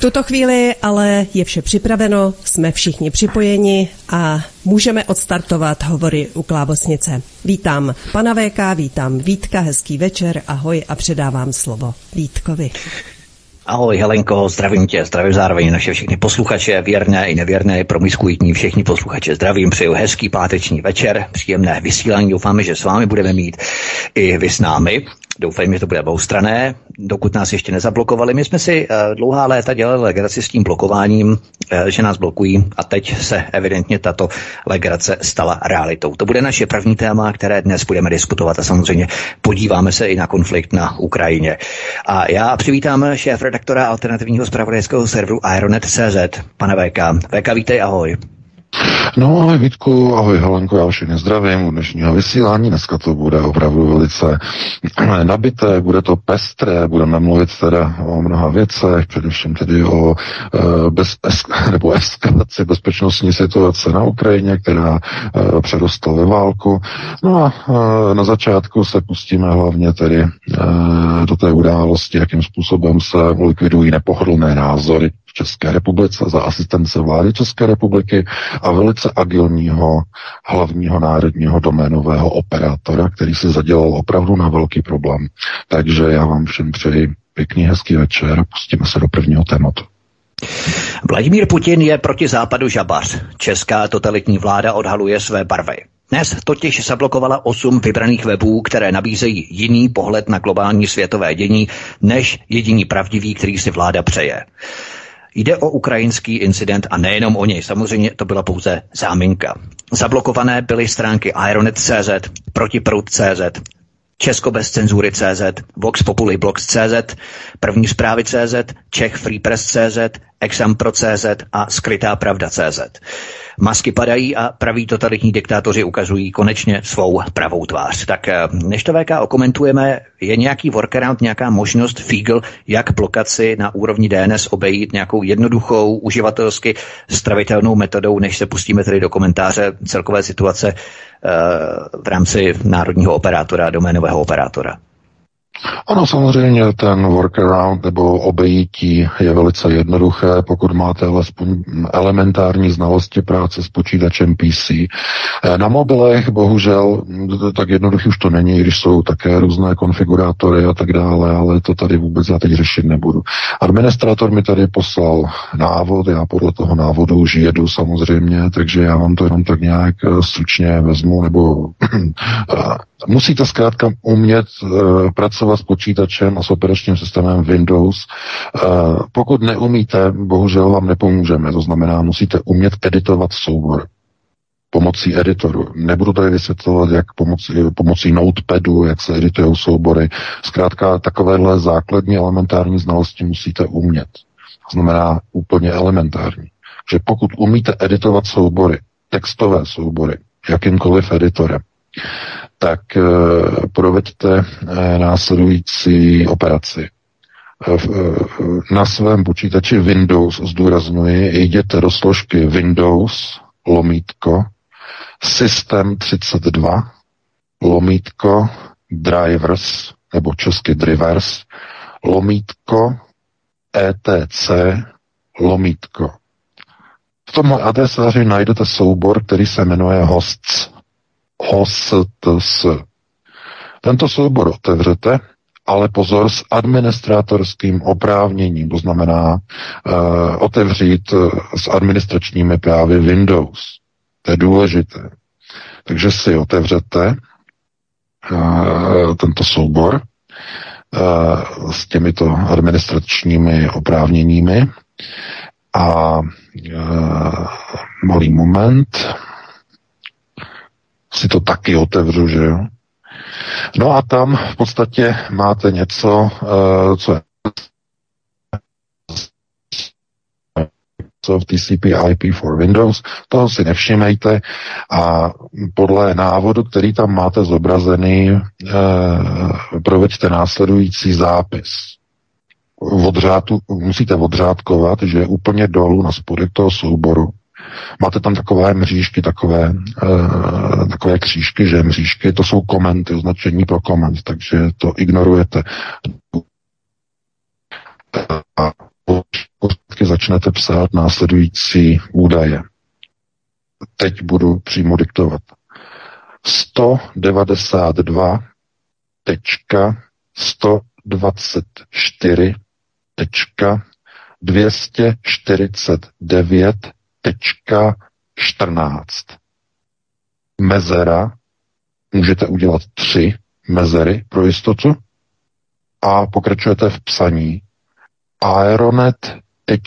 Tuto chvíli ale je vše připraveno, jsme všichni připojeni a můžeme odstartovat hovory u Klávosnice. Vítám pana VK, vítám Vítka, hezký večer, ahoj a předávám slovo Vítkovi. Ahoj Helenko, zdravím tě, zdravím zároveň naše všechny posluchače, věrné i nevěrné, promiskuitní všechny posluchače. Zdravím, přeju hezký páteční večer, příjemné vysílání, doufáme, že s vámi budeme mít i vy s námi. Doufejme, že to bude oboustrané, dokud nás ještě nezablokovali. My jsme si uh, dlouhá léta dělali legraci s tím blokováním, uh, že nás blokují a teď se evidentně tato legrace stala realitou. To bude naše první téma, které dnes budeme diskutovat a samozřejmě podíváme se i na konflikt na Ukrajině. A já přivítám šéf redaktora alternativního zpravodajského serveru Ironet.cz, pane VK. VK, vítej, ahoj. No ahoj Vítku, ahoj Helenko, já všechny zdravím u dnešního vysílání. Dneska to bude opravdu velice nabité, bude to pestré, budeme mluvit teda o mnoha věcech, především tedy o e, bez, nebo eskalaci bezpečnostní situace na Ukrajině, která e, přerostla ve válku. No a e, na začátku se pustíme hlavně tedy do té události, jakým způsobem se likvidují nepohodlné názory v České republice za asistence vlády České republiky a velice agilního hlavního národního doménového operátora, který si zadělal opravdu na velký problém. Takže já vám všem přeji pěkný, hezký večer a pustíme se do prvního tématu. Vladimír Putin je proti západu žabař. Česká totalitní vláda odhaluje své barvy. Dnes totiž zablokovala osm vybraných webů, které nabízejí jiný pohled na globální světové dění, než jediný pravdivý, který si vláda přeje. Jde o ukrajinský incident a nejenom o něj. Samozřejmě to byla pouze záminka. Zablokované byly stránky Ironet.cz, Protiprout.cz, Česko bez cenzury CZ, Vox Populi Blogs CZ, První zprávy CZ, Čech Free Press CZ, Exampro CZ a Skrytá pravda CZ. Masky padají a praví totalitní diktátoři ukazují konečně svou pravou tvář. Tak eh, než to VK okomentujeme, je nějaký workaround, nějaká možnost Fígl, jak blokaci na úrovni DNS obejít nějakou jednoduchou, uživatelsky stravitelnou metodou, než se pustíme tedy do komentáře celkové situace eh, v rámci národního operátora, doménového operátora. Ano, samozřejmě ten workaround nebo obejítí je velice jednoduché, pokud máte alespoň elementární znalosti práce s počítačem PC. Na mobilech bohužel tak jednoduchý už to není, když jsou také různé konfigurátory a tak dále, ale to tady vůbec já teď řešit nebudu. Administrátor mi tady poslal návod, já podle toho návodu už jedu samozřejmě, takže já vám to jenom tak nějak eh, stručně vezmu, nebo eh, musíte zkrátka umět uh, pracovat s počítačem a s operačním systémem Windows. Uh, pokud neumíte, bohužel vám nepomůžeme. To znamená, musíte umět editovat soubor pomocí editoru. Nebudu tady vysvětlovat, jak pomocí, pomocí notepadu, jak se editují soubory. Zkrátka takovéhle základní elementární znalosti musíte umět. To znamená úplně elementární. Že pokud umíte editovat soubory, textové soubory, jakýmkoliv editorem, tak eh, proveďte eh, následující operaci. Eh, na svém počítači Windows, zdůraznuji, jděte do složky Windows, lomítko, System 32, lomítko, Drivers, nebo česky Drivers, lomítko, ETC, lomítko. V tom adresáři najdete soubor, který se jmenuje Hosts. HOSTS. Tento soubor otevřete, ale pozor s administrátorským oprávněním, to znamená uh, otevřít uh, s administračními právy Windows. To je důležité. Takže si otevřete uh, tento soubor uh, s těmito administračními oprávněními a uh, malý moment, si to taky otevřu, že jo. No a tam v podstatě máte něco, uh, co je Microsoft TCP IP for Windows, toho si nevšimejte a podle návodu, který tam máte zobrazený, e, proveďte následující zápis. Odřádu, musíte odřádkovat, že úplně dolů na spodek toho souboru Máte tam takové mřížky, takové, e, takové křížky, že mřížky to jsou komenty, označení pro koment, takže to ignorujete. A začnete psát následující údaje. Teď budu přímo diktovat. 192 tečka 124 tečka 249 tečka 14. Mezera, můžete udělat tři mezery pro jistotu. A pokračujete v psaní. Aeronet.cz.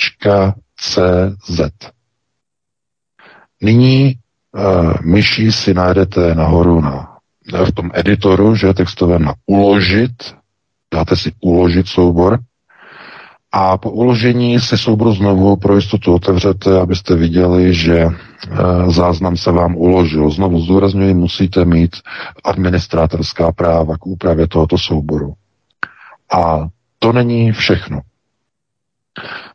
Nyní uh, myší si najdete nahoru na, v tom editoru, že textové na uložit, dáte si uložit soubor a po uložení si soubor znovu pro jistotu otevřete, abyste viděli, že e, záznam se vám uložil. Znovu zdůrazňuji, musíte mít administrátorská práva k úpravě tohoto souboru. A to není všechno.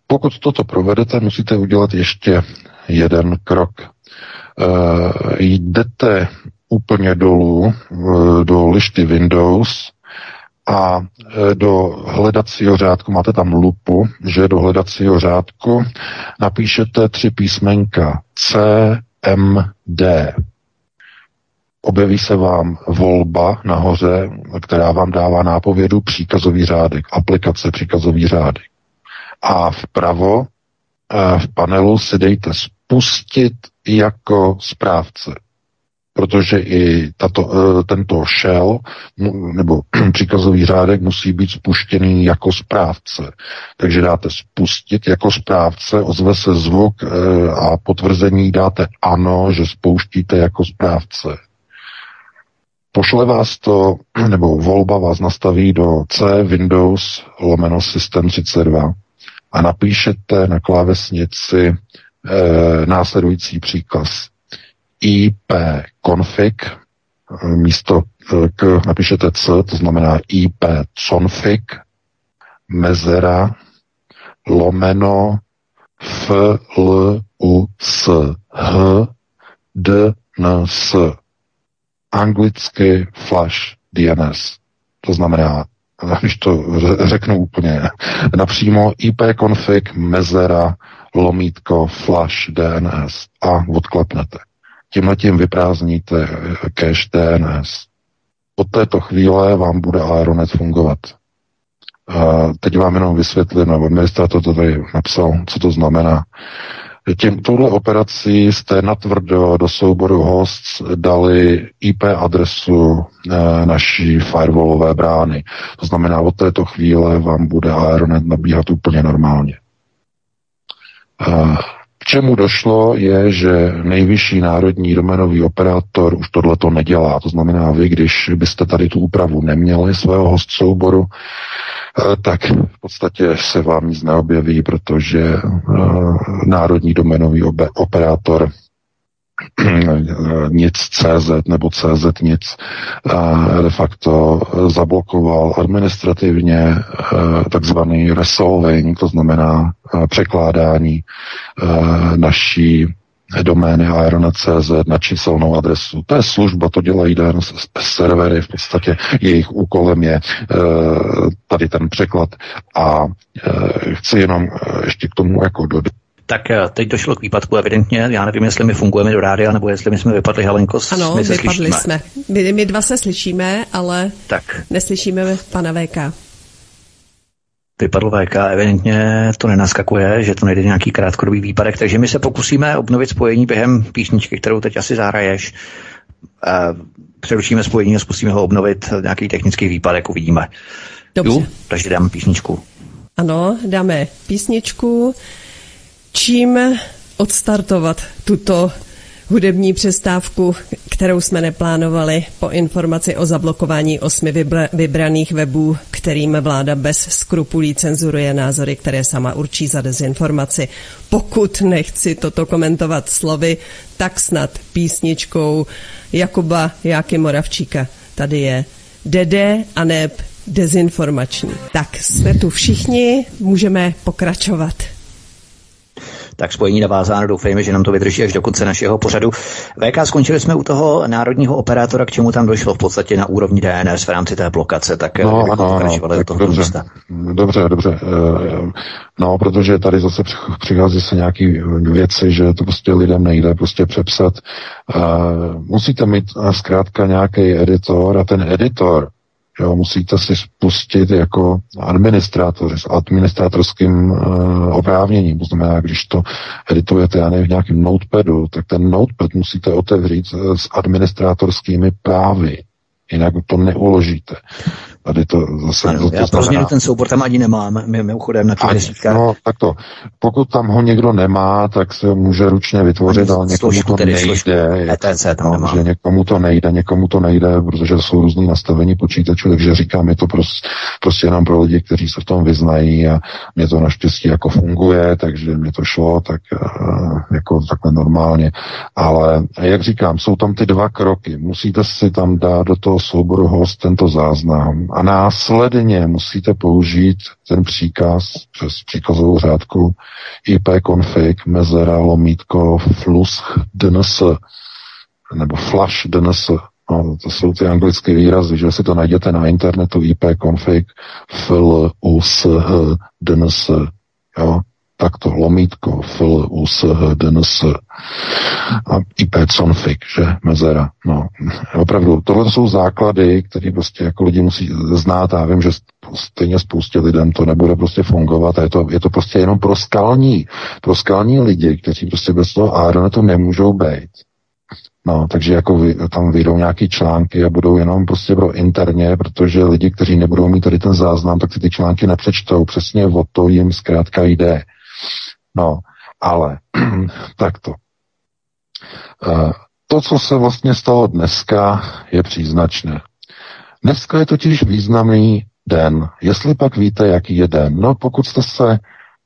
Pokud toto provedete, musíte udělat ještě jeden krok. E, jdete úplně dolů e, do lišty Windows a e, do hledacího řádku, máte tam lupu, že do hledacího řádku napíšete tři písmenka C, M, D. Objeví se vám volba nahoře, která vám dává nápovědu příkazový řádek, aplikace příkazový řádek. A vpravo e, v panelu si dejte spustit jako správce protože i tato, eh, tento shell nebo příkazový řádek musí být spuštěný jako správce. Takže dáte spustit jako správce, ozve se zvuk eh, a potvrzení dáte ano, že spouštíte jako správce. Pošle vás to, nebo volba vás nastaví do C Windows lomeno System 32 a napíšete na klávesnici e, následující příkaz IP config, místo eh, k napíšete C, to znamená IP config, mezera, lomeno, f, l, u, s, h, d, n, s. Anglicky flash DNS. To znamená, když to řeknu úplně napřímo, IP config, mezera, lomítko, flash DNS a odklepnete tímhle tím vyprázdníte cache DNS. Od této chvíle vám bude Aeronet fungovat. A teď vám jenom vysvětlím, nebo administrator to tady napsal, co to znamená. Tím, touhle operací jste natvrdo do souboru hosts dali IP adresu e, naší firewallové brány. To znamená, od této chvíle vám bude Aeronet nabíhat úplně normálně. E, čemu došlo, je, že nejvyšší národní domenový operátor už tohle to nedělá. To znamená, vy, když byste tady tu úpravu neměli svého host souboru, eh, tak v podstatě se vám nic neobjeví, protože eh, národní domenový operátor nic CZ nebo CZ nic de facto zablokoval administrativně eh, takzvaný resolving, to znamená eh, překládání eh, naší domény aeronet.cz na číselnou adresu. To je služba, to dělají DNS servery, v podstatě jejich úkolem je tady ten překlad a chci jenom ještě k tomu jako dodat, tak eh, teď došlo k výpadku evidentně. Já nevím, jestli my fungujeme do rádia, nebo jestli my jsme vypadli Halenko. Ano, my se vypadli slyšíme. jsme. My, my dva se slyšíme, ale tak. neslyšíme pana VK. Vypadl VK, evidentně to nenaskakuje, že to nejde nějaký krátkodobý výpadek, takže my se pokusíme obnovit spojení během písničky, kterou teď asi zahraješ. Přerušíme spojení a zkusíme ho obnovit. Nějaký technický výpadek uvidíme. Dobře. Jdu, takže dám písničku. Ano, dáme písničku čím odstartovat tuto hudební přestávku, kterou jsme neplánovali po informaci o zablokování osmi vybra- vybraných webů, kterým vláda bez skrupulí cenzuruje názory, které sama určí za dezinformaci. Pokud nechci toto komentovat slovy, tak snad písničkou Jakuba Jáky Moravčíka. Tady je Dede a neb dezinformační. Tak jsme tu všichni, můžeme pokračovat tak spojení navázáno. Doufejme, že nám to vydrží až do konce našeho pořadu. VK, skončili jsme u toho národního operátora, k čemu tam došlo v podstatě na úrovni DNS v rámci té blokace, tak no, ano, ano, tak toho dobře, místa. dobře, dobře. Eh, no, protože tady zase přichází se nějaký věci, že to prostě lidem nejde prostě přepsat. Eh, musíte mít eh, zkrátka nějaký editor a ten editor Jo, musíte si spustit jako administrátor s administrátorským uh, oprávněním. To znamená, když to editujete, já nevím, v nějakém notepadu, tak ten notepad musíte otevřít s administrátorskými právy. Jinak to neuložíte. Tady to zase... Ano, to já pro změnu ten soubor tam ani nemám, mimochodem na těch desítkách. No, tak to. Pokud tam ho někdo nemá, tak se může ručně vytvořit, ale někomu to tedy, nejde. ETC tam no, že někomu to nejde, někomu to nejde, protože jsou různý nastavení počítačů, takže říkám, je to prostě, prostě jenom pro lidi, kteří se v tom vyznají a mě to naštěstí jako funguje, takže mě to šlo tak uh, jako takhle normálně. Ale jak říkám, jsou tam ty dva kroky. Musíte si tam dát do toho souboru host tento záznam a následně musíte použít ten příkaz přes příkazovou řádku ipconfig mezera lomítko flush dns nebo flash dns. No, to jsou ty anglické výrazy, že si to najděte na internetu ipconfig flush dns. Jo? Takto lomítko, fl, us, dns a IP config, že, mezera. No, opravdu, tohle jsou základy, které prostě jako lidi musí znát a já vím, že stejně spoustě lidem to nebude prostě fungovat a je to, je to prostě jenom pro skalní, pro skalní lidi, kteří prostě bez toho Aeronetu nemůžou být. No, takže jako vy, tam vyjdou nějaký články a budou jenom prostě pro interně, protože lidi, kteří nebudou mít tady ten záznam, tak si ty články nepřečtou. Přesně o to jim zkrátka jde. No, ale takto. Eh, to, co se vlastně stalo dneska, je příznačné. Dneska je totiž významný den. Jestli pak víte, jaký je den? No, pokud jste se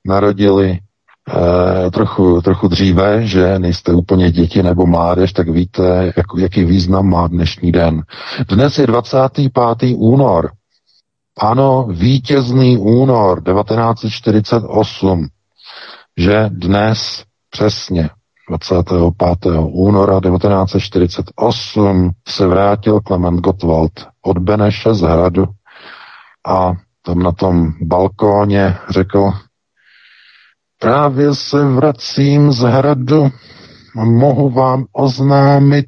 narodili eh, trochu, trochu dříve, že nejste úplně děti nebo mládež, tak víte, jak, jaký význam má dnešní den. Dnes je 25. únor. Ano, vítězný únor 1948 že dnes přesně 25. února 1948 se vrátil Klement Gottwald od Beneše z hradu a tam na tom balkóně řekl, právě se vracím z hradu a mohu vám oznámit,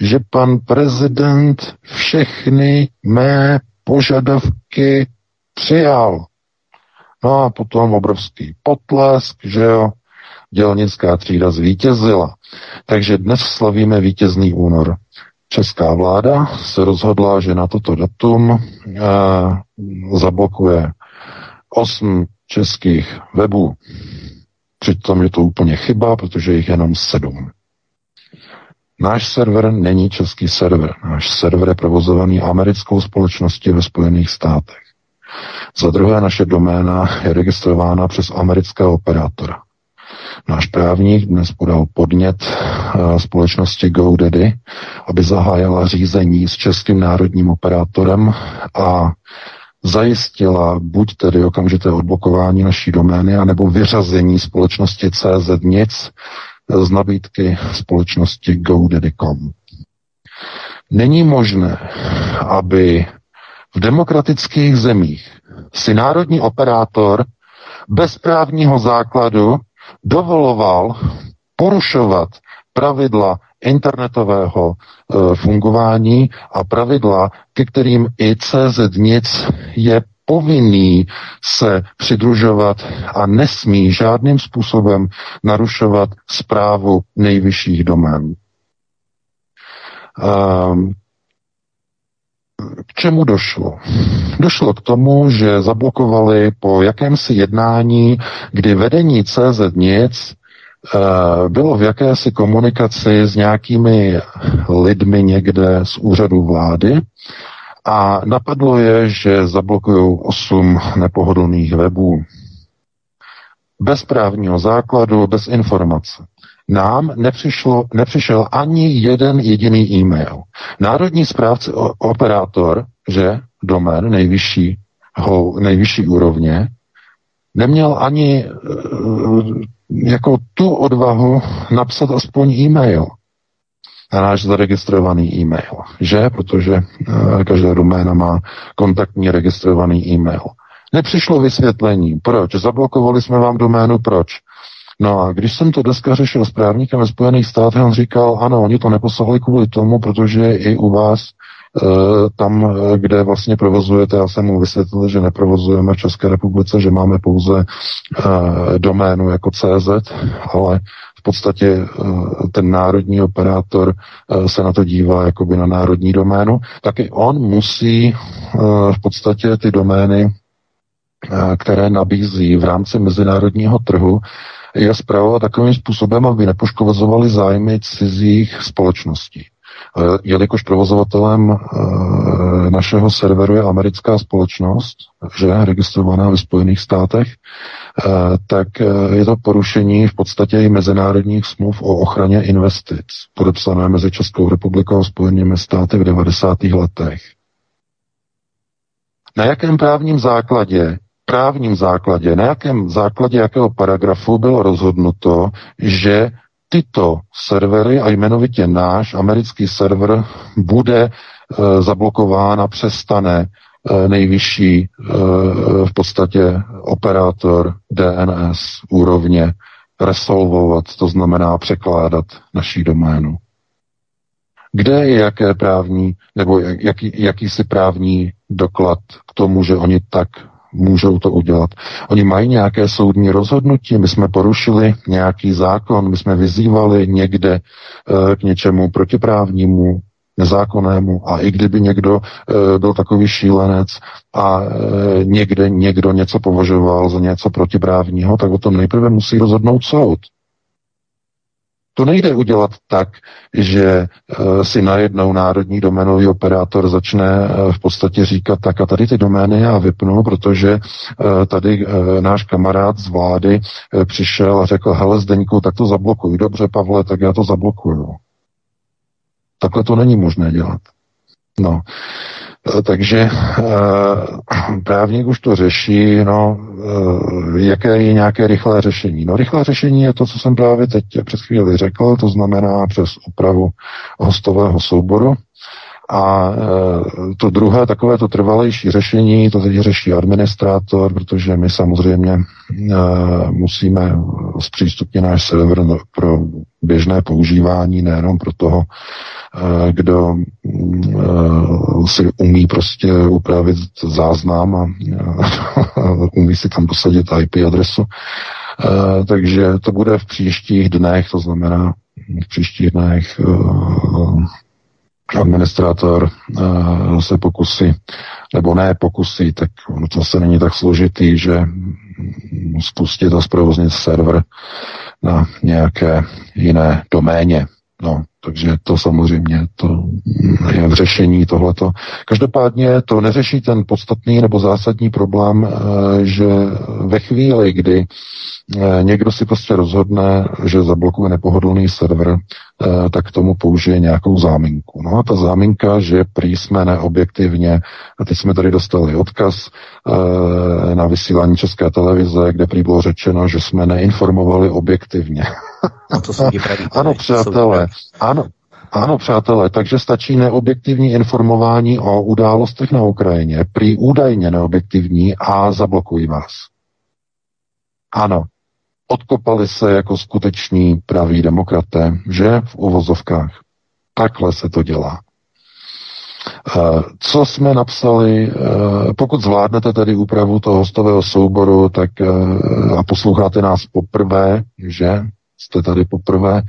že pan prezident všechny mé požadavky přijal. No a potom obrovský potlesk, že jo, dělnická třída zvítězila. Takže dnes slavíme vítězný únor. Česká vláda se rozhodla, že na toto datum eh, zablokuje osm českých webů. Přitom je to úplně chyba, protože jich jenom sedm. Náš server není český server. Náš server je provozovaný americkou společností ve Spojených státech. Za druhé, naše doména je registrována přes amerického operátora. Náš právník dnes podal podnět eh, společnosti GoDaddy, aby zahájila řízení s českým národním operátorem a zajistila buď tedy okamžité odblokování naší domény, anebo vyřazení společnosti CZ nic z nabídky společnosti GoDaddy.com. Není možné, aby v demokratických zemích si národní operátor bez právního základu dovoloval porušovat pravidla internetového e, fungování a pravidla, ke kterým i CZ nic je povinný se přidružovat a nesmí žádným způsobem narušovat zprávu nejvyšších domén. Um, k čemu došlo? Došlo k tomu, že zablokovali po jakémsi jednání, kdy vedení CZ nic bylo v jakési komunikaci s nějakými lidmi někde z úřadu vlády a napadlo je, že zablokují osm nepohodlných webů. Bez právního základu, bez informace. Nám nepřišlo, nepřišel ani jeden jediný e-mail. Národní správce operátor, že domén nejvyšší, nejvyšší úrovně, neměl ani eh, jako tu odvahu napsat aspoň e-mail na náš zaregistrovaný e-mail, že? Protože uh, každá doména má kontaktní registrovaný e-mail. Nepřišlo vysvětlení. Proč? Zablokovali jsme vám doménu, proč? No a když jsem to dneska řešil s právníkem ve Spojených státech, on říkal, ano, oni to neposlali kvůli tomu, protože i u vás e, tam, kde vlastně provozujete, já jsem mu vysvětlil, že neprovozujeme v České republice, že máme pouze e, doménu jako CZ, ale v podstatě eh, ten národní operátor eh, se na to dívá jakoby na národní doménu, tak i on musí eh, v podstatě ty domény, které nabízí v rámci mezinárodního trhu, je zpravovat takovým způsobem, aby nepoškozovaly zájmy cizích společností. Jelikož provozovatelem našeho serveru je americká společnost, že registrovaná ve Spojených státech, Eh, tak je to porušení v podstatě i mezinárodních smluv o ochraně investic, podepsané mezi Českou republikou a Spojenými státy v 90. letech. Na jakém právním základě, právním základě, na jakém základě jakého paragrafu bylo rozhodnuto, že tyto servery, a jmenovitě náš americký server, bude e, zablokován a přestane Eh, nejvyšší eh, v podstatě operátor DNS úrovně resolvovat, to znamená překládat naší doménu. Kde je jaké právní, nebo jaký, jakýsi právní doklad k tomu, že oni tak můžou to udělat. Oni mají nějaké soudní rozhodnutí, my jsme porušili nějaký zákon, my jsme vyzývali někde e, k něčemu protiprávnímu, nezákonnému. A i kdyby někdo e, byl takový šílenec a e, někde někdo něco považoval za něco protiprávního, tak o tom nejprve musí rozhodnout soud. To nejde udělat tak, že uh, si najednou národní doménový operátor začne uh, v podstatě říkat, tak a tady ty domény já vypnu, protože uh, tady náš kamarád z vlády přišel a řekl, hele Zdeňku, tak to zablokuj. Dobře, Pavle, tak já to zablokuju. Takhle to není možné dělat. No, takže e, právník už to řeší, no, e, jaké je nějaké rychlé řešení. No, rychlé řešení je to, co jsem právě teď před chvíli řekl, to znamená přes úpravu hostového souboru, a to druhé, takové to trvalejší řešení, to teď řeší administrátor, protože my samozřejmě musíme zpřístupnit náš server pro běžné používání, nejenom pro toho, Eh, kdo eh, si umí prostě upravit záznam a umí si tam posadit IP adresu. Eh, takže to bude v příštích dnech, to znamená v příštích dnech administrátor se pokusí, nebo ne pokusí, tak to se není tak složitý, že spustit a zprovoznit server na nějaké jiné doméně. No, takže to samozřejmě to je v řešení tohleto. Každopádně to neřeší ten podstatný nebo zásadní problém, eh, že ve chvíli, kdy Eh, někdo si prostě rozhodne, že zablokuje nepohodlný server, eh, tak k tomu použije nějakou záminku. No a ta záminka, že prý jsme neobjektivně, a teď jsme tady dostali odkaz na vysílání České televize, kde prý bylo řečeno, že jsme neinformovali objektivně. A to jsou ano, přátelé, ano, ano, přátelé, takže stačí neobjektivní informování o událostech na Ukrajině, prý údajně neobjektivní a zablokují vás. Ano, odkopali se jako skuteční praví demokraté, že v uvozovkách. Takhle se to dělá. Eh, co jsme napsali, eh, pokud zvládnete tedy úpravu toho hostového souboru, tak eh, a posloucháte nás poprvé, že jste tady poprvé,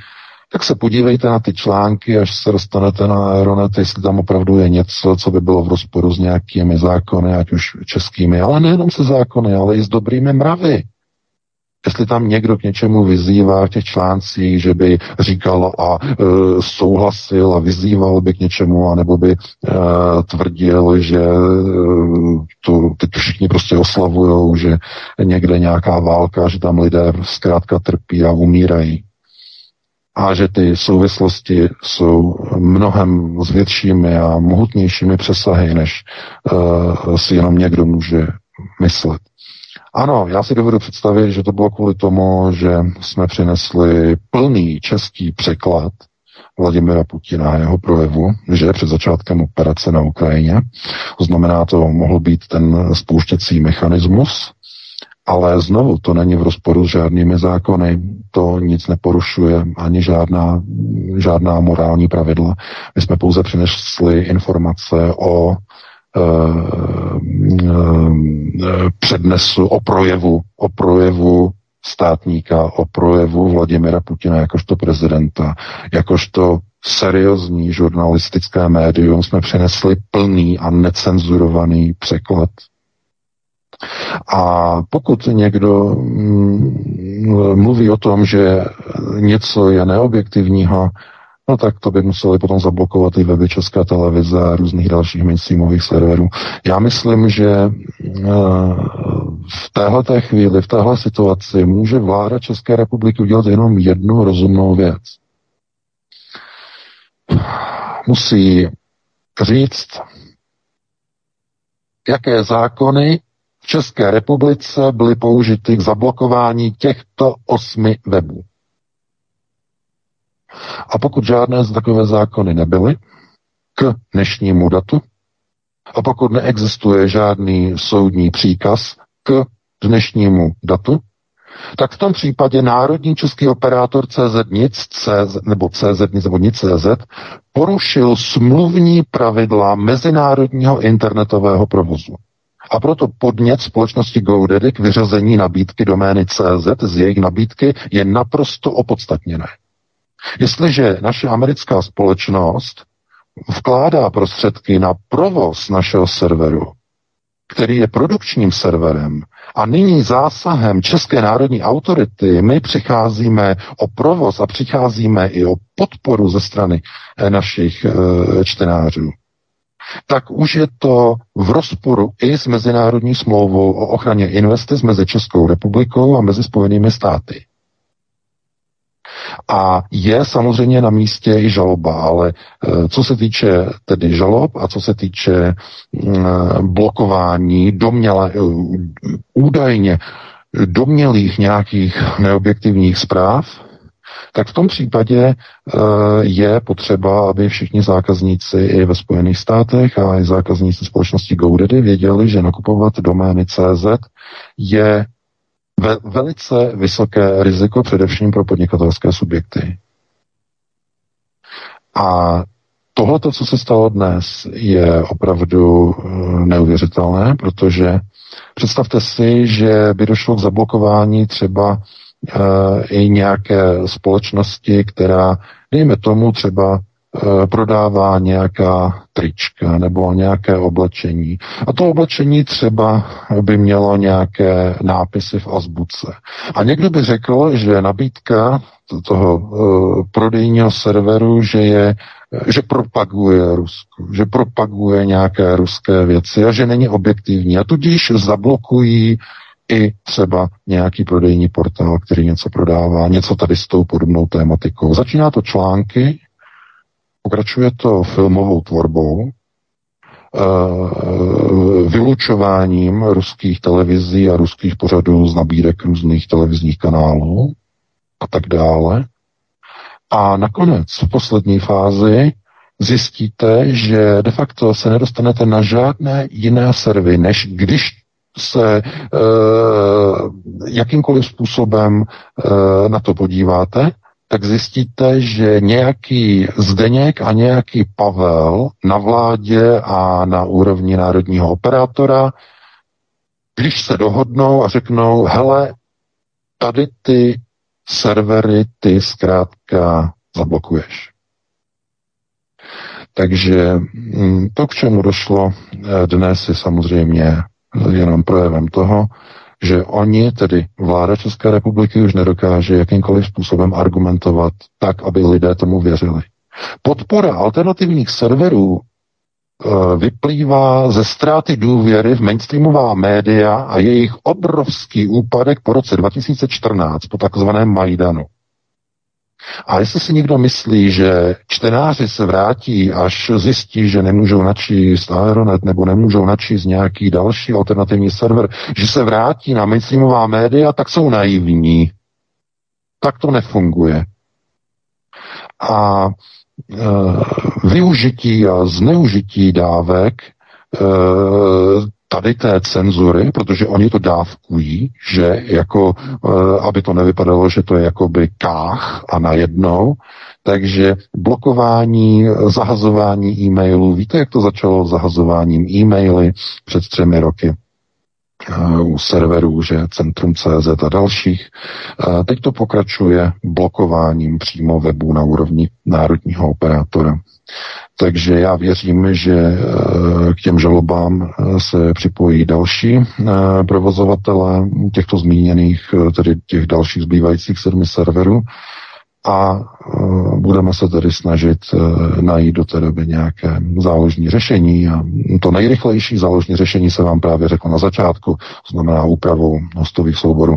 tak se podívejte na ty články, až se dostanete na Aeronet, jestli tam opravdu je něco, co by bylo v rozporu s nějakými zákony, ať už českými, ale nejenom se zákony, ale i s dobrými mravy. Jestli tam někdo k něčemu vyzývá v těch článcích, že by říkal a e, souhlasil a vyzýval by k něčemu, anebo by e, tvrdil, že e, to teď všichni prostě oslavujou, že někde nějaká válka, že tam lidé zkrátka trpí a umírají. A že ty souvislosti jsou mnohem s většími a mohutnějšími přesahy, než e, si jenom někdo může myslet. Ano, já si dovedu představit, že to bylo kvůli tomu, že jsme přinesli plný český překlad Vladimira Putina a jeho projevu, že před začátkem operace na Ukrajině. To znamená, to mohl být ten spouštěcí mechanismus, ale znovu to není v rozporu s žádnými zákony, to nic neporušuje, ani žádná, žádná morální pravidla. My jsme pouze přinesli informace o Eh, eh, přednesu o projevu, o projevu státníka, o projevu Vladimira Putina jakožto prezidenta, jakožto seriózní žurnalistické médium jsme přinesli plný a necenzurovaný překlad. A pokud někdo mm, mluví o tom, že něco je neobjektivního, no tak to by museli potom zablokovat i weby České televize a různých dalších mainstreamových serverů. Já myslím, že eh, v téhle chvíli, v téhle situaci může vláda České republiky udělat jenom jednu rozumnou věc. Musí říct, jaké zákony České republice byly použity k zablokování těchto osmi webů. A pokud žádné z takové zákony nebyly k dnešnímu datu, a pokud neexistuje žádný soudní příkaz k dnešnímu datu, tak v tom případě Národní český operátor CZ nic, CZ, nebo CZ nic, nebo nic CZ, porušil smluvní pravidla mezinárodního internetového provozu. A proto podnět společnosti GoDaddy k vyřazení nabídky domény CZ z jejich nabídky je naprosto opodstatněné. Jestliže naše americká společnost vkládá prostředky na provoz našeho serveru, který je produkčním serverem, a nyní zásahem České národní autority my přicházíme o provoz a přicházíme i o podporu ze strany eh, našich e, čtenářů, tak už je to v rozporu i s mezinárodní smlouvou o ochraně investic mezi Českou republikou a mezi Spojenými státy. A je samozřejmě na místě i žaloba, ale eh, co se týče tedy žalob a co se týče blokování doměle, eh, údajně domělých nějakých neobjektivních zpráv, tak v tom případě eh, je potřeba, aby všichni zákazníci i ve Spojených státech a i zákazníci společnosti GoDaddy věděli, že nakupovat domény CZ je ve, velice vysoké riziko především pro podnikatelské subjekty. A tohle, co se stalo dnes, je opravdu eh, neuvěřitelné, protože představte si, že by došlo k zablokování třeba i nějaké společnosti, která, dejme tomu, třeba Eh, prodává nějaká trička nebo nějaké oblečení. A to oblečení třeba by mělo nějaké nápisy v azbuce. A někdo by řekl, že nabídka toho uh, prodejního serveru, že je že propaguje Rusko, že propaguje nějaké ruské věci a že není objektivní. A tudíž zablokují i třeba nějaký prodejní portál, který něco prodává, něco tady s tou podobnou tématikou. Začíná to články, Pokračuje to filmovou tvorbou, eh, vylučováním ruských televizí a ruských pořadů z nabídek různých televizních kanálů a tak dále. A nakonec v poslední fázi zjistíte, že de facto se nedostanete na žádné jiné servy, než když se e, jakýmkoliv způsobem e, na to podíváte tak zjistíte, že nějaký Zdeněk a nějaký Pavel na vládě a na úrovni národního operátora, když se dohodnou a řeknou, hele, tady ty servery ty zkrátka zablokuješ. Takže mm, to, k čemu došlo eh, dnes, je samozřejmě jenom projevem toho, že oni, tedy vláda České republiky, už nedokáže jakýmkoliv způsobem argumentovat tak, aby lidé tomu věřili. Podpora alternativních serverů e, vyplývá ze ztráty důvěry v mainstreamová média a jejich obrovský úpadek po roce 2014, po takzvaném Majdanu. A jestli si někdo myslí, že čtenáři se vrátí, až zjistí, že nemůžou načíst Aeronet nebo nemůžou načíst nějaký další alternativní server, že se vrátí na mainstreamová média, tak jsou naivní. Tak to nefunguje. A e, využití a zneužití dávek e, tady té cenzury, protože oni to dávkují, že jako, eh, aby to nevypadalo, že to je jakoby kách a najednou, takže blokování, zahazování e-mailů, víte, jak to začalo zahazováním e-maily před třemi roky? Eh, u serverů, že Centrum CZ a dalších. Eh, teď to pokračuje blokováním přímo webu na úrovni národního operátora. Takže já věřím, že eh, k těm žalobám se připojí další provozovatele těchto zmíněných, tedy těch dalších zbývajících sedmi serverů a budeme se tedy snažit najít do té doby nějaké záložní řešení a to nejrychlejší záložní řešení se vám právě řekl na začátku, znamená úpravou hostových souborů.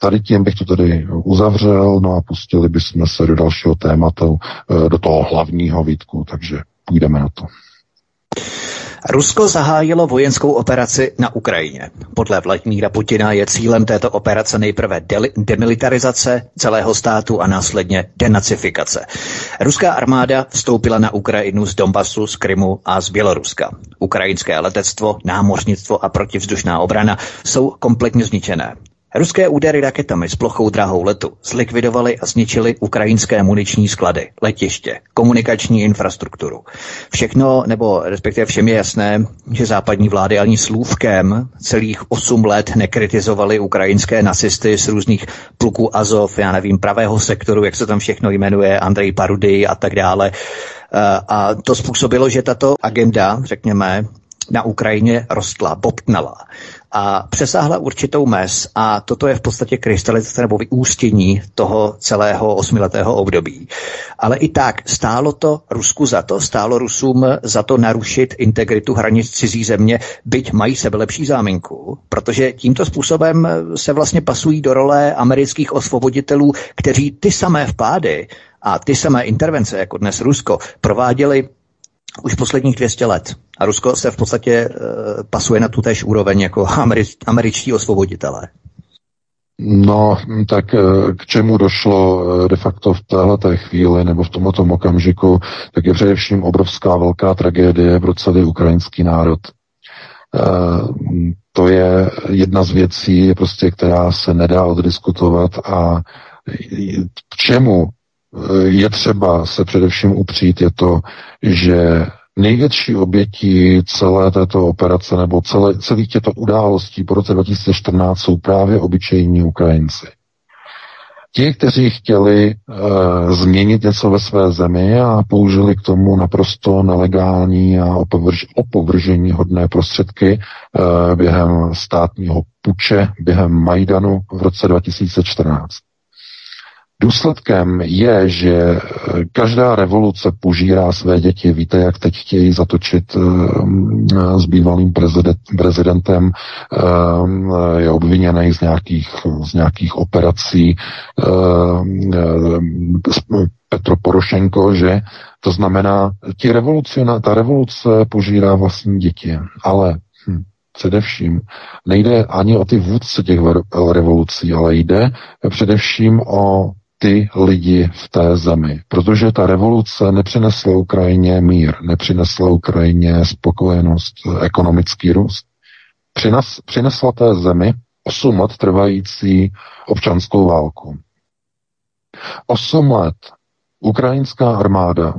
Tady tím bych to tedy uzavřel, no a pustili bychom se do dalšího tématu, do toho hlavního výtku, takže půjdeme na to. Rusko zahájilo vojenskou operaci na Ukrajině. Podle Vladimíra Putina je cílem této operace nejprve demilitarizace celého státu a následně denacifikace. Ruská armáda vstoupila na Ukrajinu z Donbasu, z Krymu a z Běloruska. Ukrajinské letectvo, námořnictvo a protivzdušná obrana jsou kompletně zničené. Ruské údery raketami s plochou drahou letu zlikvidovaly a zničily ukrajinské muniční sklady, letiště, komunikační infrastrukturu. Všechno, nebo respektive všem je jasné, že západní vlády ani slůvkem celých 8 let nekritizovali ukrajinské nacisty z různých pluků Azov, já nevím, pravého sektoru, jak se tam všechno jmenuje, Andrej Parudy a tak dále. Eh, a to způsobilo, že tato agenda, řekněme, na Ukrajině rostla, bobtnala a přesáhla určitou mez a toto je v podstatě krystalizace nebo vyústění toho celého osmiletého období. Ale i tak stálo to Rusku za to, stálo Rusům za to narušit integritu hranic cizí země, byť mají sebe lepší záminku, protože tímto způsobem se vlastně pasují do role amerických osvoboditelů, kteří ty samé vpády a ty samé intervence, jako dnes Rusko, prováděli už posledních 200 let. A Rusko se v podstatě e, pasuje na tu též úroveň jako američ, američtí osvoboditelé. No, tak eh, k čemu došlo eh, de facto v této chvíli nebo v tomto okamžiku, tak je především obrovská velká tragédie pro celý ukrajinský národ. To je jedna z věcí, prostě, která se nedá oddiskutovat a k čemu je třeba se především upřít, je to, že největší obětí celé této operace nebo celé, celých těchto událostí po roce 2014 jsou právě obyčejní Ukrajinci. Ti, kteří chtěli e, změnit něco ve své zemi a použili k tomu naprosto nelegální a opovrž, opovržení hodné prostředky e, během státního puče, během Majdanu v roce 2014. Důsledkem je, že eh, každá revoluce požírá své děti. Víte, jak teď chtějí zatočit uh, s bývalým prezident, prezidentem, je obviněný z nějakých, z nějakých operací Petro Porošenko, že to znamená, ti revoluciona, ta revoluce požírá vlastní děti, ale hm, především nejde ani o ty vůdce těch revolucí, ale jde především o ty lidi v té zemi. Protože ta revoluce nepřinesla Ukrajině mír, nepřinesla Ukrajině spokojenost, ekonomický růst. Přines, přinesla té zemi 8 let trvající občanskou válku. 8 let ukrajinská armáda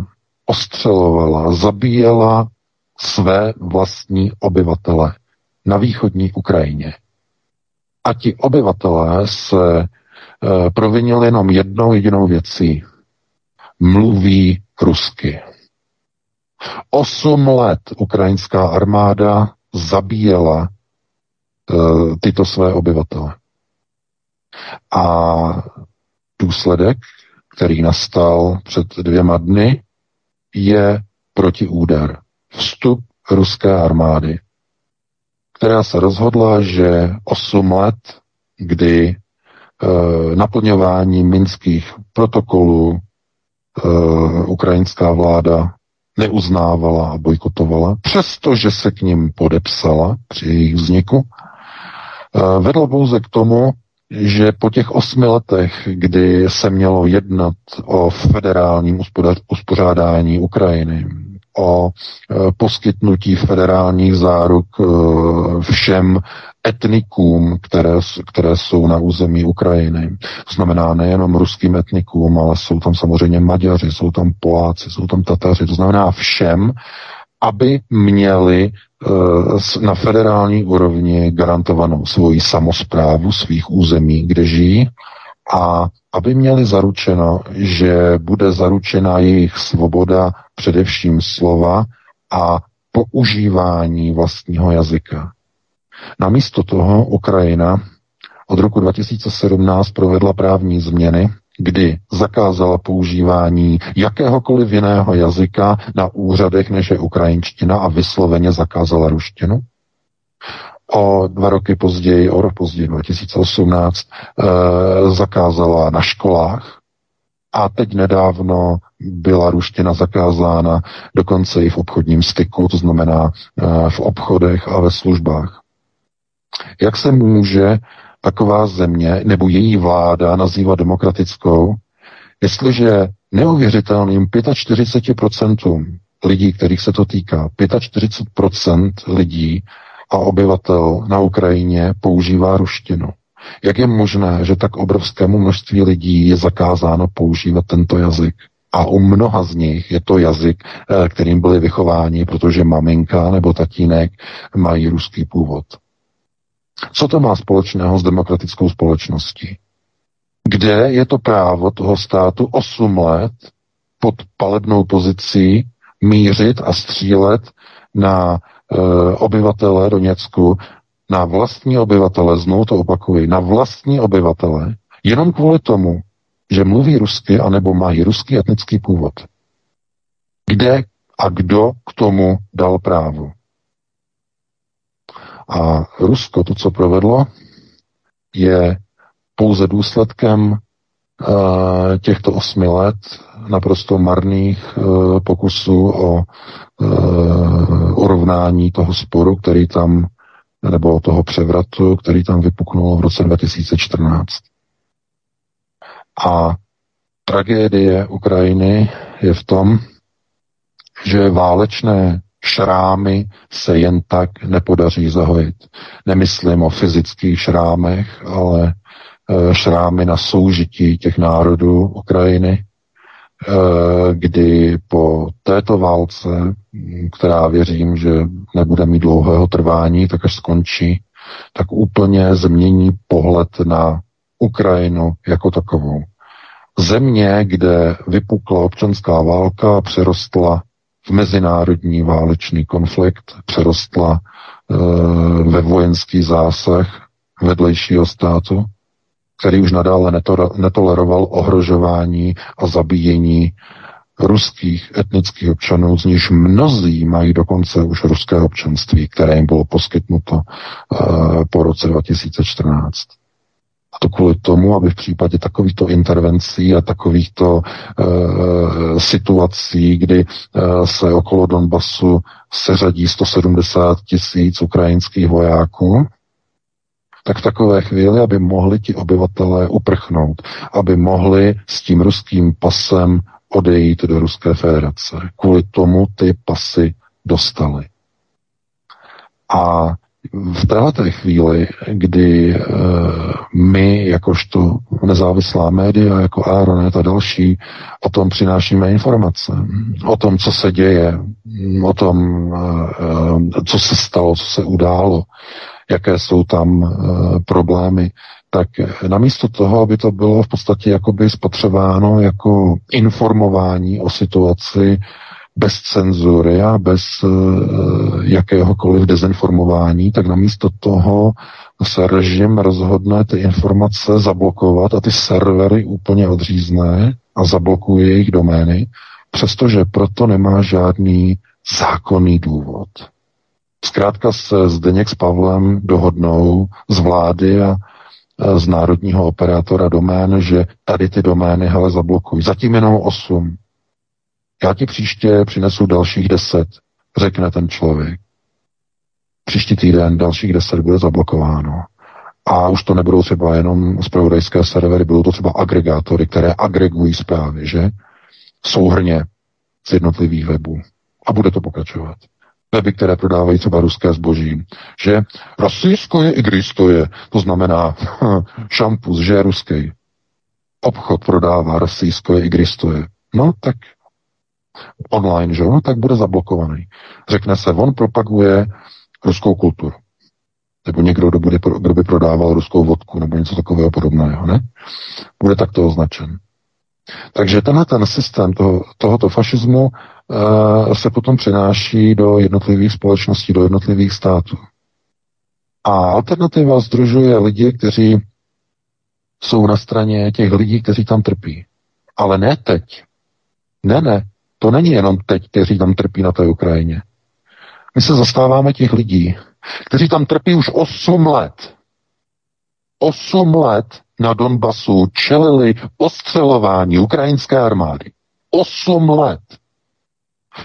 ostřelovala, zabíjela své vlastní obyvatele na východní Ukrajině. A ti obyvatelé se Eh, provinil jenom jednou jedinou věcí. Mluví rusky. Osm let ukrajinská armáda zabíjela tyto své obyvatele. A důsledek, který nastal před dvěma dny, je protiúder. Vstup ruské armády, která se rozhodla, že 8 let, kdy naplňování minských protokolů e, ukrajinská vláda neuznávala a bojkotovala, přestože se k ním podepsala při jejich vzniku, e, vedlo pouze k tomu, že po těch osmi letech, kdy se mělo jednat o federálním uspořádání Ukrajiny, o e, poskytnutí federálních záruk e, všem etnikům, které, které jsou na území Ukrajiny. To znamená nejenom ruským etnikům, ale jsou tam samozřejmě Maďaři, jsou tam Poláci, jsou tam Tataři, to znamená všem, aby měli Eh, na federální úrovni garantovanou svoji samozprávu svých území, kde žijí, a aby měli zaručeno, že bude zaručena jejich svoboda především slova a používání vlastního jazyka. Namísto toho Ukrajina od roku 2017 provedla právní změny, kdy zakázala používání jakéhokoliv jiného jazyka na úřadech, než je ukrajinština a vysloveně zakázala ruštinu. O dva roky později, o rok později, 2018, eh, zakázala na školách a teď nedávno byla ruština zakázána dokonce i v obchodním styku, to znamená eh, v obchodech a ve službách. Jak se může taková země nebo její vláda nazývá demokratickou, jestliže neuvěřitelným 45% lidí, kterých se to týká, 45% lidí a obyvatel na Ukrajině používá ruštinu. Jak je možné, že tak obrovskému množství lidí je zakázáno používat tento jazyk? A u mnoha z nich je to jazyk, eh, kterým byli vychováni, protože maminka nebo tatínek mají ruský původ. Co to má společného s demokratickou společností? Kde je to právo toho státu 8 let pod palebnou pozicí mířit a střílet na obyvatele Doněcku, na vlastní obyvatele, znovu to opakuji, na vlastní obyvatele, jenom kvůli tomu, že mluví rusky anebo mají ruský etnický původ. Kde a kdo k tomu dal právo? A Rusko to, co provedlo, je pouze důsledkem uh, těchto osmi let naprosto marných uh, pokusů o uh, urovnání toho sporu, který tam, nebo toho převratu, který tam vypuknul v roce 2014. A tragédie Ukrajiny je v tom, že válečné šrámy se jen tak nepodaří zahojit. Nemyslím o fyzických šrámech, ale e, šrámy na soužití těch národů Ukrajiny, kdy po této válce, která věřím, že nebude mít dlouhého trvání, tak až skončí, tak úplně změní pohled na Ukrajinu jako takovou. Země, kde vypukla občanská válka, přerostla v mezinárodní válečný konflikt, přerostla e, ve vojenský zásah vedlejšího státu, který už nadále netoleroval ohrožování a zabíjení ruských etnických občanů, z nichž mnozí mají dokonce už ruské občanství, které jim bylo poskytnuto e, po roce 2014. A to kvůli tomu, aby v případě takovýchto intervencí a takovýchto e, situací, kdy e, se okolo Donbasu seřadí 170 tisíc ukrajinských vojáků, tak v takové chvíli, aby mohli ti obyvatelé uprchnout, aby mohli s tím ruským pasem odejít do Ruské federace. Kvůli tomu ty pasy dostali. A v této chvíli, kdy e, my, jakožto nezávislá média, jako Aeronet a další, o tom přinášíme informace, o tom, co se děje, o tom, e, co se stalo, co se událo, jaké jsou tam e, problémy, tak namísto toho, aby to bylo v podstatě jakoby spotřebováno jako informování o situaci, bez cenzury a bez uh, jakéhokoliv dezinformování, tak namísto toho se režim rozhodne ty informace zablokovat a ty servery úplně odřízne a zablokuje jejich domény, přestože proto nemá žádný zákonný důvod. Zkrátka se Zdeněk s Pavlem dohodnou z vlády a z národního operátora domén, že tady ty domény hele zablokují. Zatím jenom osm. Já ti příště přinesu dalších deset, řekne ten člověk. Příští týden dalších deset bude zablokováno. A už to nebudou třeba jenom zpravodajské servery, budou to třeba agregátory, které agregují zprávy, že? Souhrně z jednotlivých webů. A bude to pokračovat. Weby, které prodávají třeba ruské zboží, že rasijsko je i je, to znamená šampus, že je ruský. Obchod prodává rasijsko je i je. No tak online, že no tak bude zablokovaný. Řekne se, on propaguje ruskou kulturu. Nebo někdo, kdo, bude, kdo by prodával ruskou vodku, nebo něco takového podobného, ne? Bude takto označen. Takže tenhle ten systém toho, tohoto fašismu uh, se potom přenáší do jednotlivých společností, do jednotlivých států. A alternativa združuje lidi, kteří jsou na straně těch lidí, kteří tam trpí. Ale ne teď. Ne, ne. To není jenom teď, kteří tam trpí na té Ukrajině. My se zastáváme těch lidí, kteří tam trpí už 8 let. 8 let na Donbasu čelili ostřelování ukrajinské armády. 8 let.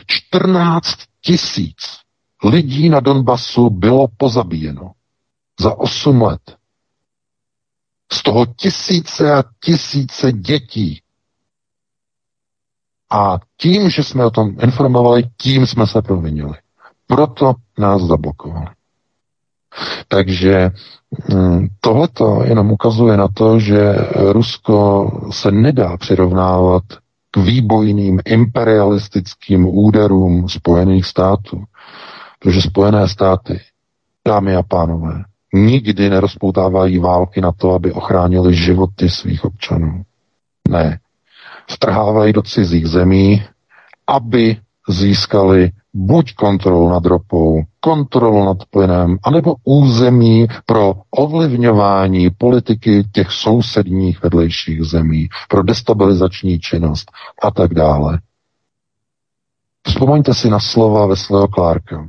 14 tisíc lidí na Donbasu bylo pozabíjeno za 8 let. Z toho tisíce a tisíce dětí. A tím, že jsme o tom informovali, tím jsme se provinili. Proto nás zablokovali. Takže hm, tohleto jenom ukazuje na to, že Rusko se nedá přirovnávat k výbojným imperialistickým úderům Spojených států. Protože Spojené státy, dámy a pánové, nikdy nerozpoutávají války na to, aby ochránili životy svých občanů. Ne. Vtrhávají do cizích zemí, aby získali buď kontrolu nad ropou, kontrolu nad plynem, anebo území pro ovlivňování politiky těch sousedních vedlejších zemí, pro destabilizační činnost a tak dále. Vzpomeňte si na slova Veslého Clarka,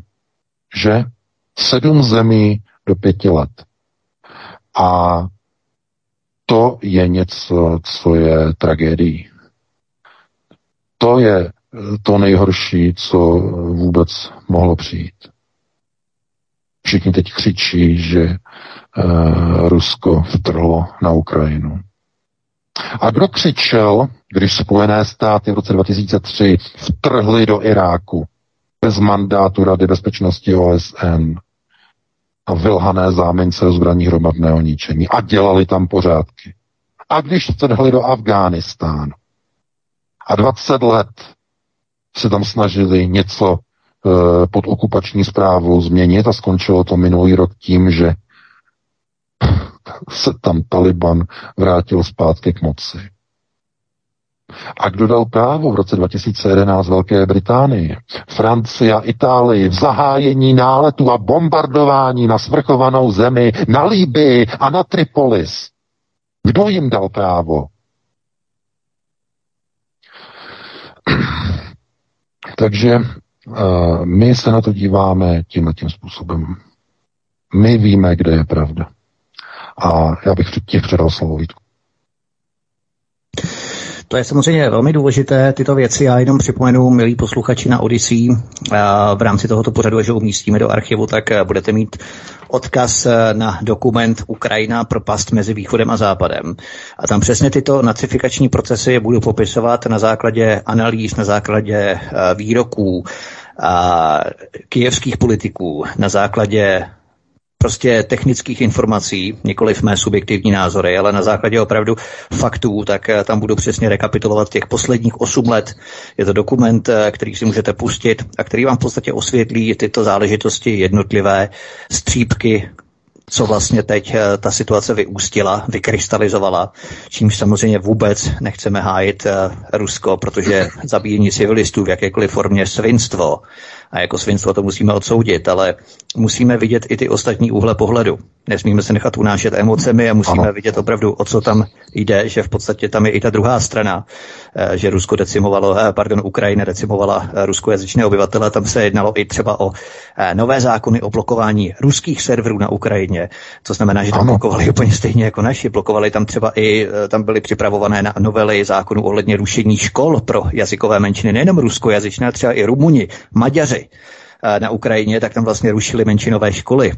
že sedm zemí do pěti let. A to je něco, co je tragédií. To je to nejhorší, co vůbec mohlo přijít. Všichni teď křičí, že uh, Rusko vtrhlo na Ukrajinu. A kdo křičel, když Spojené státy v roce 2003 vtrhly do Iráku bez mandátu Rady bezpečnosti OSN a vylhané zámince zbraní hromadného ničení a dělali tam pořádky. A když vtrhli do Afghánistánu a 20 let se tam snažili něco e, pod okupační zprávou změnit a skončilo to minulý rok tím, že se tam Taliban vrátil zpátky k moci. A kdo dal právo v roce 2011 Velké Británii, Francii a Itálii v zahájení náletu a bombardování na svrchovanou zemi, na Líbii a na Tripolis? Kdo jim dal právo? Takže uh, my se na to díváme tímhle tím způsobem. My víme, kde je pravda. A já bych těch předal slovo Vítku. To je samozřejmě velmi důležité, tyto věci. Já jenom připomenu, milí posluchači na Odyssey, v rámci tohoto pořadu, že umístíme do archivu, tak budete mít odkaz na dokument Ukrajina propast mezi východem a západem. A tam přesně tyto nacifikační procesy budu popisovat na základě analýz, na základě výroků a kijevských politiků, na základě prostě technických informací, v mé subjektivní názory, ale na základě opravdu faktů, tak eh, tam budu přesně rekapitulovat těch posledních 8 let. Je to dokument, eh, který si můžete pustit a který vám v podstatě osvětlí tyto záležitosti jednotlivé střípky, co vlastně teď eh, ta situace vyústila, vykrystalizovala, čímž samozřejmě vůbec nechceme hájit Rusko, protože zabíjení civilistů v jakékoliv formě svinstvo a jako svinstvo to musíme odsoudit, ale musíme vidět i ty ostatní úhle pohledu. Nesmíme se nechat unášet emocemi a musíme ano. vidět opravdu, o co tam jde, že v podstatě tam je i ta druhá strana, eh, že Rusko decimovalo, eh, pardon, Ukrajina decimovala eh, ruskojazyčné obyvatele, tam se jednalo i třeba o nové zákony o blokování ruských serverů na Ukrajině, co znamená, že tam ano. blokovali úplně stejně jako naši, blokovali tam třeba i, tam byly připravované na novely zákonů ohledně rušení škol pro jazykové menšiny, nejenom ruskojazyčné, třeba i Rumuni, Maďaři na Ukrajině, tak tam vlastně rušili menšinové školy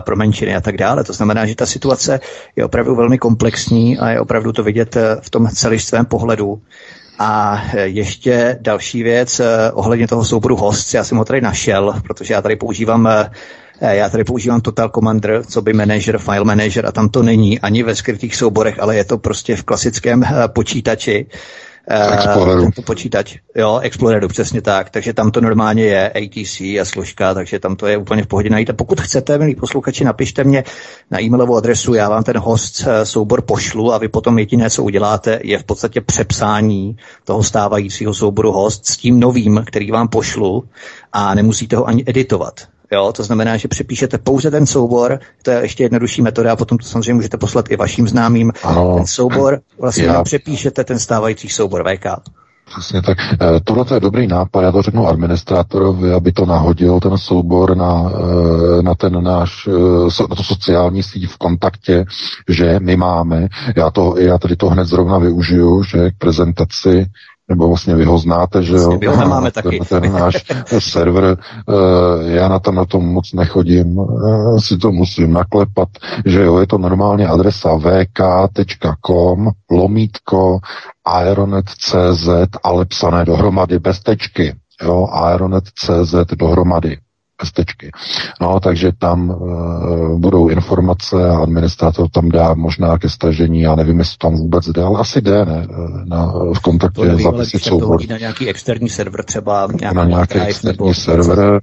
pro menšiny a tak dále. To znamená, že ta situace je opravdu velmi komplexní a je opravdu to vidět eh, v tom celistvém pohledu. A eh, ještě další věc eh, ohledně toho souboru host, já jsem ho tady našel, protože já tady používám já tady používám Total Commander, co by manager, file manager a tam to není ani ve skrytých souborech, ale je to prostě v klasickém počítači. Exploreru. Tento počítač, jo, Exploreru, přesně tak. Takže tam to normálně je ATC a složka, takže tam to je úplně v pohodě najít. A pokud chcete, milí posluchači, napište mě na e-mailovou adresu, já vám ten host eh, soubor pošlu a vy potom jediné, co uděláte, je v podstatě přepsání toho stávajícího souboru host s tím novým, který vám pošlu a nemusíte ho ani editovat. Jo, to znamená, že přepíšete pouze ten soubor, to je ještě jednodušší metoda a potom to samozřejmě můžete poslat i vašim známým. Ano. Ten soubor, vlastně já... přepíšete ten stávající soubor VK. Přesně tak. Eh, tohle je dobrý nápad, já to řeknu administrátorovi, aby to nahodil ten soubor na, eh, na ten náš, eh, na to sociální síť v kontaktě, že my máme, já, to, já tady to hned zrovna využiju, že k prezentaci nebo vlastně vy ho znáte, že jo? Vlastně máme taky. Ten, ten náš server, uh, já na to na tom moc nechodím, uh, si to musím naklepat, že jo, je to normálně adresa vk.com, lomítko, aeronet.cz, ale psané dohromady bez tečky, jo, aeronet.cz dohromady pestečky. No, takže tam uh, budou informace a administrátor tam dá možná ke stažení, já nevím, jestli tam vůbec jde, ale asi jde, ne, eh, na, v kontaktě nevím, zapisit soubor. na nějaký externí server třeba, na nějaký externí nebo... server,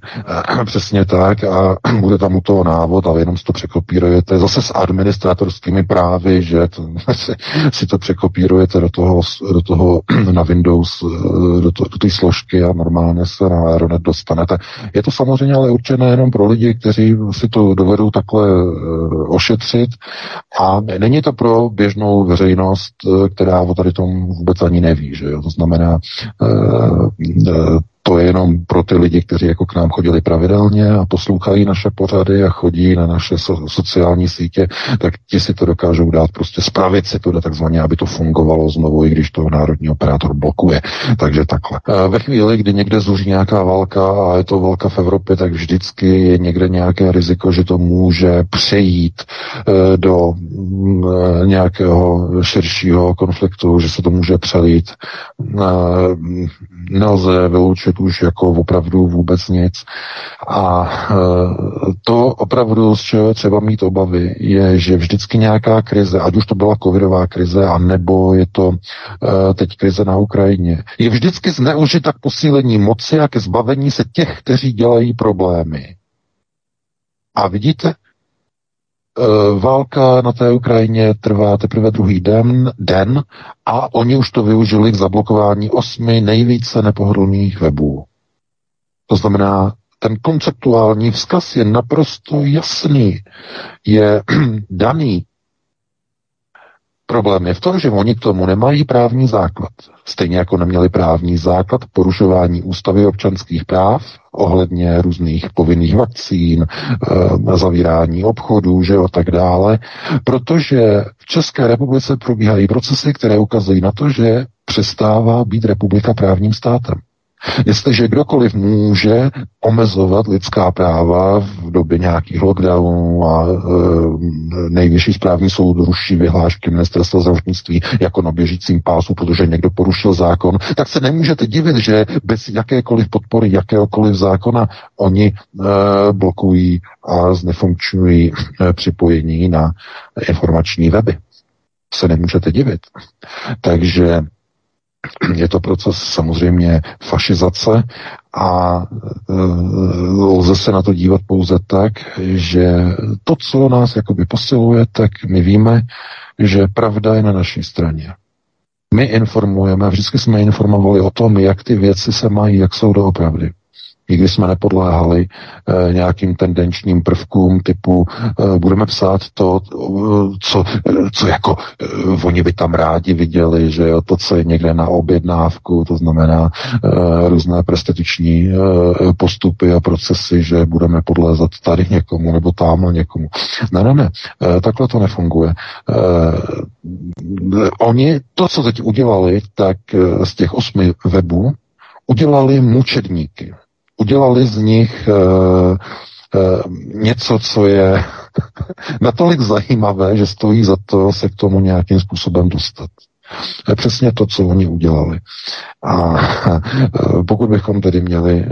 uh, přesně tak, a bude tam u toho návod, ale jenom si to překopírujete, zase s administrátorskými právy, že to, si, si to překopírujete do toho, do toho na Windows, do, to, do té složky a normálně se na Aeronet dostanete. Je to samozřejmě ale určené jenom pro lidi, kteří si to dovedou takhle uh, ošetřit a není to pro běžnou veřejnost, uh, která o tady tom vůbec ani neví, že jo? To znamená, uh, to je jenom pro ty lidi, kteří jako k nám chodili pravidelně a poslouchají naše pořady a chodí na naše so, sociální sítě, tak ti si to dokážou dát prostě spravit si to takzvaně, aby to fungovalo znovu, i když to národní operátor blokuje. Takže takhle. Ve chvíli, kdy někde zuří nějaká válka a je to válka v Evropě, tak vždycky je někde nějaké riziko, že to může přejít e, do mm, e, nějakého širšího konfliktu, že se to může přelít. Nelze vyloučit řešit už jako opravdu vůbec nic. A e, to opravdu, z čeho třeba mít obavy, je, že vždycky nějaká krize, ať už to byla covidová krize, a nebo je to e, teď krize na Ukrajině, je vždycky zneužita k posílení moci a ke zbavení se těch, kteří dělají problémy. A vidíte, válka na té Ukrajině trvá teprve druhý den, den a oni už to využili k zablokování osmi nejvíce nepohodlných webů. To znamená, ten konceptuální vzkaz je naprosto jasný, je daný Problém je v tom, že oni k tomu nemají právní základ. Stejně jako neměli právní základ porušování ústavy občanských práv ohledně různých povinných vakcín, e, zavírání obchodů, že jo, tak dále, protože v České republice probíhají procesy, které ukazují na to, že přestává být republika právním státem. Jestliže kdokoliv může omezovat lidská práva v době nějakých lockdownů a e, nejvyšší správní soud ruší vyhlášky ministerstva zdravotnictví jako na běžícím pásu, protože někdo porušil zákon, tak se nemůžete divit, že bez jakékoliv podpory jakéhokoliv zákona oni e, blokují a znefunkčují e, připojení na informační weby. Se nemůžete divit. Takže je to proces samozřejmě fašizace a e, lze se na to dívat pouze tak, že to, co nás jakoby posiluje, tak my víme, že pravda je na naší straně. My informujeme, vždycky jsme informovali o tom, jak ty věci se mají, jak jsou doopravdy. Nikdy jsme nepodléhali e, nějakým tendenčním prvkům typu e, budeme psát to, co, co jako e, oni by tam rádi viděli, že jo, to, co je někde na objednávku, to znamená e, různé prestatiční e, postupy a procesy, že budeme podlézat tady někomu nebo tam někomu. Ne, ne, ne, e, takhle to nefunguje. E, oni to, co teď udělali, tak z těch osmi webů udělali mučedníky. Udělali z nich e, e, něco, co je natolik zajímavé, že stojí za to se k tomu nějakým způsobem dostat. To je přesně to, co oni udělali. A pokud bychom tedy měli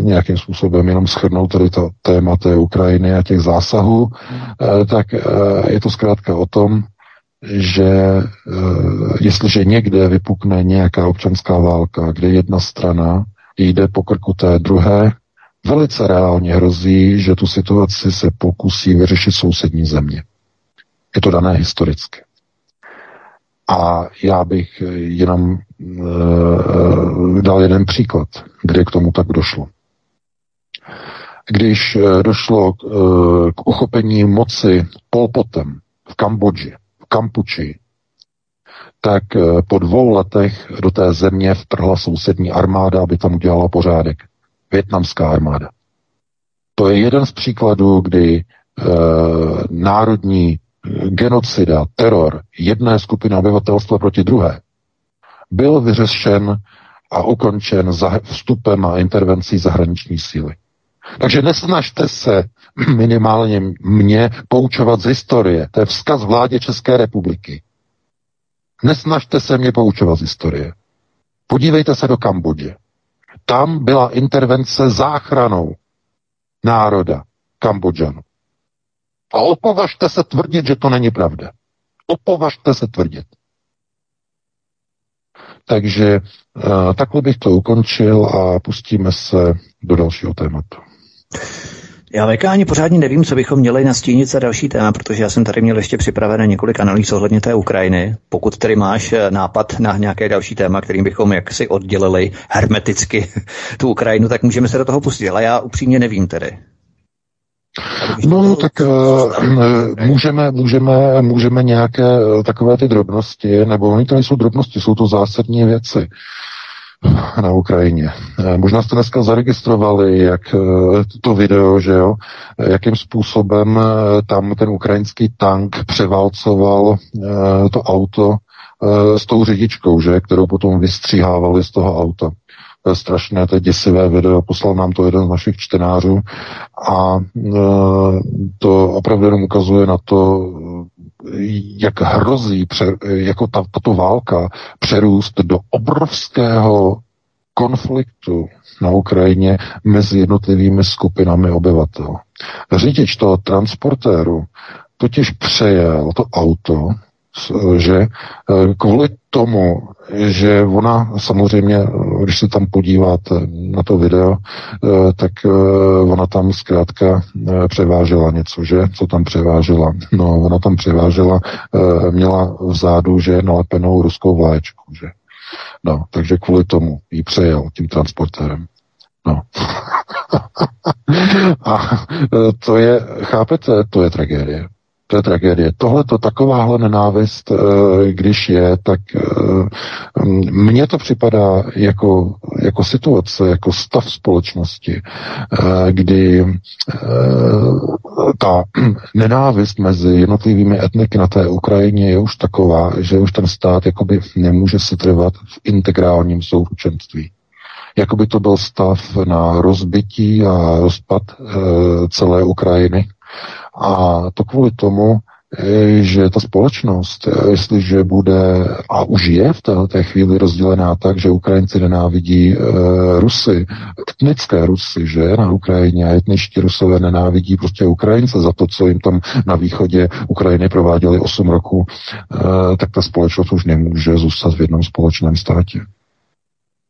nějakým způsobem jenom schrnout tady to téma té Ukrajiny a těch zásahů, tak je to zkrátka o tom, že jestliže někde vypukne nějaká občanská válka, kde jedna strana jde po krku té druhé, velice reálně hrozí, že tu situaci se pokusí vyřešit sousední země. Je to dané historicky. A já bych jenom e, dal jeden příklad, kde k tomu tak došlo. Když e, došlo k, e, k uchopení moci Polpotem v Kambodži, Kampuči, tak eh, po dvou letech do té země vtrhla sousední armáda, aby tam udělala pořádek. Větnamská armáda. To je jeden z příkladů, kdy e, národní eh, genocida, teror jedné skupiny obyvatelstva proti druhé byl vyřešen a ukončen za vstupem a intervencí zahraniční síly. Takže nesnažte se minimálně mě poučovat z historie. To je vzkaz vládě České republiky. Nesnažte se mě poučovat z historie. Podívejte se do Kambodže. Tam byla intervence záchranou národa Kambodžanu. A opovažte se tvrdit, že to není pravda. Opovažte se tvrdit. Takže uh, takhle bych to ukončil a pustíme se do dalšího tématu. Já VK ani pořádně nevím, co bychom měli nastínit za další téma, protože já jsem tady měl ještě připravené několik analýz ohledně té Ukrajiny. Pokud tedy máš eh, nápad na nějaké další téma, kterým bychom jaksi oddělili hermeticky tu Ukrajinu, tak můžeme se do toho pustit. Ale já upřímně nevím tedy. No, tak uh, můžeme, můžeme, můžeme nějaké takové ty drobnosti, nebo oni to nejsou drobnosti, jsou to zásadní věci na Ukrajině. Eh, možná jste dneska zaregistrovali, jak eh, to video, že jo, jakým způsobem eh, tam ten ukrajinský tank převálcoval to auto s tou řidičkou, že, kterou potom vystříhávali z toho auta. To je strašné, to je děsivé video, poslal nám to jeden z našich čtenářů a to opravdu jenom ukazuje na to, jak hrozí jako ta, tato válka přerůst do obrovského konfliktu na Ukrajině mezi jednotlivými skupinami obyvatel. Řidič toho transportéru totiž přejel to auto, že eh, kvůli tomu, že ona samozřejmě, když se tam podíváte na to video, eh, tak eh, ona tam zkrátka převážela něco, že? Co tam převážela? No, ona tam převážela, měla vzadu, že nalepenou ruskou vláčku, že? No, takže kvůli tomu jí přejel tím transportérem. No. A to je, chápete, to je tragédie. To je tragédie. Tohle to takováhle nenávist, eh, když je, tak eh, mně to připadá jako, jako situace, jako stav společnosti, eh, kdy ta nenávist mezi jednotlivými etniky na té Ukrajině je už taková, že už ten stát jakoby nemůže se trvat v integrálním souručenství jako by to byl stav na rozbití a rozpad celé Ukrajiny a to kvůli tomu, eh, že ta společnost, eh, jestliže bude a už je v té chvíli rozdělená tak, že Ukrajinci nenávidí e, Rusy, etnické Rusy, že na Ukrajině a etničtí Rusové nenávidí prostě Ukrajince za to, co jim tam na východě Ukrajiny prováděli 8 roku, e, tak ta společnost už nemůže zůstat v jednom společném státě.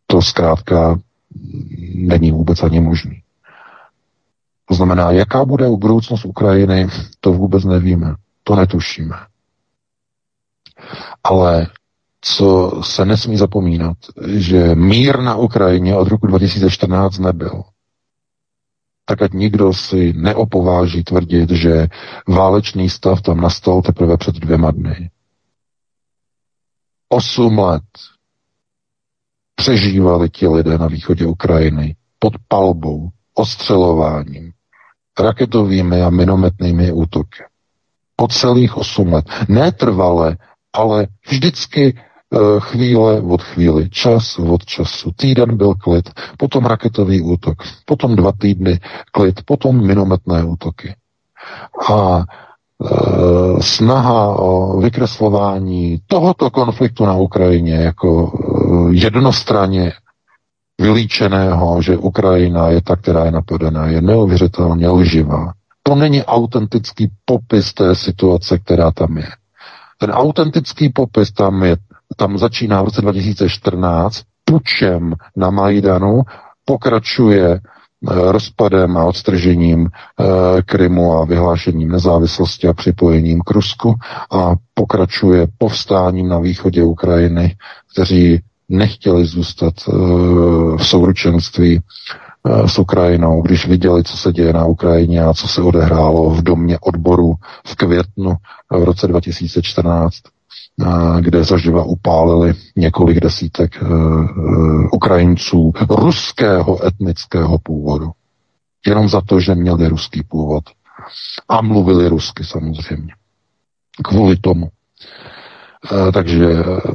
To zkrátka není vůbec ani možný. To znamená, jaká bude budoucnost Ukrajiny, to vůbec nevíme, to netušíme. Ale co se nesmí zapomínat, že mír na Ukrajině od roku 2014 nebyl. tak ať nikdo si neopováží tvrdit, že válečný stav tam nastal teprve před dvěma dny. Osm let přežívali ti lidé na východě Ukrajiny pod palbou, ostřelováním, raketovými a minometnými útoky. Po celých osm let. Netrvale, ale vždycky Eh, chvíle od chvíli, čas od času. Týden byl klid, potom raketový útok, potom dva týdny klid, potom minometné útoky. A e, snaha o vykreslování tohoto konfliktu na Ukrajině jako e, jednostranně vylíčeného, že Ukrajina je ta, která je napadená, je neuvěřitelně lživá. To není autentický popis té situace, která tam je. Ten autentický popis tam je tam začíná v roce 2014 pučem na Majdanu, pokračuje eh, rozpadem a odstržením eh, Krymu a vyhlášením nezávislosti a připojením k Rusku a pokračuje povstáním na východě Ukrajiny, kteří nechtěli zůstat eh, v souručenství s Ukrajinou, když viděli, co se děje na Ukrajině a co se odehrálo v domě odboru v květnu v roce 2014 kde zaživa upálili několik desítek Ukrajinců ruského etnického původu. Jenom za to, že měli ruský původ. A mluvili rusky samozřejmě. Kvůli tomu. Uh, takže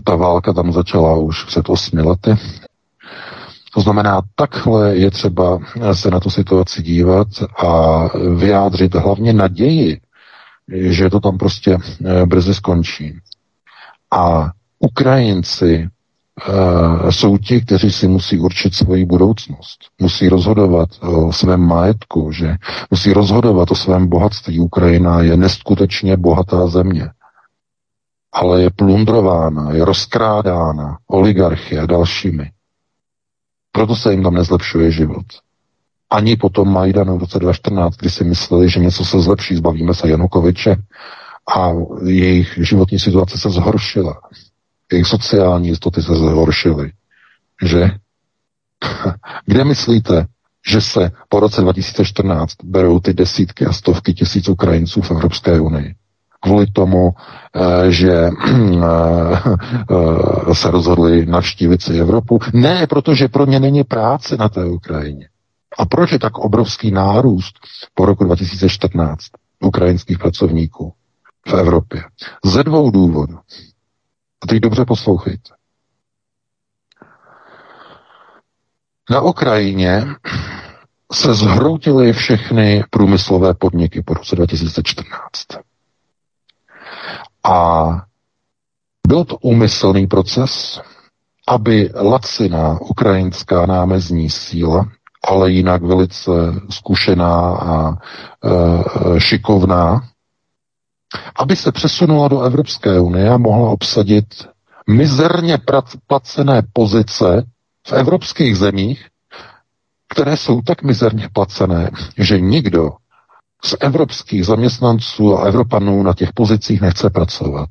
ta válka tam začala už před osmi lety. To znamená, takhle je třeba se na tu situaci dívat a vyjádřit hlavně naději, že to tam prostě brzy skončí. A Ukrajinci jsou ti, kteří si musí určit svoji budoucnost. Musí rozhodovat o svém majetku, že musí rozhodovat o svém bohatství. Ukrajina je neskutečně bohatá země, ale je plundrována, je rozkrádána oligarchy a dalšími. Proto se jim tam nezlepšuje život. Ani potom Majdanu v roce 2014, kdy si mysleli, že něco se zlepší, zbavíme se Janukoviče, a jejich životní situace se zhoršila. Jejich sociální jistoty se zhoršily. Že? Kde myslíte, že se po roce 2014 berou ty desítky a stovky tisíc Ukrajinců v Evropské unii? Kvůli tomu, eh, že eh, eh, se rozhodli navštívit si Evropu? Ne, protože pro ně není práce na té Ukrajině. A proč je tak obrovský nárůst po roku 2014 ukrajinských pracovníků? v Evropě. Ze dvou důvodů. A teď dobře poslouchejte. Na Ukrajině se zhroutily všechny průmyslové podniky po roce 2014. A byl to úmyslný proces, aby laciná ukrajinská námezní síla, ale jinak velice zkušená a e, šikovná, aby se přesunula do Evropské unie a mohla obsadit mizerně placené pozice v evropských zemích, které jsou tak mizerně placené, že nikdo z evropských zaměstnanců a Evropanů na těch pozicích nechce pracovat.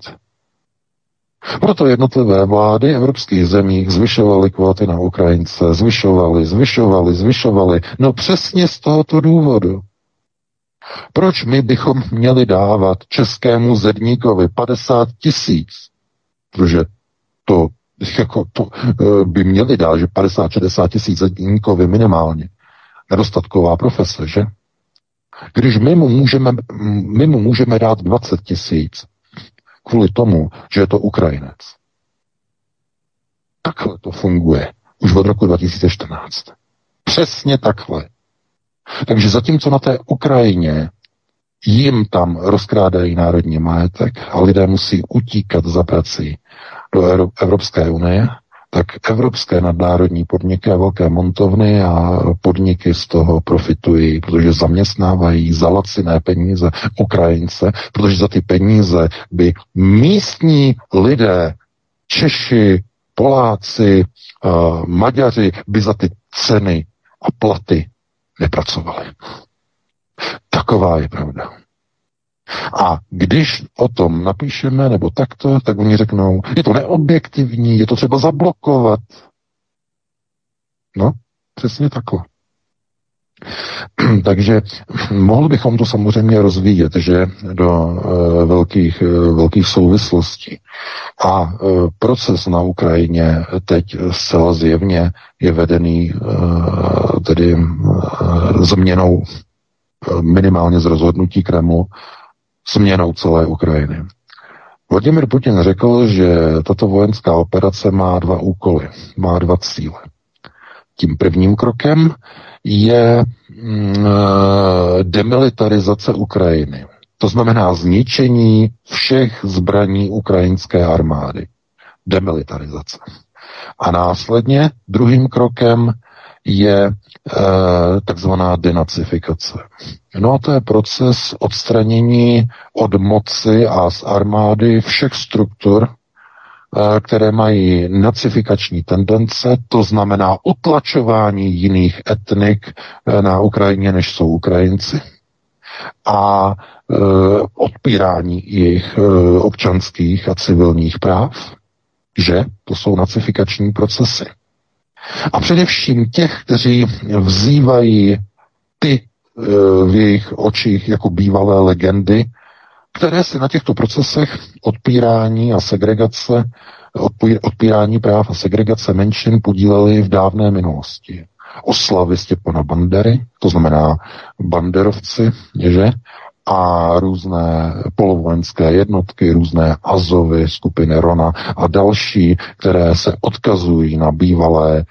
Proto jednotlivé vlády evropských zemí zvyšovaly kvóty na Ukrajince, zvyšovaly, zvyšovaly, zvyšovaly. No přesně z tohoto důvodu. Proč my bychom měli dávat českému zedníkovi 50 tisíc? Protože to, jako to eh, by měli dát, že 50-60 tisíc zedníkovi minimálně. Nedostatková profese, že? Když my mu můžeme, my mu můžeme dát 20 tisíc kvůli tomu, že je to Ukrajinec. Takhle to funguje už od roku 2014. Přesně takhle. Takže zatímco na té Ukrajině jim tam rozkrádají národní majetek a lidé musí utíkat za prací do Evropské unie, tak evropské nadnárodní podniky a velké montovny a podniky z toho profitují, protože zaměstnávají za laciné peníze Ukrajince, protože za ty peníze by místní lidé, Češi, Poláci, uh, Maďaři by za ty ceny a platy nepracovali. Taková je pravda. A když o tom napíšeme nebo takto, tak oni řeknou, je to neobjektivní, je to třeba zablokovat. No, přesně takhle. Takže mohli bychom to samozřejmě rozvíjet, že do uh, velkých, uh, velkých souvislostí. A uh, proces na Ukrajině teď zcela zjevně je vedený uh, tedy uh, změnou uh, minimálně z rozhodnutí Kremlu, změnou celé Ukrajiny. Vladimir Putin řekl, že tato vojenská operace má dva úkoly, má dva cíle. Tím prvním krokem je mm, demilitarizace Ukrajiny. To znamená zničení všech zbraní ukrajinské armády. Demilitarizace. A následně druhým krokem je e, takzvaná denacifikace. No a to je proces odstranění od moci a z armády všech struktur, Eh, které mají nacifikační tendence, to znamená utlačování jiných etnik eh, na Ukrajině, než jsou Ukrajinci, a eh, odpírání jejich občanských a civilních práv, že to jsou nacifikační procesy. A především těch, kteří vzývají ty v jejich očích jako bývalé legendy, které se na těchto procesech odpírání a segregace, odpírání práv a segregace menšin podílely v dávné minulosti. Oslavy Stěpana Bandery, to znamená banderovci, že? a různé polovojenské jednotky, různé Azovy, skupiny Rona a další, které se odkazují na bývalé e,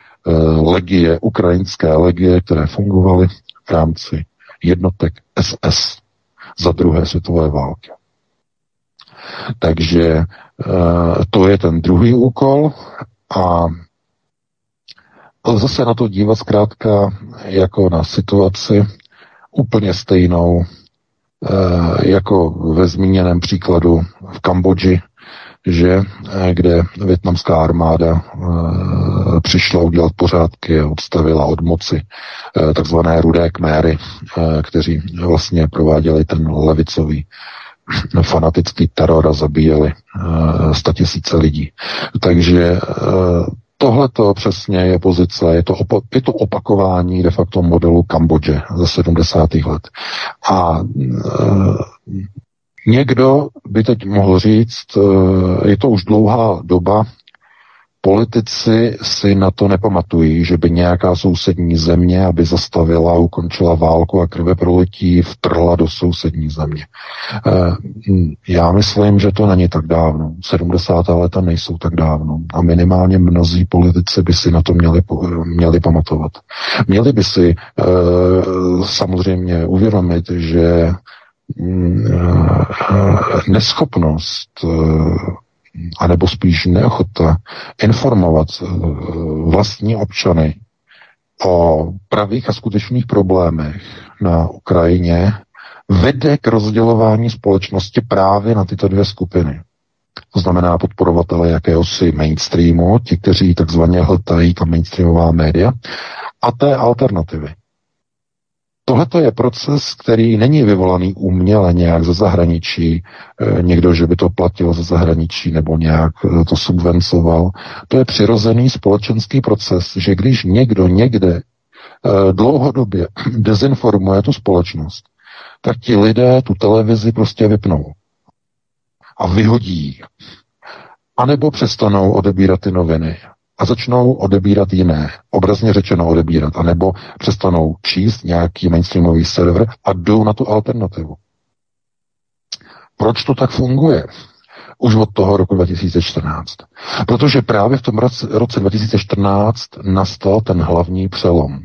legie, ukrajinské legie, které fungovaly v rámci jednotek SS za druhé světové války. Takže eh, to je ten druhý úkol a zase na to dívat zkrátka jako na situaci úplně stejnou, eh, jako ve zmíněném příkladu v Kambodži, že eh, kde větnamská armáda přišla udělat pořádky a odstavila od moci takzvané rudé kméry, kteří vlastně prováděli ten levicový fanatický teror a zabíjeli uh, tisíce lidí. Takže Tohle to přesně je pozice, je to, opa- je to opakování de facto modelu Kambodže ze 70. let. A někdo by teď mohl říct, e, je to už dlouhá doba, Politici si na to nepamatují, že by nějaká sousední země, aby zastavila ukončila válku a krve proletí, vtrla do sousední země. Eh, já myslím, že to není tak dávno. 70. leta nejsou tak dávno. A minimálně mnozí politici by si na to měli, měli pamatovat. Měli by si eh, samozřejmě uvědomit, že eh, neschopnost anebo spíš neochota informovat eh, vlastní občany o pravých a skutečných problémech na Ukrajině vede k rozdělování společnosti právě na tyto dvě skupiny. To znamená podporovatele jakéhosi mainstreamu, ti, kteří takzvaně hltají ta mainstreamová média, a té alternativy. Tohle je proces, který není vyvolaný uměle nějak ze zahraničí, e, někdo, že by to platil ze zahraničí nebo nějak e, to subvencoval. To je přirozený společenský proces, že když někdo někde e, dlouhodobě dezinformuje tu společnost, tak ti lidé tu televizi prostě vypnou a vyhodí. A nebo přestanou odebírat ty noviny a začnou odebírat jiné, obrazně řečeno odebírat, anebo přestanou číst nějaký mainstreamový server a jdou na tu alternativu. Proč to tak funguje? Už od toho roku 2014. Protože právě v tom roce, roce 2014 nastal ten hlavní přelom.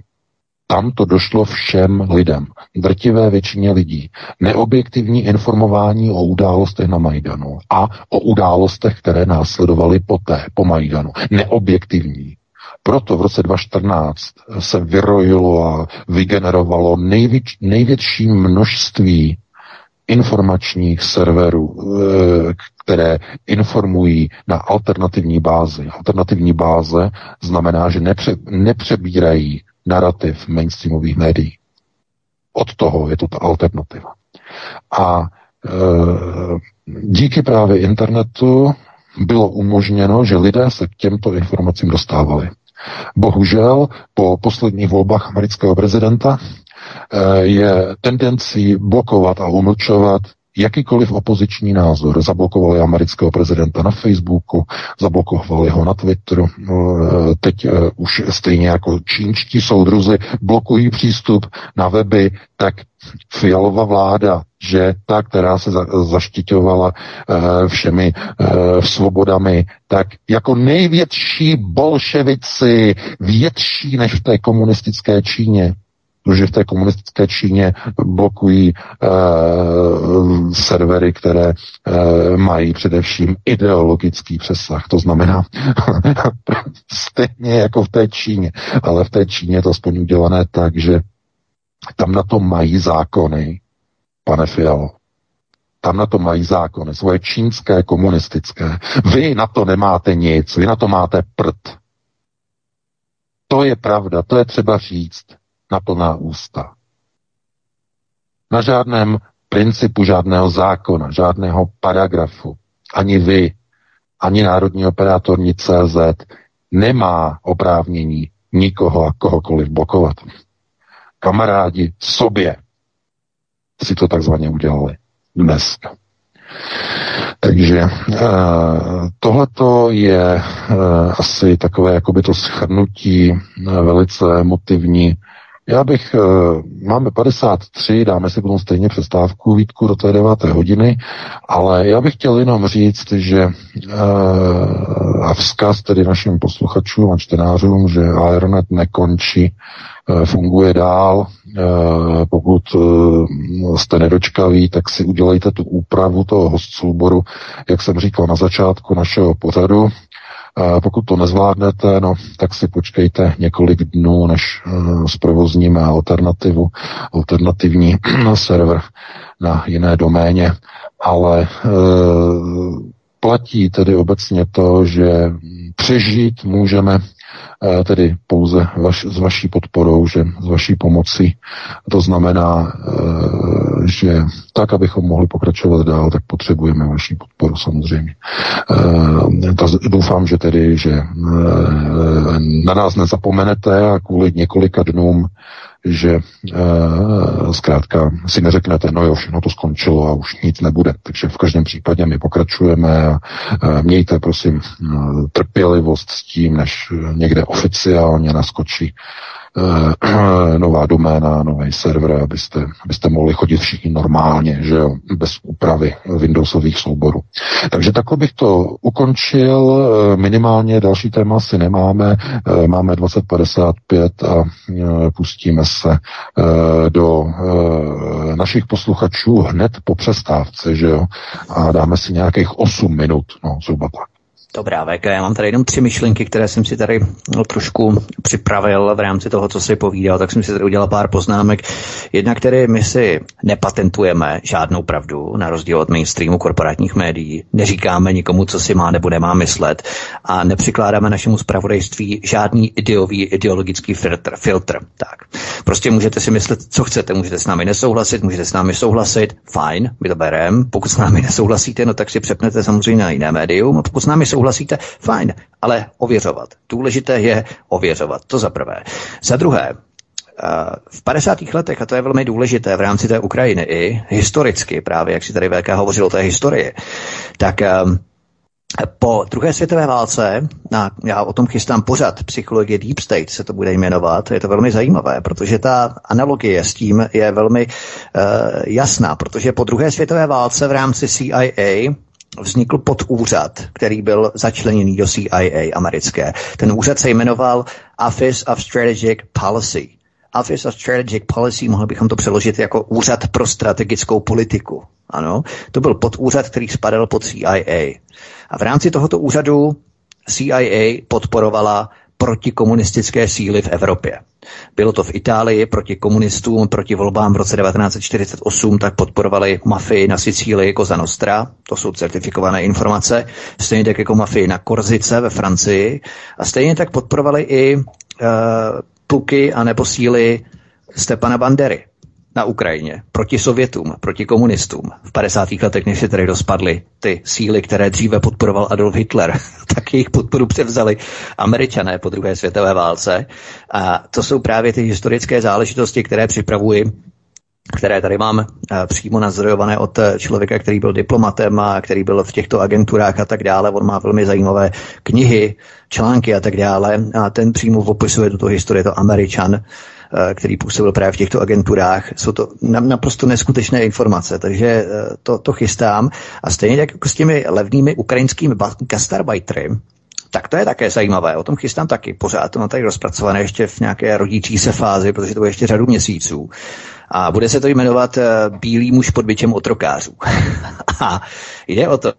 Tam to došlo všem lidem, drtivé většině lidí. Neobjektivní informování o událostech na Majdanu a o událostech, které následovaly poté, po Majdanu. Neobjektivní. Proto v roce 2014 se vyrojilo a vygenerovalo největ, největší množství informačních serverů, eh, které informují na alternativní bázi. Alternativní báze znamená, že nepře, nepřebírají narrativ mainstreamových médií. Od toho je to ta alternativa. A e, díky právě internetu bylo umožněno, že lidé se k těmto informacím dostávali. Bohužel po posledních volbách amerického prezidenta je tendencí blokovat a umlčovat jakýkoliv opoziční názor. Zablokovali amerického prezidenta na Facebooku, zablokovali ho na Twitteru. Teď už stejně jako čínští soudruzi blokují přístup na weby, tak Fialová vláda, že ta, která se za, zaštiťovala uh, všemi svobodami, tak jako největší bolševici, větší než v té komunistické Číně, protože v té komunistické Číně blokují uh, servery, které uh, mají především ideologický přesah. To znamená stejně jako v té Číně, ale v té Číně je to aspoň udělané tak, že tam na to mají zákony, pane Fialo. Tam na to mají zákony, svoje čínské, komunistické. Vy na to nemáte nic, vy na to máte prd. To je pravda, to je třeba říct na plná ústa. Na žádném principu žádného zákona, žádného paragrafu, ani vy, ani Národní operátor, nic CZ nemá oprávnění nikoho a kohokoliv blokovat kamarádi sobě si to takzvaně udělali dnes. Takže uh, tohleto je uh, asi takové jakoby to schrnutí uh, velice emotivní já bych, uh, máme 53, dáme si potom stejně přestávku Vítku do té 9. hodiny, ale já bych chtěl jenom říct, že uh, a vzkaz tedy našim posluchačům a čtenářům, že Aeronet nekončí, uh, funguje dál, pokud jste nedočkaví, tak si udělejte tu úpravu toho host souboru, jak jsem říkal na začátku našeho pořadu, pokud to nezvládnete, no, tak si počkejte několik dnů, než uh, zprovozníme alternativu, alternativní server na jiné doméně, ale uh, platí tedy obecně to, že přežít můžeme Eh, tedy pouze vaš, s vaší podporou, že s vaší pomocí. To znamená, eh, že tak, abychom mohli pokračovat dál, tak potřebujeme vaší podporu samozřejmě. Eh, doufám, že tedy, že na nás nezapomenete a kvůli několika dnům že uh, zkrátka si neřeknete, no jo, všechno to skončilo a už nic nebude. Takže v každém případě my pokračujeme a uh, mějte prosím uh, trpělivost s tím, než někde oficiálně naskočí uh, nová doména, nový server, abyste, abyste mohli chodit všichni normálně, že jo, bez úpravy Windowsových souborů. Takže takhle bych to ukončil, minimálně další téma si nemáme, máme 2055 a pustíme se do našich posluchačů hned po přestávce, že jo, a dáme si nějakých 8 minut, no zhruba tak. Dobrá, VK, já mám tady jenom tři myšlenky, které jsem si tady no, trošku připravil v rámci toho, co si povídal, tak jsem si tady udělal pár poznámek. Jedna, které my si nepatentujeme žádnou pravdu, na rozdíl od mainstreamu korporátních médií. Neříkáme nikomu, co si má nebo nemá myslet a nepřikládáme našemu zpravodajství žádný ideový, ideologický filtr. filtr. Tak. Prostě můžete si myslet, co chcete, můžete s námi nesouhlasit, můžete s námi souhlasit, fajn, my to bereme. Pokud s námi nesouhlasíte, no tak si přepnete samozřejmě na jiné médium, a pokud s námi souhlasíte, souhlasíte, fajn, ale ověřovat. Důležité je ověřovat, to za prvé. Za druhé, eh, v 50. letech, a to je velmi důležité v rámci té Ukrajiny i historicky, právě jak si tady VK hovořil o té historii, tak eh, po druhé světové válce, a já o tom chystám pořad, psychologie Deep State se to bude jmenovat, je to velmi zajímavé, protože ta analogie s tím je velmi uh, jasná, protože po druhé světové válce v rámci CIA vznikl podúřad, který byl začleněný do CIA americké. Ten úřad se jmenoval Office of Strategic Policy. Office of Strategic Policy, mohli bychom to přeložit jako Úřad pro strategickou politiku. Ano, to byl podúřad, který spadal pod CIA. A v rámci tohoto úřadu CIA podporovala protikomunistické síly v Evropě. Bylo to v Itálii proti komunistům, proti volbám v roce 1948, tak podporovali mafii na Sicílii Cosa Nostra, to jsou certifikované informace, stejně tak jako mafii na Korzice ve Francii. A stejně tak podporovali i uh, pluky a nebo síly Stepana Bandery. Na Ukrajině proti Sovětům, proti komunistům v 50. letech, než se tady rozpadly ty síly, které dříve podporoval Adolf Hitler, tak jejich podporu převzali američané po druhé světové válce. A to jsou právě ty historické záležitosti, které připravuji které tady mám eh, přímo nazdrojované od eh, člověka, který byl diplomatem a který byl v těchto agenturách a tak dále. On má velmi zajímavé knihy, články a tak dále. A ten přímo popisuje tuto historii, to Američan, který působil právě v těchto agenturách. Jsou to naprosto neskutečné informace, takže to, to chystám. A stejně jako s těmi levnými ukrajinskými gastarbajtry, tak to je také zajímavé, o tom chystám taky. Pořád to mám tady rozpracované ještě v nějaké rodící se fázi, protože to bude ještě řadu měsíců. A bude se to jmenovat eh, Bílý muž pod byčem otrokářů. a jde o to,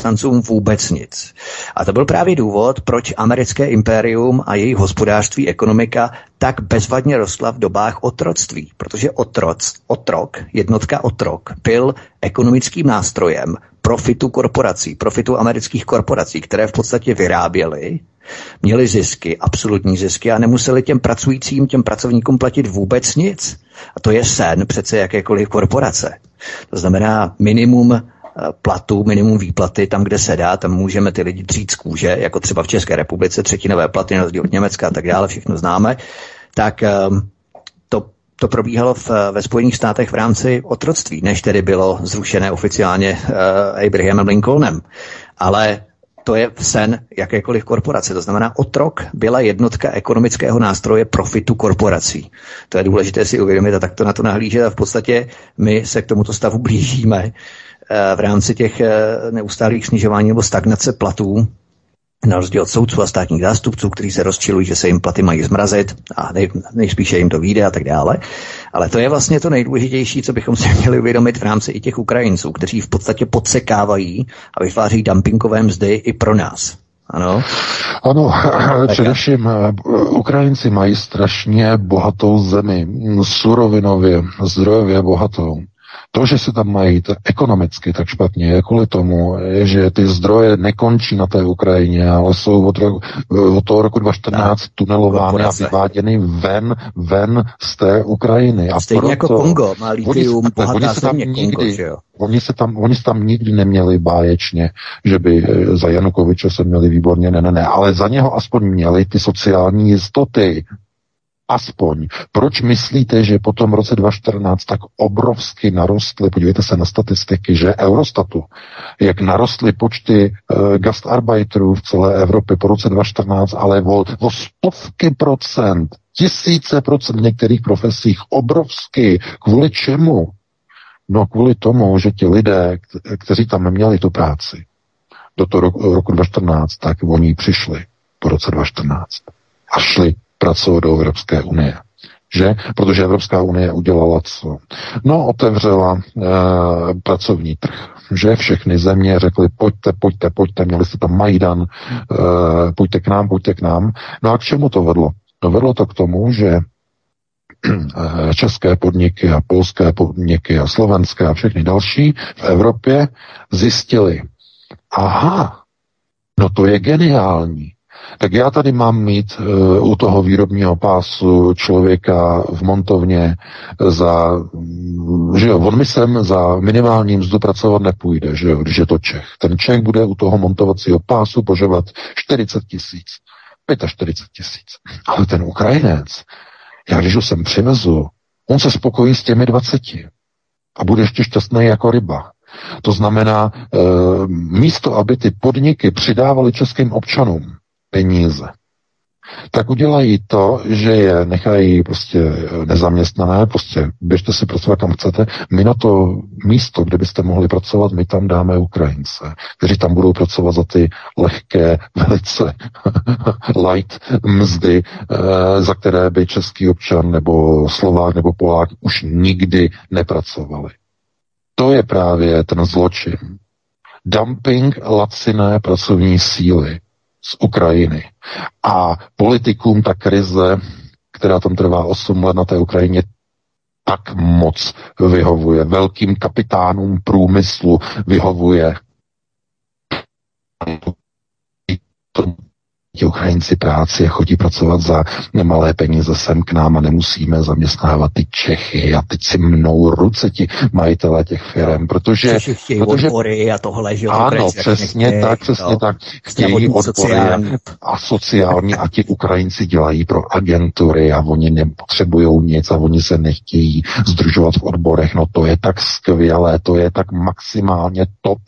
zaměstnancům vůbec nic. A to byl právě důvod, proč americké impérium a jejich hospodářství, ekonomika tak bezvadně rostla v dobách otroctví, protože otroc, otrok, jednotka otrok, byl ekonomickým nástrojem profitu korporací, profitu amerických korporací, které v podstatě vyráběly, měli zisky, absolutní zisky a nemuseli těm pracujícím, těm pracovníkům platit vůbec nic. A to je sen přece jakékoliv korporace. To znamená minimum platu, minimum výplaty tam, kde se dá, tam můžeme ty lidi dřít z kůže, jako třeba v České republice, třetinové platy na rozdíl od Německa a tak dále, všechno známe, tak ehm, to, to probíhalo v, ve Spojených státech v rámci otroctví, než tedy bylo zrušené oficiálně uh, Abrahamem Lincolnem. Ale to je sen jakékoliv korporace. To znamená, otrok byla jednotka ekonomického nástroje profitu korporací. To je důležité si uvědomit a takto na to nahlížet a v podstatě my se k tomuto stavu blížíme. Eh, v rámci těch eh, neustálých snižování nebo stagnace platů, na rozdíl od soudců a státních zástupců, kteří se rozčilují, že se jim platy mají zmrazit a nej, nejspíše jim to vyjde a tak dále. Ale to je vlastně to nejdůležitější, co bychom si měli uvědomit v rámci i těch Ukrajinců, kteří v podstatě podsekávají a vytváří dumpingové mzdy i pro nás. Ano. Ano, především eh, Ukrajinci mají strašně bohatou zemi, surovinově, zdrojově bohatou. To, že se tam mají to ekonomicky tak špatně, je kvůli tomu, že ty zdroje nekončí na té Ukrajině, ale jsou od, roku, od toho roku 2014 tunelovány a vyváděny ven, ven z té Ukrajiny. A Stejně jako proto, jako Kongo, má litium, oni, oni se tam nikdy, Kongo, že jo? Oni se, tam, oni se tam nikdy neměli báječně, že by eh, za Janukoviče se měli výborně, ne, ne, ne, ale za něho aspoň měli ty sociální jistoty, Aspoň. Proč myslíte, že po tom roce 2014 tak obrovsky narostly, podívejte se na statistiky, že Eurostatu, jak narostly počty uh, gastarbeiterů v celé Evropě po roce 2014, ale o, o stovky procent, tisíce procent v některých profesích, obrovsky. Kvůli čemu? No kvůli tomu, že ti lidé, kteří tam měli tu práci do toho roku, roku 2014, tak oni přišli po roce 2014 a šli pracovat do Evropské unie. Že? Protože Evropská unie udělala co? No, otevřela e, pracovní trh. Že všechny země řekly, pojďte, pojďte, pojďte, měli jste tam Majdan, e, pojďte k nám, pojďte k nám. No a k čemu to vedlo? No vedlo to k tomu, že eh, české podniky a polské podniky a slovenské a všechny další v Evropě zjistili, aha, no to je geniální. Tak já tady mám mít uh, u toho výrobního pásu člověka v montovně za, že jo, on mi sem za minimální mzdu pracovat nepůjde, že jo, když je to Čech. Ten Čech bude u toho montovacího pásu požovat 40 tisíc, 45 tisíc. Ale ten Ukrajinec, já když ho sem přivezu, on se spokojí s těmi 20 a bude ještě šťastný jako ryba. To znamená, e, místo, aby ty podniky přidávaly českým občanům, peníze. Tak udělají to, že je nechají prostě nezaměstnané, prostě běžte si pracovat kam chcete. My na to místo, kde byste mohli pracovat, my tam dáme Ukrajince, kteří tam budou pracovat za ty lehké, velice light mzdy, eh, za které by český občan nebo Slovák nebo Polák už nikdy nepracovali. To je právě ten zločin. Dumping laciné pracovní síly z Ukrajiny. A politikům ta krize, která tam trvá 8 let na té Ukrajině, tak moc vyhovuje. Velkým kapitánům průmyslu vyhovuje ti Ukrajinci práci a chodí pracovat za nemalé peníze sem k nám a nemusíme zaměstnávat ty Čechy a teď si mnou ruce ti majitelé těch firm, protože... Češi chtějí protože, odbory a tohle, že Ano, přesně nechtějí, tak, přesně no, tak. Chtějí odbory sociální. a sociální a ti Ukrajinci dělají pro agentury a oni nepotřebují nic a oni se nechtějí združovat v odborech. No to je tak skvělé, to je tak maximálně top.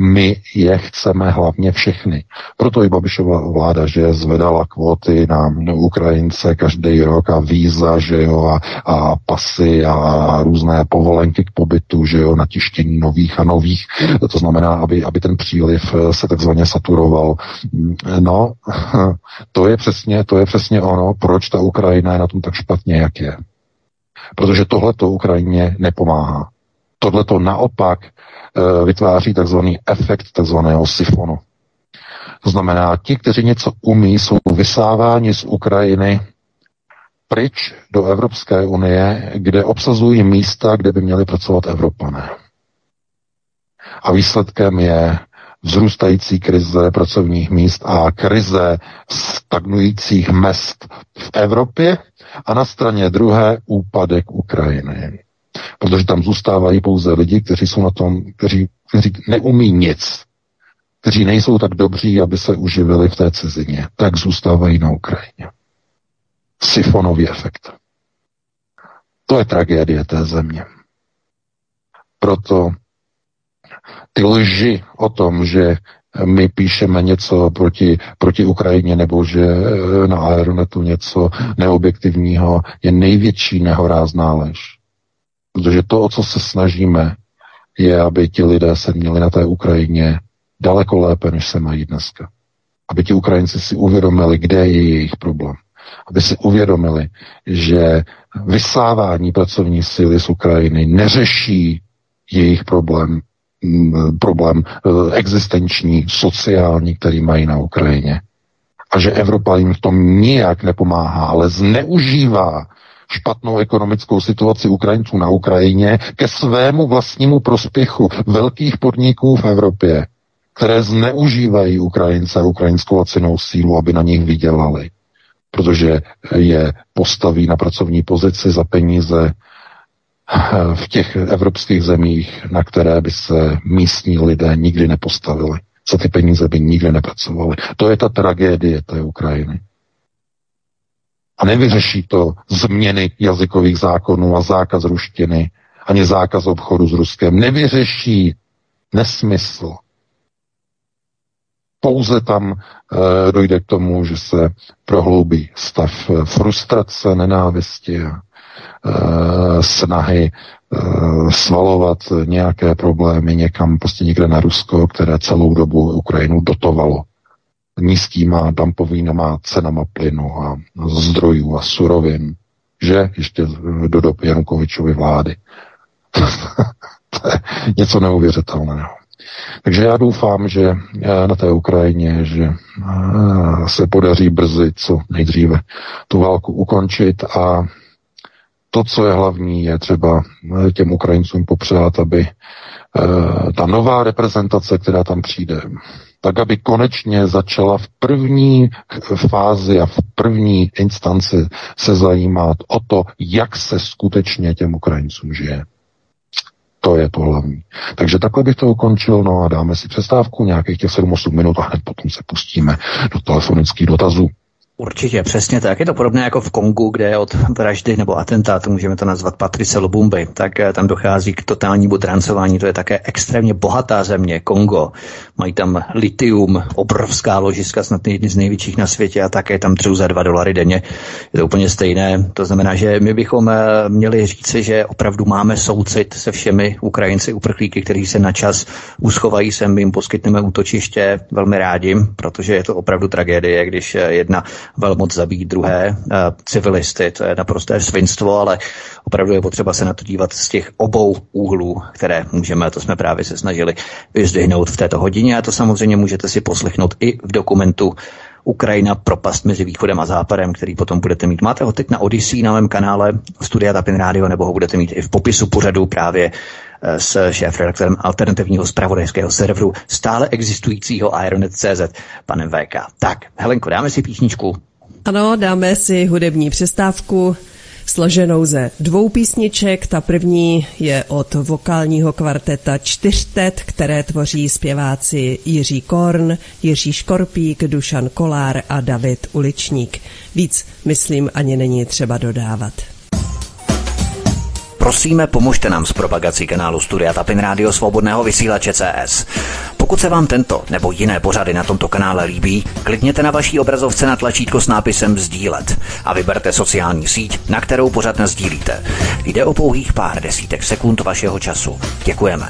My je chceme hlavně všechny. Proto i Babišova vláda že zvedala kvóty na Ukrajince každý rok a víza, že jo, a, a pasy a různé povolenky k pobytu, že jo, na tištění nových a nových. To znamená, aby, aby ten příliv se takzvaně saturoval. No, to je přesně, to je přesně ono, proč ta Ukrajina je na tom tak špatně, jak je. Protože tohle to Ukrajině nepomáhá. Tohle to naopak e, vytváří takzvaný efekt takzvaného sifonu. To znamená, ti, kteří něco umí, jsou vysáváni z Ukrajiny pryč do Evropské unie, kde obsazují místa, kde by měli pracovat Evropané. A výsledkem je vzrůstající krize pracovních míst a krize stagnujících mest v Evropě a na straně druhé úpadek Ukrajiny. Protože tam zůstávají pouze lidi, kteří jsou na tom, kteří, kteří neumí nic kteří nejsou tak dobří, aby se uživili v té cizině, tak zůstávají na Ukrajině. Sifonový efekt. To je tragédie té země. Proto ty lži o tom, že my píšeme něco proti, proti Ukrajině nebo že na Aeronetu něco neobjektivního, je největší nehorázná lež. Protože to, o co se snažíme, je, aby ti lidé se měli na té Ukrajině daleko lépe, než se mají dneska. Aby ti Ukrajinci si uvědomili, kde je jejich problém. Aby si uvědomili, že vysávání pracovní síly z Ukrajiny neřeší jejich problém, mm, problém eh, existenční, sociální, který mají na Ukrajině. A že Evropa jim v tom nijak nepomáhá, ale zneužívá špatnou ekonomickou situaci Ukrajinců na Ukrajině ke svému vlastnímu prospěchu velkých podniků v Evropě které zneužívají Ukrajince a ukrajinskou lacinou sílu, aby na nich vydělali. Protože je postaví na pracovní pozici za peníze v těch evropských zemích, na které by se místní lidé nikdy nepostavili. Za ty peníze by nikdy nepracovali. To je ta tragédie té Ukrajiny. A nevyřeší to změny jazykových zákonů a zákaz ruštiny, ani zákaz obchodu s Ruskem. Nevyřeší nesmysl, pouze tam e, dojde k tomu, že se prohloubí stav eh, frustrace, nenávisti a e, snahy e, svalovat nějaké problémy někam, prostě někde na Rusko, které celou dobu Ukrajinu dotovalo nízkýma dumpovýnama cenama plynu a zdrojů a surovin, že ještě do doby Janukovičovy vlády. to je něco neuvěřitelného. Takže já doufám, že eh, na té Ukrajině, že eh, se podaří brzy co nejdříve tu válku ukončit a to, co je hlavní, je třeba eh, těm Ukrajincům popřát, aby ta nová reprezentace, která tam přijde, tak aby konečně začala v první fázi a v první instanci se zajímat o to, jak se skutečně těm Ukrajincům žije. To je to hlavní. Takže takhle bych to ukončil, no a dáme si přestávku nějakých těch 7-8 minut a hned potom se pustíme do telefonických dotazů. Určitě, přesně tak. Je to podobné jako v Kongu, kde od vraždy nebo atentátu, můžeme to nazvat Patrice Lubumby, tak eh, tam dochází k totálnímu drancování. To je také extrémně bohatá země, Kongo. Mají tam litium, obrovská ložiska, snad jedny z největších na světě a také tam třou za dva dolary denně. Je to úplně stejné. To znamená, že my bychom eh, měli říci, že opravdu máme soucit se všemi Ukrajinci, uprchlíky, kteří se na čas uschovají sem, my jim poskytneme útočiště velmi rádi, protože je to opravdu tragédie, když eh, jedna velmoc zabít druhé uh, civilisty. To je naprosté svinstvo, ale opravdu je potřeba se na to dívat z těch obou úhlů, které můžeme, a to jsme právě se snažili vyzdvihnout v této hodině a to samozřejmě můžete si poslechnout i v dokumentu Ukrajina, propast mezi východem a západem, který potom budete mít. Máte ho teď na Odyssey na mém kanále Studia Tapin Radio, nebo ho budete mít i v popisu pořadu právě eh, s šéf-redaktorem alternativního spravodajského serveru stále existujícího Ironet.cz, panem VK. Tak, Helenko, dáme si písničku. Ano, dáme si hudební přestávku složenou ze dvou písniček. Ta první je od vokálního kvarteta Čtyřtet, které tvoří zpěváci Jiří Korn, Jiří Škorpík, Dušan Kolár a David Uličník. Víc, myslím, ani není třeba dodávat. Prosíme, pomožte nám s propagací kanálu Studia Tapin Rádio Svobodného vysílače CS. Pokud se vám tento nebo jiné pořady na tomto kanále líbí, klikněte na vaší obrazovce na tlačítko s nápisem Sdílet a vyberte sociální síť, na kterou pořad sdílíte. Jde o pouhých pár desítek sekund vašeho času. Děkujeme.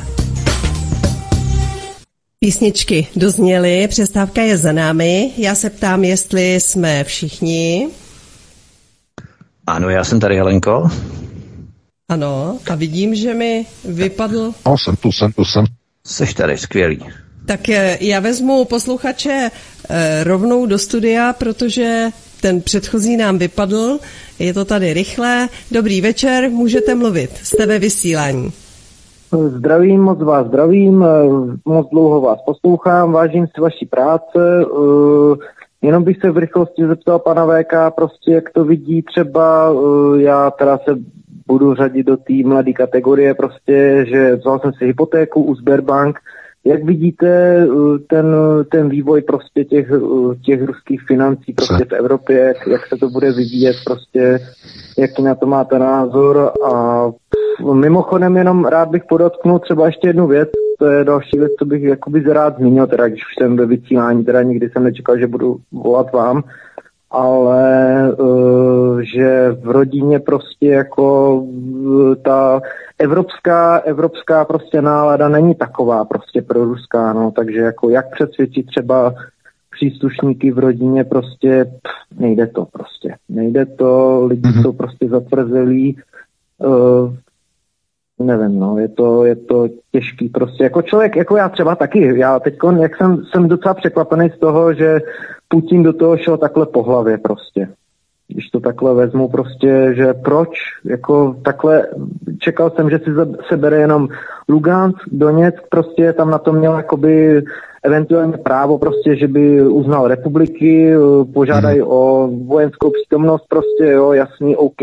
Písničky dozněly, přestávka je za námi. Já se ptám, jestli jsme všichni. Ano, já jsem tady, Helenko. Ano, a vidím, že mi vypadl... No, jsem tu, jsem tu, jsem. Seš tady, skvělý. Tak eh, já vezmu posluchače eh, rovnou do studia, protože ten předchozí nám vypadl. Je to tady rychle. Dobrý večer, můžete mluvit. Jste ve vysílání. Zdravím, moc vás zdravím, eh, moc dlouho vás poslouchám, vážím si vaší práce. Jenom bych se v rychlosti zeptal pana VK, prostě jak to vidí třeba, já teda se budu řadit do té mladé kategorie, prostě, že vzal jsem si hypotéku u Sberbank. Jak vidíte uh, ten, ten vývoj prostě těch, uh, těch ruských financí prostě v Evropě, jak, jak se to bude vyvíjet, prostě, jaký na to máte názor? A mimochodem jenom rád bych podotknul třeba ještě jednu věc, to je další věc, co bych jakoby rád zmínil, teda když už jsem ve vysílání, teda nikdy jsem nečekal, že budu volat vám, ale uh, že v rodině prostě jako uh, ta evropská, evropská prostě nálada není taková prostě pro ruská, no, takže jako jak přesvědčit třeba příslušníky v rodině prostě pff, nejde to prostě. Nejde to, lidi mm-hmm. jsou prostě zatvrzelí, uh, nevím, no, je to, je to těžký prostě. Jako člověk, jako já třeba taky, já teď, jak jsem, jsem docela překvapený z toho, že Putin do toho šel takhle po hlavě prostě. Když to takhle vezmu prostě, že proč, jako takhle, čekal jsem, že si se bere jenom Lugansk, Doněck, prostě tam na to měl jakoby eventuálně právo prostě, že by uznal republiky, eh, požádají hmm. o vojenskou přítomnost prostě, jo, jasný, OK,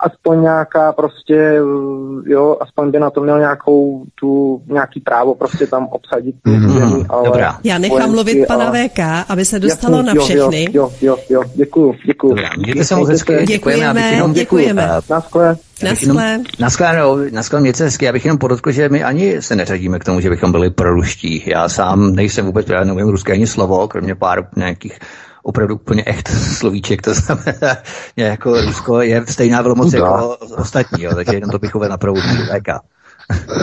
aspoň nějaká prostě, eh, jo, aspoň by na to měl nějakou tu, nějaký právo prostě tam obsadit hmm. zemí, ale Dobrá. Já nechám mluvit pana ale... VK, aby se dostalo jasný, na všechny. Jo, jo, jo, jo, děkuju, děkuju. Dobrá, mějte se moc hezky, děkujeme, děkujeme. děkujeme. Naschle. Naschle. Naschle, naschle, mějte hezky. Já bych jenom podotkl, že my ani se neřadíme k tomu, že bychom byli proruští. Já sám nejsem vůbec, já nevím ruské ani slovo, kromě pár nějakých opravdu úplně echt slovíček, to znamená, jako Rusko je stejná velmoc jako ostatní, jo, takže jenom to bych uvedl na pravou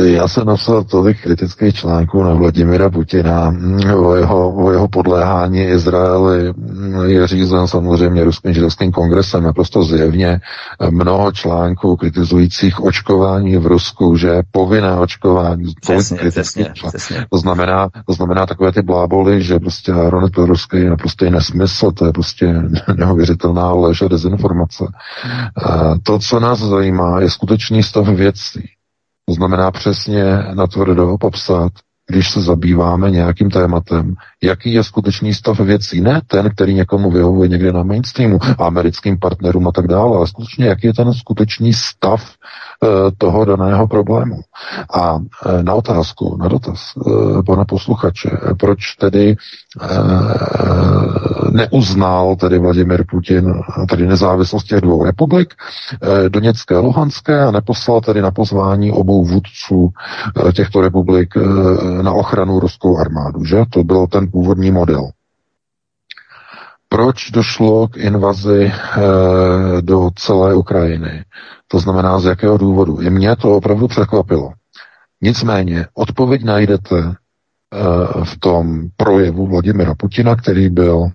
já jsem napsal tolik kritických článků na Vladimira Putina o jeho, o jeho podléhání Izraeli je řízen samozřejmě Ruským židovským kongresem naprosto zjevně mnoho článků kritizujících očkování v Rusku, že je povinné očkování. Přesně, přesně, přesně. To znamená, to znamená takové ty bláboli, že prostě Aronet Ruský je naprosto nesmysl, to je prostě neuvěřitelná lež a dezinformace. To, co nás zajímá, je skutečný stav věcí. To znamená přesně na tvrdo popsat, když se zabýváme nějakým tématem, jaký je skutečný stav věcí. Ne ten, který někomu vyhovuje někde na mainstreamu, americkým partnerům a tak dále, ale skutečně, jaký je ten skutečný stav toho daného problému. A e, na otázku, na dotaz e, pana posluchače, proč tedy neuznal tedy Vladimir Putin tedy nezávislost těch dvou republik, Doněcké a Luhanské, a neposlal tedy na pozvání obou vůdců těchto republik na ochranu ruskou armádu, že? To byl ten původní model. Proč došlo k invazi e, do celé Ukrajiny? To znamená, z jakého důvodu? I mě to opravdu překvapilo. Nicméně, odpověď najdete e, v tom projevu Vladimira Putina, který byl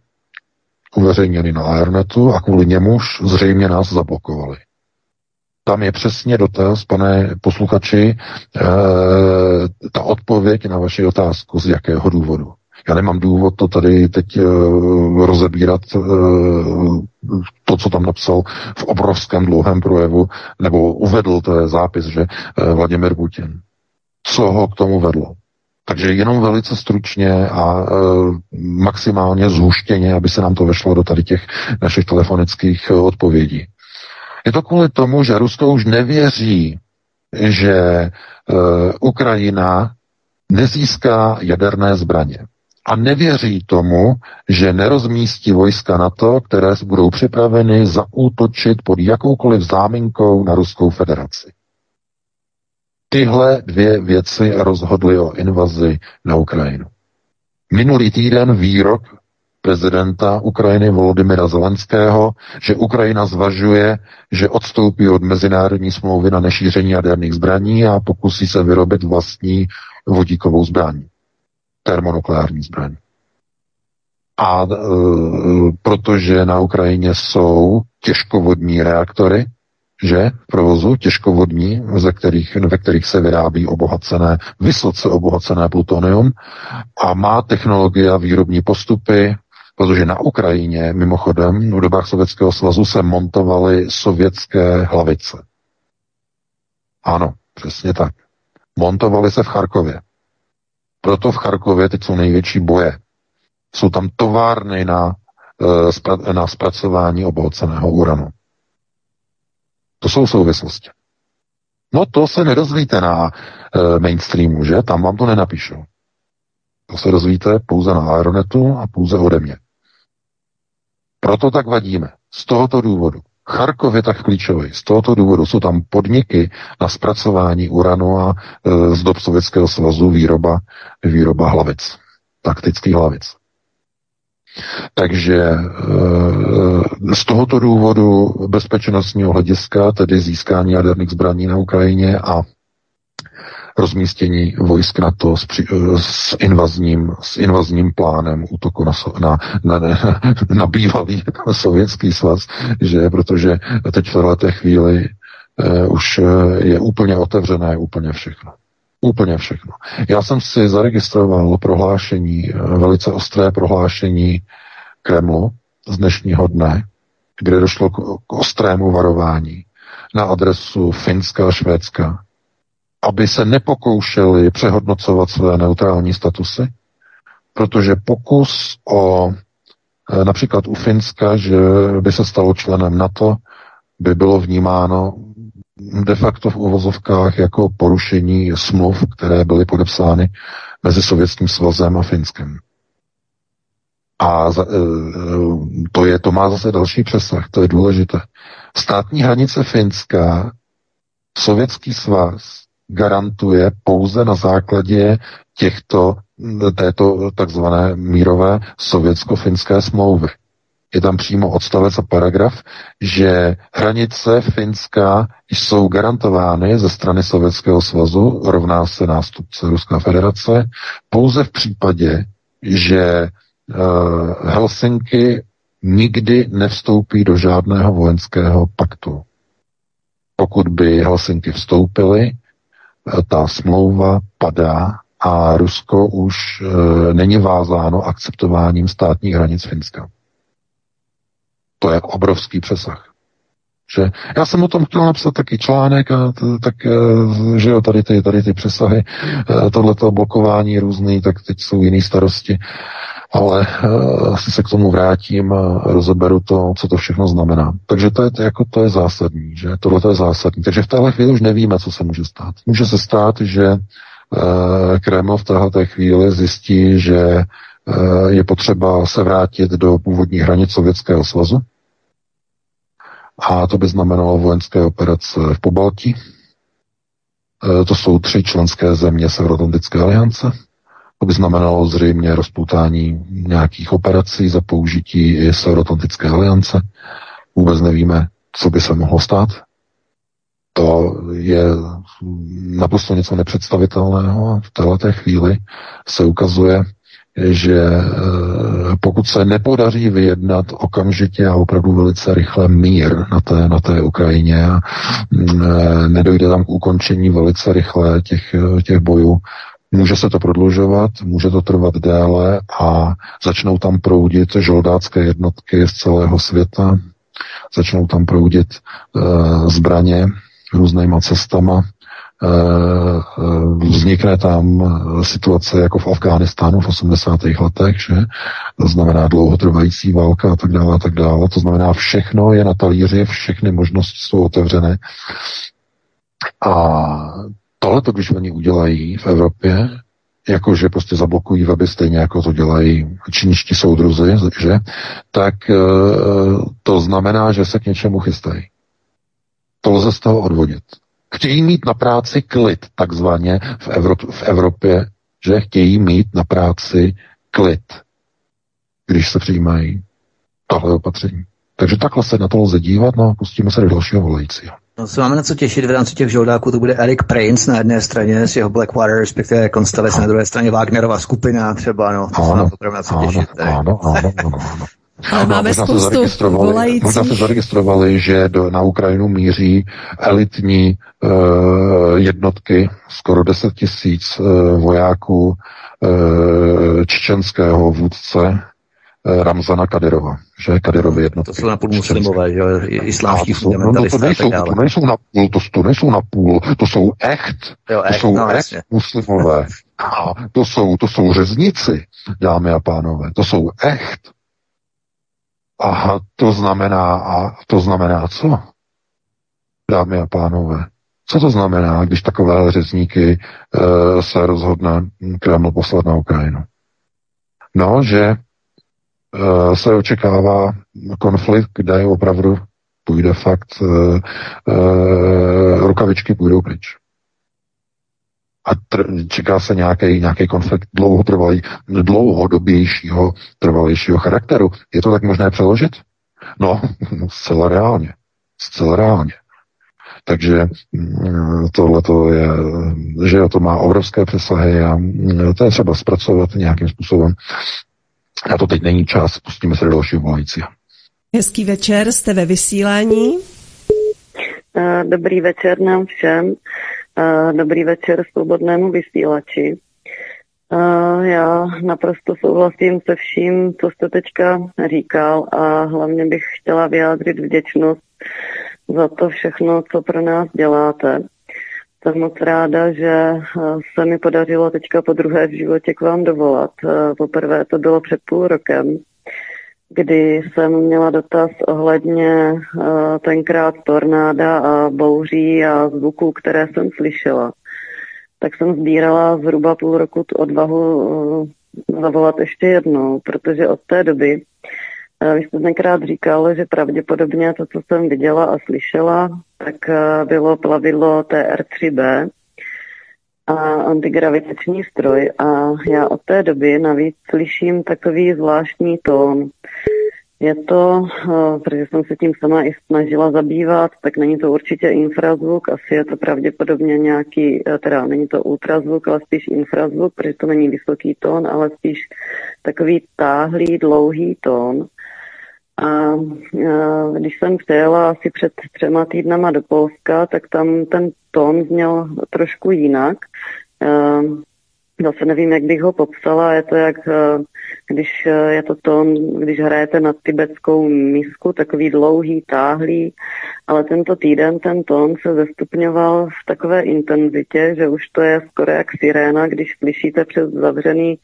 uveřejněný na Aeronetu a kvůli němuž zřejmě nás zablokovali. Tam je přesně dotaz, pane posluchači, e, ta odpověď na vaši otázku, z jakého důvodu. Já nemám důvod to tady teď uh, rozebírat uh, to, co tam napsal v obrovském dlouhém projevu, nebo uvedl, to je zápis, že uh, Vladimir Putin. Co ho k tomu vedlo? Takže jenom velice stručně a e, maximálně zhuštěně, aby se nám to vešlo do tady těch našich telefonických odpovědí. Je to kvůli tomu, že Rusko už nevěří, že e, Ukrajina nezíská jaderné zbraně. A nevěří tomu, že nerozmístí vojska NATO, které budou připraveny zaútočit pod jakoukoliv záminkou na Ruskou federaci. Tyhle dvě věci rozhodly o invazi na Ukrajinu. Minulý týden výrok prezidenta Ukrajiny Volodymyra Zelenského, že Ukrajina zvažuje, že odstoupí od mezinárodní smlouvy na nešíření jaderných zbraní a pokusí se vyrobit vlastní vodíkovou zbraň, termonukleární zbraň. A e, protože na Ukrajině jsou těžkovodní reaktory, že v provozu těžkovodní, ze kterých, ve kterých se vyrábí obohacené, vysoce obohacené plutonium a má technologie a výrobní postupy, protože na Ukrajině, mimochodem, v dobách Sovětského svazu se montovaly sovětské hlavice. Ano, přesně tak. Montovaly se v Charkově. Proto v Charkově teď jsou největší boje. Jsou tam továrny na, eh, na zpracování obohaceného uranu. To jsou souvislosti. No to se nedozvíte na e, mainstreamu, že? Tam vám to nenapíšou. To se dozvíte pouze na Aeronetu a pouze ode mě. Proto tak vadíme. Z tohoto důvodu. Charkov je tak klíčový. Z tohoto důvodu jsou tam podniky na zpracování uranu a e, z dob Sovětského svazu výroba, výroba hlavic. Taktických hlavic. Takže eh, z tohoto důvodu bezpečnostního hlediska, tedy získání jaderných zbraní na Ukrajině a rozmístění vojsk NATO s, při, eh, s, invazním, s invazním plánem útoku na, na, na, na bývalý sovětský svaz, že protože teď v této chvíli uh, už je úplně otevřené úplně všechno. Úplně všechno. Já jsem si zaregistroval prohlášení, eh, velice ostré prohlášení Kremlu z dnešního dne, kde došlo k, k ostrému varování na adresu Finska a Švédska, aby se nepokoušeli přehodnocovat své neutrální statusy, protože pokus o eh, například u Finska, že by se stalo členem NATO, by bylo vnímáno de facto v uvozovkách jako porušení smluv, které byly podepsány mezi Sovětským svazem a Finskem. A za, e, to, je, to má zase další přesah, to je důležité. Státní hranice Finska Sovětský svaz garantuje pouze na základě těchto, této takzvané mírové sovětsko-finské smlouvy je tam přímo odstavec a paragraf, že hranice Finska jsou garantovány ze strany Sovětského svazu, rovná se nástupce Ruská federace, pouze v případě, že uh, Helsinky nikdy nevstoupí do žádného vojenského paktu. Pokud by Helsinky vstoupily, ta smlouva padá a Rusko už e, není vázáno akceptováním státních hranic Finska. To je obrovský přesah. Že já jsem o tom chtěl napsat taky článek, a t- tak, e, že jo, tady ty, tady ty přesahy, e, tohleto blokování různý, tak teď jsou jiný starosti, ale uh, asi se k tomu vrátím a rozeberu to, co to všechno znamená. Takže to je, jako, to je zásadní, že tohle je zásadní. Takže v téhle chvíli už nevíme, co se může stát. Může se stát, že Kreml v téhle chvíli zjistí, že je potřeba se vrátit do původních hranic Sovětského svazu, a to by znamenalo vojenské operace v Pobaltí. E, to jsou tři členské země Severoatlantické aliance. To by znamenalo zřejmě rozpoutání nějakých operací za použití i Severoatlantické aliance. Vůbec nevíme, co by se mohlo stát. To je naprosto něco nepředstavitelného a v této chvíli se ukazuje, že eh, pokud se nepodaří vyjednat okamžitě a opravdu velice rychle mír na té, na té Ukrajině a mm, eh, nedojde tam k ukončení velice rychle těch, těch bojů, Může se to prodlužovat, může to trvat déle a začnou tam proudit žoldácké jednotky z celého světa, začnou tam proudit zbraně různýma cestama, vznikne tam situace jako v Afghánistánu v 80. letech, že? To znamená dlouhotrvající válka a tak dále a tak dále. To znamená, všechno je na talíři, všechny možnosti jsou otevřené. A tohle to, když oni udělají v Evropě, jakože prostě zablokují weby stejně jako to dělají čínští soudruzy, že, tak to znamená, že se k něčemu chystají. To lze z toho odvodit. Chtějí mít na práci klid, takzvaně v, Evrop- v Evropě, že chtějí mít na práci klid, když se přijímají tohle opatření. Takže takhle se na to lze dívat, no a pustíme se do dalšího volajícího. No, se máme na co těšit v rámci těch žoldáků, to bude Eric Prince na jedné straně s jeho Blackwater, respektive Constellation na druhé straně Wagnerova skupina třeba, no, to ano, se na co těšit. Ano, ano, ano, ano, ano. Ale máme možná spoustu se zaregistrovali, volající. Možná se zaregistrovali, že do, na Ukrajinu míří elitní uh, jednotky, skoro 10 tisíc uh, vojáků uh, čečenského vůdce Ramzana Kadyrova, že Kadyrovy jednotky. To jsou napůl muslimové, že islámští fundamentalisté. No, to, nejsou, to nejsou napůl, to, to nejsou napůl, to jsou echt, jo, echt to jsou no, echt muslimové. A to jsou, to jsou řeznici, dámy a pánové, to jsou echt. A to znamená, a to znamená co? Dámy a pánové, co to znamená, když takové řezníky e, se rozhodne Kreml poslat na Ukrajinu? No, že Eh, se očekává konflikt, kde opravdu půjde fakt, uh, uh, rukavičky půjdou pryč. A tr- čeká se nějaký, nějaký konflikt dlouhotrvalý, dlouhodobějšího, trvalějšího charakteru. Je to tak možné přeložit? No, zcela reálně. Zcela reálně. Takže mm, tohle to je, že to má obrovské přesahy a mm, to je třeba zpracovat nějakým způsobem. Na to teď není čas, pustíme se do dalšího volajícího. Hezký večer, jste ve vysílání. Eh, dobrý večer nám všem. Dobrý večer svobodnému vysílači. Já naprosto souhlasím se vším, co jste teďka říkal a hlavně bych chtěla vyjádřit vděčnost za to všechno, co pro nás děláte. Jsem moc ráda, že se mi podařilo teďka po druhé v životě k vám dovolat. Poprvé to bylo před půl rokem, kdy jsem měla dotaz ohledně eh, tenkrát tornáda a bouří a zvuků, které jsem slyšela. Tak jsem sbírala zhruba půl roku tu odvahu zavolat ještě jednou, protože od té doby vy jste tenkrát říkal, že pravděpodobně to, co jsem viděla a slyšela, tak eh, bylo plavidlo TR-3B a antigravitační stroj a já od té doby navíc slyším takový zvláštní tón. Je to, eh, protože jsem se tím sama i snažila zabývat, tak není to určitě infrazvuk, asi je to pravděpodobně nějaký, eh, teda není to ultrazvuk, ale spíš infrazvuk, protože to není vysoký tón, ale spíš takový táhlý, dlouhý tón. A když jsem přijela asi před třema týdnama do Polska, tak tam ten tón zněl trošku jinak. Zase nevím, jak bych ho popsala. Je to jak, když je to tón, když hrajete na tibetskou misku, takový dlouhý, táhlý, ale tento týden ten tón se zestupňoval v takové intenzitě, že už to je skoro jak siréna, když slyšíte přes zavřený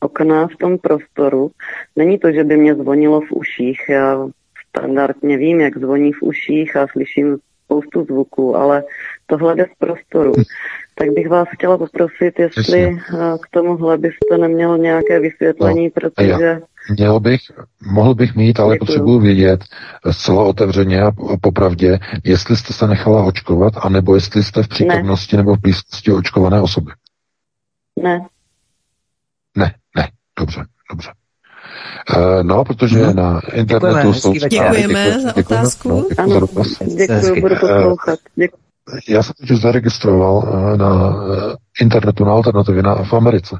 okna v tom prostoru. Není to, že by mě zvonilo v uších. Já standardně vím, jak zvoní v uších a slyším spoustu zvuků, ale tohle jde z prostoru. Tak bych vás chtěla poprosit, jestli Jasně. Eh, k tomuhle byste neměl nějaké vysvětlení, no, protože... Měl bych, mohl bych mít, ale Děkuju. potřebuji vědět zcela otevřeně a popravdě, jestli jste se nechala očkovat, anebo jestli jste v přítomnosti ne. nebo v blízkosti očkované osoby. Ne. Ne, ne, dobře, dobře. Uh, no, protože no. na internetu děkujeme, jsou... Děkujeme za otázku. No, děkuji, ano, děkuji, budu poslouchat. Děkuji. Já jsem to zaregistroval uh, na uh, internetu na alternativě na, v Americe.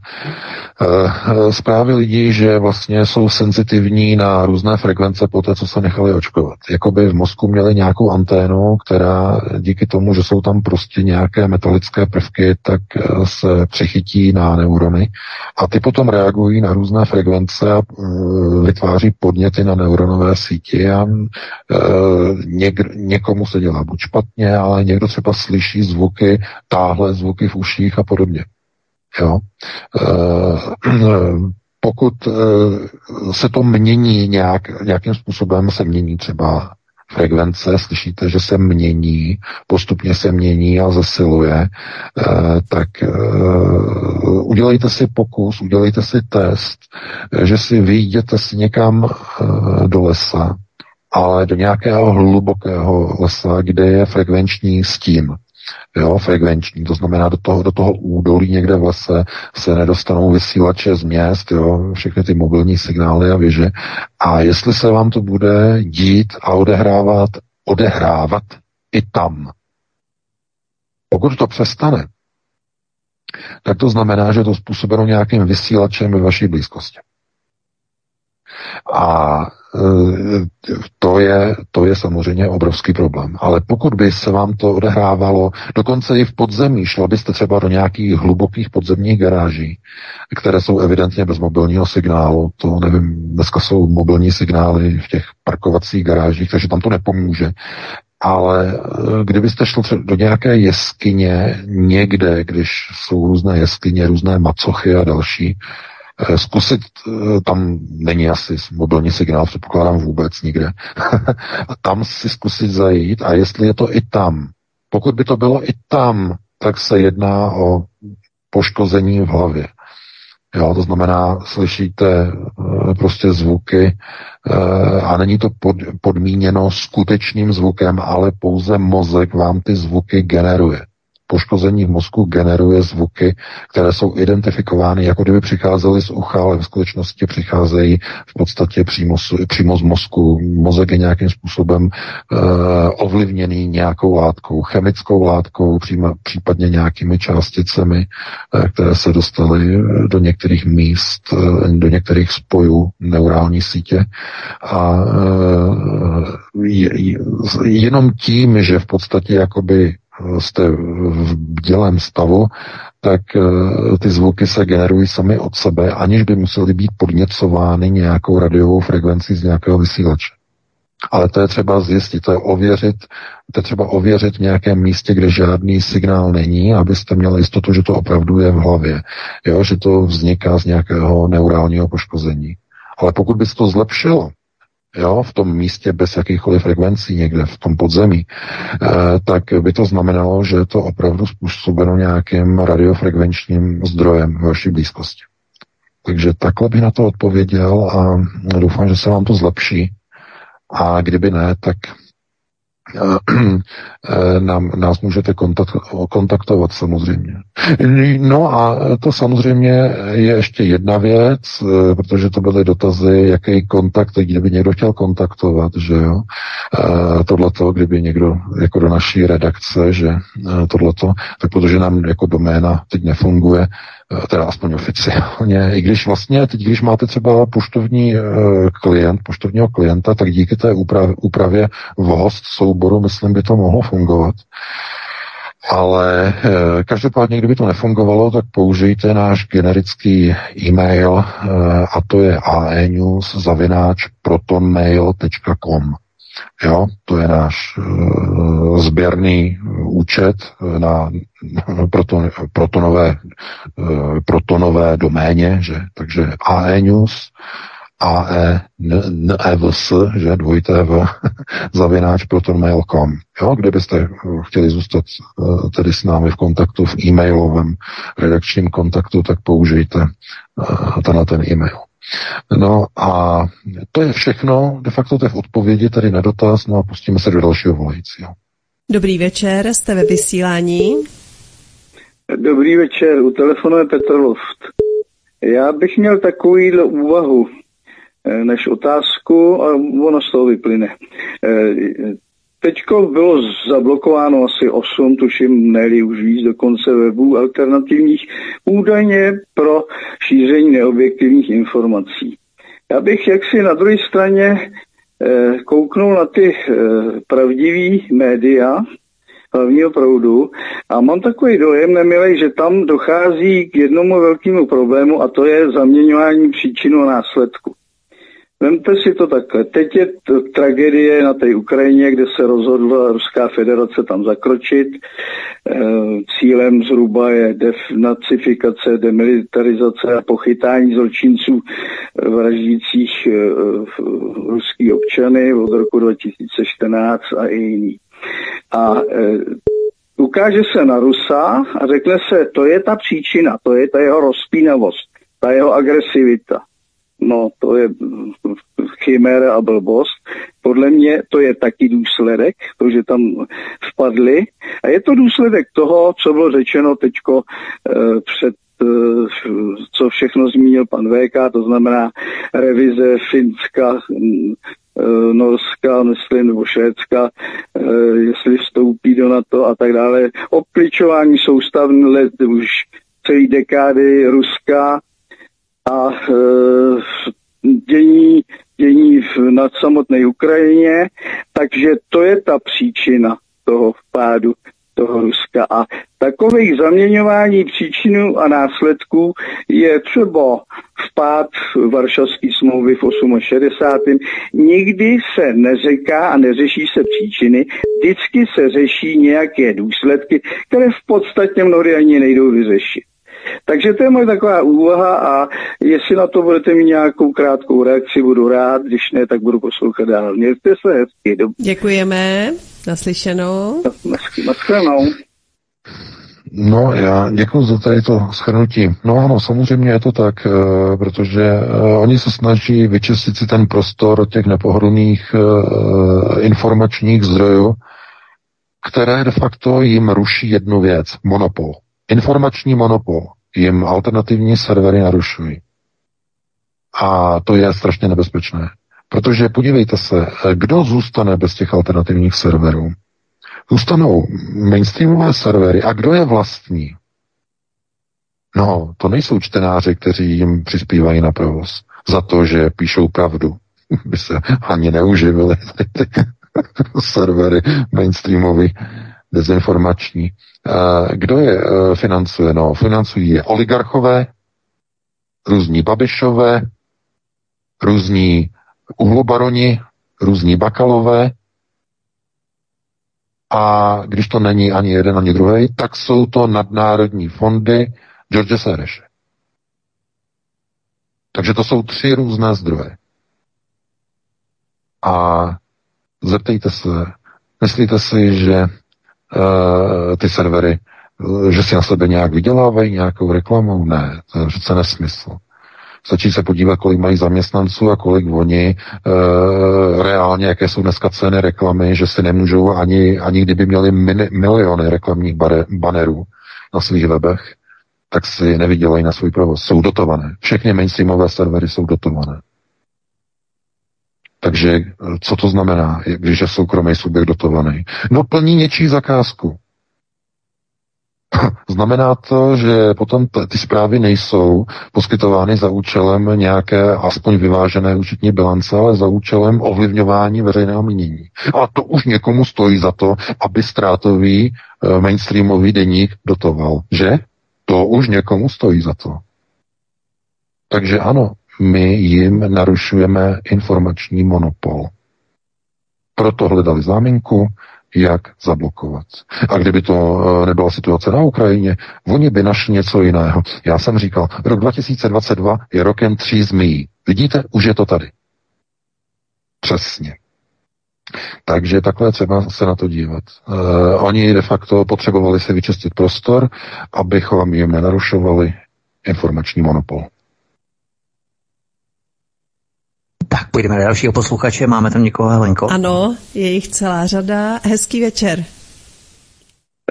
E, zprávy lidí, že vlastně jsou senzitivní na různé frekvence po té, co se nechali očkovat. Jakoby v mozku měli nějakou anténu, která díky tomu, že jsou tam prostě nějaké metalické prvky, tak se přechytí na neurony a ty potom reagují na různé frekvence a vytváří podněty na neuronové síti a něk, někomu se dělá buď špatně, ale někdo třeba slyší zvuky, táhle zvuky v uších a podobně. Jo? E, pokud e, se to mění nějak, nějakým způsobem, se mění třeba frekvence, slyšíte, že se mění, postupně se mění a zesiluje, e, tak udělejte si pokus, udělejte si test, že si vyjdete si někam do lesa, ale do nějakého hlubokého lesa, kde je frekvenční stín jo, frekvenční, to znamená do toho, do toho údolí někde v lese se nedostanou vysílače z měst, jo, všechny ty mobilní signály a věže. A jestli se vám to bude dít a odehrávat, odehrávat i tam, pokud to přestane, tak to znamená, že to způsobeno nějakým vysílačem ve vaší blízkosti. A to je, to je samozřejmě obrovský problém. Ale pokud by se vám to odehrávalo dokonce i v podzemí, šla byste třeba do nějakých hlubokých podzemních garáží, které jsou evidentně bez mobilního signálu, to nevím, dneska jsou mobilní signály v těch parkovacích garážích, takže tam to nepomůže. Ale e, kdybyste šli do nějaké jeskyně někde, když jsou různé jeskyně, různé macochy a další, Eh, zkusit, eh, tam není asi mobilní signál, předpokládám vůbec nikde, tam si zkusit zajít a jestli je to i tam, pokud by to bylo i tam, tak se jedná o poškození v hlavě. Jo, to znamená, slyšíte e, prostě zvuky a není to pod, podmíněno skutečným zvukem, ale pouze mozek vám ty zvuky generuje poškození v mozku generuje zvuky, které jsou identifikovány, jako kdyby přicházely z ucha, ale v skutečnosti přicházejí v podstatě přímo, přímo z mozku. Mozek je nějakým způsobem uh, ovlivněný nějakou látkou, chemickou látkou, příma, případně nějakými částicemi, uh, které se dostaly do některých míst, uh, do některých spojů neurální sítě. A je, jenom tím, že v podstatě jakoby jste v bdělém stavu, tak eh, ty zvuky se generují sami od sebe, aniž by musely být podněcovány nějakou radiovou frekvencí z nějakého vysílače. Ale to je třeba zjistit, to je ověřit, to je třeba ověřit v nějakém místě, kde žádný signál není, abyste měli jistotu, že to opravdu je v hlavě, jo, že to vzniká z nějakého neurálního poškození. Ale pokud by se to zlepšilo, jo, v tom místě bez jakýchkoliv frekvencí někde v tom podzemí, eh, tak by to znamenalo, že je to opravdu způsobeno nějakým radiofrekvenčním zdrojem v vaší blízkosti. Takže takhle bych na to odpověděl a doufám, že se vám to zlepší. A kdyby ne, tak nám, nás můžete kontakt, kontaktovat samozřejmě. No a to samozřejmě je ještě jedna věc, eh, protože to byly dotazy, jaký kontakt, kdyby někdo chtěl kontaktovat, že jo, eh, tohleto, kdyby někdo jako do naší redakce, že tohleto, tak protože nám jako doména teď nefunguje, Eh, teda aspoň oficiálně, i když vlastně teď, když máte třeba poštovní eh, klient, poštovního klienta, tak díky té úpravě, v host souboru, myslím, by to mohlo fungovat. Ale e, každopádně, kdyby to nefungovalo, tak použijte náš generický e-mail a to je aenews zavináč protonmail.com. Jo, to je náš uh, sběrný účet na proton, protonové, uh, protonové doméně, že? takže AE News, AE NEVS, že dvojité v zavináč protonmail.com. Jo, kde byste chtěli zůstat uh, tedy s námi v kontaktu, v e-mailovém redakčním kontaktu, tak použijte uh, tenhle ten e-mail. No a to je všechno, de facto to je v odpovědi tady na dotaz, no a pustíme se do dalšího volajícího. Dobrý večer, jste ve vysílání. Dobrý večer, u telefonu je Petr Loft. Já bych měl takovýhle úvahu, eh, než otázku, a ono z toho vyplyne. Teďko bylo zablokováno asi 8, tuším, ne už víc, dokonce webů alternativních, údajně pro šíření neobjektivních informací. Já bych jaksi na druhé straně eh, kouknul na ty eh, pravdivý média, hlavního proudu a mám takový dojem nemilej, že tam dochází k jednomu velkému problému a to je zaměňování příčinu a následku. Vemte si to takhle. Teď je t- tragédie na té Ukrajině, kde se rozhodla Ruská federace tam zakročit. E, cílem zhruba je denacifikace, demilitarizace a pochytání zločinců vraždících e, ruský občany od roku 2014 a i jiný. A e, ukáže se na Rusa a řekne se, to je ta příčina, to je ta jeho rozpínavost, ta jeho agresivita. No, to je chiméra a blbost. Podle mě to je taky důsledek, to, že tam vpadli. A je to důsledek toho, co bylo řečeno teďko e, před e, co všechno zmínil pan VK, to znamená revize Finska, Eh, Norska, myslím, nebo Švédska, eh, jestli vstoupí do NATO a tak dále. Obkličování soustav let už celý dekády Ruska a eh, dění, dění nad samotné Ukrajině, takže to je ta příčina toho vpádu toho Ruska. A takových zaměňování příčinů a následků je třeba vpád Varšavské smlouvy v 68. Nikdy se neřeká a neřeší se příčiny, vždycky se řeší nějaké důsledky, které v podstatě mnohdy ani nejdou vyřešit. Takže to je moje taková úvaha a jestli na to budete mít nějakou krátkou reakci, budu rád, když ne, tak budu poslouchat dál. Mějte se hezky. Dob- Děkujeme, naslyšenou. Naschledanou. No, já děkuji za tady to schrnutí. No ano, samozřejmě je to tak, eh, protože eh, oni se snaží vyčistit si ten prostor těch nepohodlných eh, informačních zdrojů, které de facto jim ruší jednu věc, monopol. Informační monopol jim alternativní servery narušují. A to je strašně nebezpečné. Protože podívejte se, kdo zůstane bez těch alternativních serverů? Zůstanou mainstreamové servery. A kdo je vlastní? No, to nejsou čtenáři, kteří jim přispívají na provoz. Za to, že píšou pravdu. By se ani neuživili ty servery mainstreamový, dezinformační. Kdo je e, financuje? No, financují je oligarchové, různí babišové, různí uhlobaroni, různí bakalové, a když to není ani jeden, ani druhý, tak jsou to nadnárodní fondy George Sereše. Takže to jsou tři různé zdroje. A zeptejte se, myslíte si, že uh, ty servery, že si na sebe nějak vydělávají nějakou reklamou? Ne, to je přece nesmysl. Stačí se podívat, kolik mají zaměstnanců a kolik oni e, reálně, jaké jsou dneska ceny reklamy, že si nemůžou ani, ani kdyby měli mini, miliony reklamních bare, banerů na svých webech, tak si nevydělají na svůj provoz. Jsou dotované. Všechny mainstreamové servery jsou dotované. Takže co to znamená, když je soukromý subjekt dotovaný? No plní něčí zakázku. Znamená to, že potom t- ty zprávy nejsou poskytovány za účelem nějaké aspoň vyvážené účetní bilance, ale za účelem ovlivňování veřejného mínění. A to už někomu stojí za to, aby ztrátový e, mainstreamový deník dotoval, že? To už někomu stojí za to. Takže ano, my jim narušujeme informační monopol. Proto hledali záminku, jak zablokovat. A kdyby to eh, nebyla situace na Ukrajině, oni by našli něco jiného. Já jsem říkal, rok 2022 je rokem tří zmí. Vidíte, už je to tady. Přesně. Takže takhle třeba se na to dívat. Uh, oni de facto potřebovali se vyčistit prostor, abychom jim nenarušovali informační monopol. Tak půjdeme na dalšího posluchače. Máme tam někoho, Helenko? Ano, je jich celá řada. Hezký večer.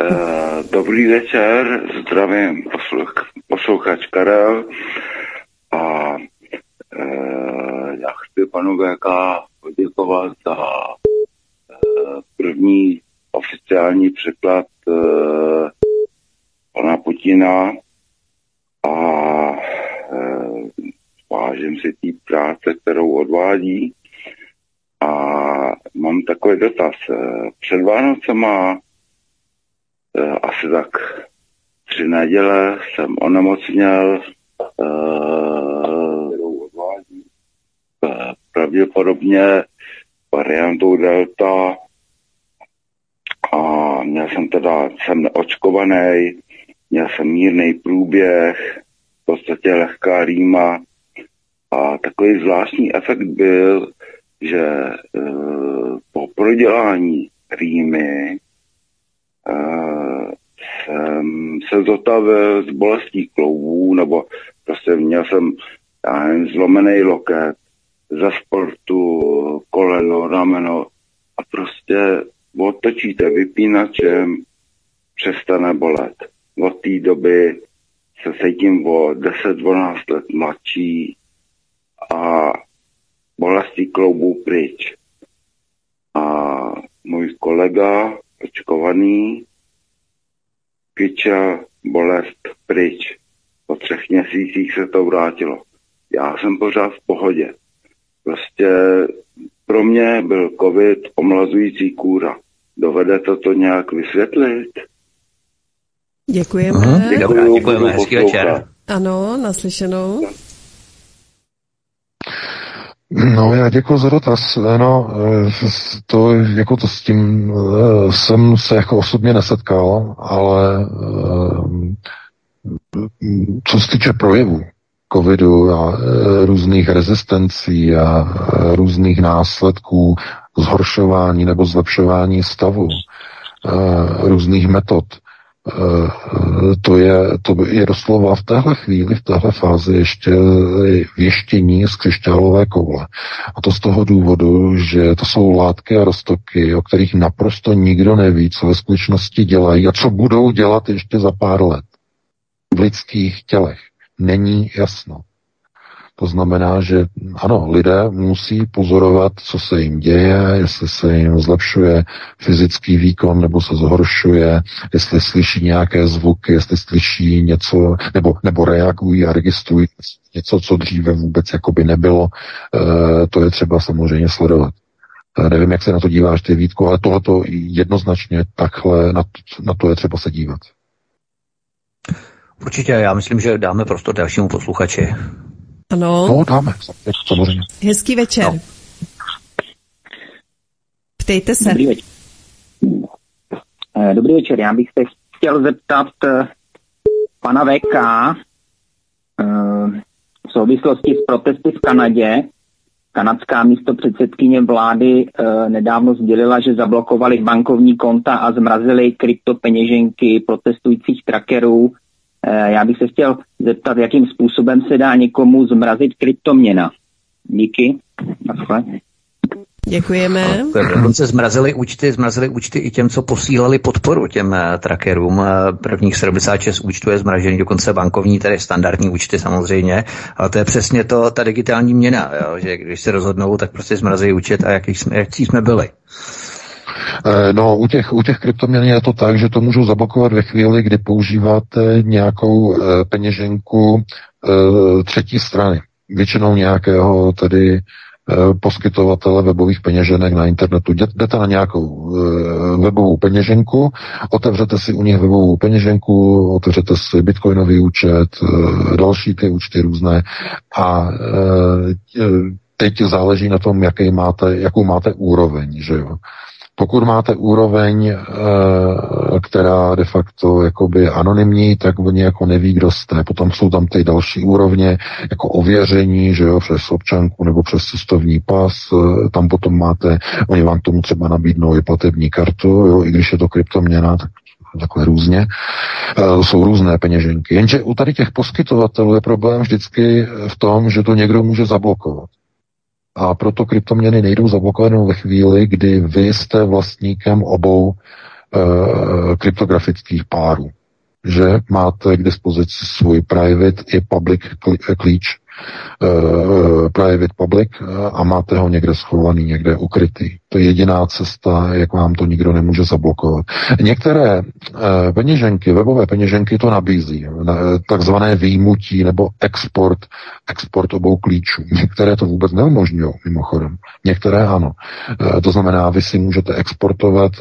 Uh, dobrý večer, zdravím posluch, posluchač Karel a uh, já chci panu VK poděkovat za uh, první oficiální překlad e, pana Putina a e, vážím si té práce, kterou odvádí. A mám takový dotaz. Před Vánocema e, asi tak tři neděle jsem onemocněl, odvádí pravděpodobně variantou Delta a měl jsem teda, jsem neočkovaný, měl jsem mírný průběh, v podstatě lehká rýma a takový zvláštní efekt byl, že e, po prodělání rýmy e, jsem se zotavil z bolestí kloubů, nebo prostě měl jsem já nevím, zlomený loket, za sportu, koleno, rameno a prostě otočíte vypínačem, přestane bolet. Od té doby se cítím o 10-12 let mladší a bolesti kloubů pryč. A můj kolega, očkovaný, kyča, bolest pryč. Po třech měsících se to vrátilo. Já jsem pořád v pohodě. Prostě pro mě byl covid omlazující kůra. Dovede to to nějak vysvětlit? Děkujeme. Děkujeme, děkujeme. Hezký večer. Ano, naslyšenou. No, já děkuji za dotaz. No, to, jako to s tím jsem se jako osobně nesetkal, ale co se týče projevu, covidu a různých rezistencí a různých následků zhoršování nebo zlepšování stavu, různých metod. To je, to je doslova v téhle chvíli, v téhle fázi ještě věštění z křišťálové koule. A to z toho důvodu, že to jsou látky a roztoky, o kterých naprosto nikdo neví, co ve skutečnosti dělají a co budou dělat ještě za pár let v lidských tělech není jasno. To znamená, že ano, lidé musí pozorovat, co se jim děje, jestli se jim zlepšuje fyzický výkon nebo se zhoršuje, jestli slyší nějaké zvuky, jestli slyší něco, nebo, nebo reagují a registrují něco, co dříve vůbec jakoby nebylo. E, to je třeba samozřejmě sledovat. E, nevím, jak se na to díváš ty Vítko, ale tohleto jednoznačně takhle na to, na to je třeba se dívat. Určitě, já myslím, že dáme prostor dalšímu posluchači. Ano. No, dáme, samozřejmě. Hezký večer. No. Ptejte se. Dobrý večer. Eh, dobrý večer, já bych se chtěl zeptat eh, pana VK eh, v souvislosti s protesty v Kanadě. Kanadská místo předsedkyně vlády nedávno sdělila, že zablokovali bankovní konta a zmrazili kryptopeněženky protestujících trackerů Eh, já bych se chtěl zeptat, jakým způsobem se dá někomu zmrazit kryptoměna. Díky. Naschle. Děkujeme. Dokonce zmrazili účty, zmrazili účty i těm, co posílali podporu těm uh, trackerům. Uh, prvních 76 účtů je zmražený, dokonce bankovní, tedy standardní účty samozřejmě. Ale to je přesně to, ta digitální měna, jo, že když se rozhodnou, tak prostě zmrazí účet a jaký jsme, jaký jsme byli. Eh, no, u těch, u těch kryptoměn je to tak, že to můžou zablokovat ve chvíli, kdy používáte nějakou e, peněženku e, třetí strany. Většinou nějakého tedy poskytovatele webových peněženek na internetu. Jdete na nějakou webovou peněženku, otevřete si u nich webovou peněženku, otevřete si bitcoinový účet, další ty účty různé a teď záleží na tom, jaký máte, jakou máte úroveň, že jo. Pokud máte úroveň, eh, která de facto jakoby anonymní, tak oni jako neví, kdo jste. Potom jsou tam ty další úrovně, jako ověření, že jo, přes občanku nebo přes cestovní pas. Eh, tam potom máte, oni vám tomu třeba nabídnou i platební kartu, jo, i když je to kryptoměna, tak takhle různě. E, jsou různé peněženky. Jenže u tady těch poskytovatelů je problém vždycky v tom, že to někdo může zablokovat. A proto kryptoměny nejdou zablokovat ve chvíli, kdy vy jste vlastníkem obou e, kryptografických párů. Že máte k dispozici svůj private i public klíč. Uh, private public a máte ho někde schovaný, někde ukrytý. To je jediná cesta, jak vám to nikdo nemůže zablokovat. Některé peněženky, webové peněženky to nabízí, takzvané výjimutí nebo export, export obou klíčů. Některé to vůbec neumožňují, mimochodem. Některé ano. To znamená, vy si můžete exportovat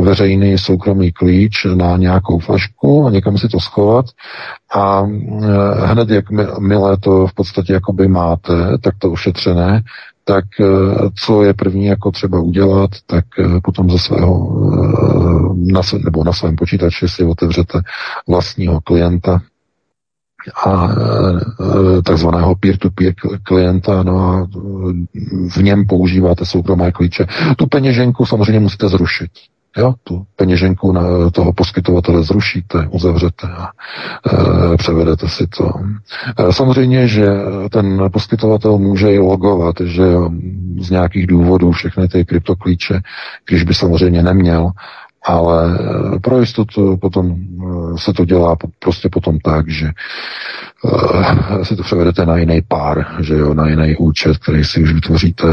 veřejný soukromý klíč na nějakou flašku a někam si to schovat a eh, hned, jak milé to v podstatě jakoby máte, tak to ošetřené, tak eh, co je první jako třeba udělat, tak eh, potom ze svého, na, nebo na svém počítači si otevřete vlastního klienta, a takzvaného peer-to-peer klienta, no a v něm používáte soukromé klíče. Tu peněženku samozřejmě musíte zrušit. Jo, tu peněženku na toho poskytovatele zrušíte, uzavřete a e, převedete si to. E, samozřejmě, že ten poskytovatel může i logovat, že z nějakých důvodů všechny ty kryptoklíče, když by samozřejmě neměl, ale eh, pro jistotu potom eh, se to dělá prostě potom tak, že uh, si to převedete na jiný pár, že jo, na jiný účet, který si už vytvoříte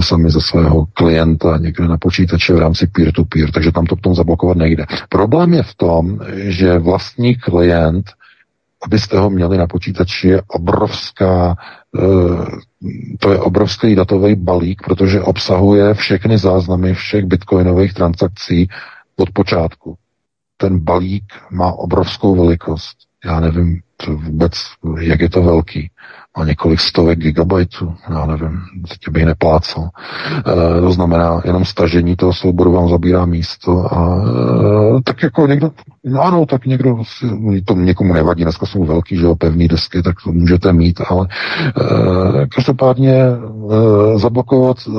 sami ze svého klienta někde na počítači v rámci peer-to-peer, takže tam to potom zablokovat nejde. Problém je v tom, že vlastní klient abyste ho měli na počítači, je obrovská, to je obrovský datový balík, protože obsahuje všechny záznamy všech bitcoinových transakcí od počátku. Ten balík má obrovskou velikost. Já nevím vůbec, jak je to velký. Má několik stovek gigabajtů, já nevím, teď bych neplácal. E, to znamená, jenom stažení toho souboru vám zabírá místo a e, tak jako někdo, no ano, tak někdo, to někomu nevadí, dneska jsou velký, že jo, pevný desky, tak to můžete mít, ale e, každopádně e, zablokovat, e,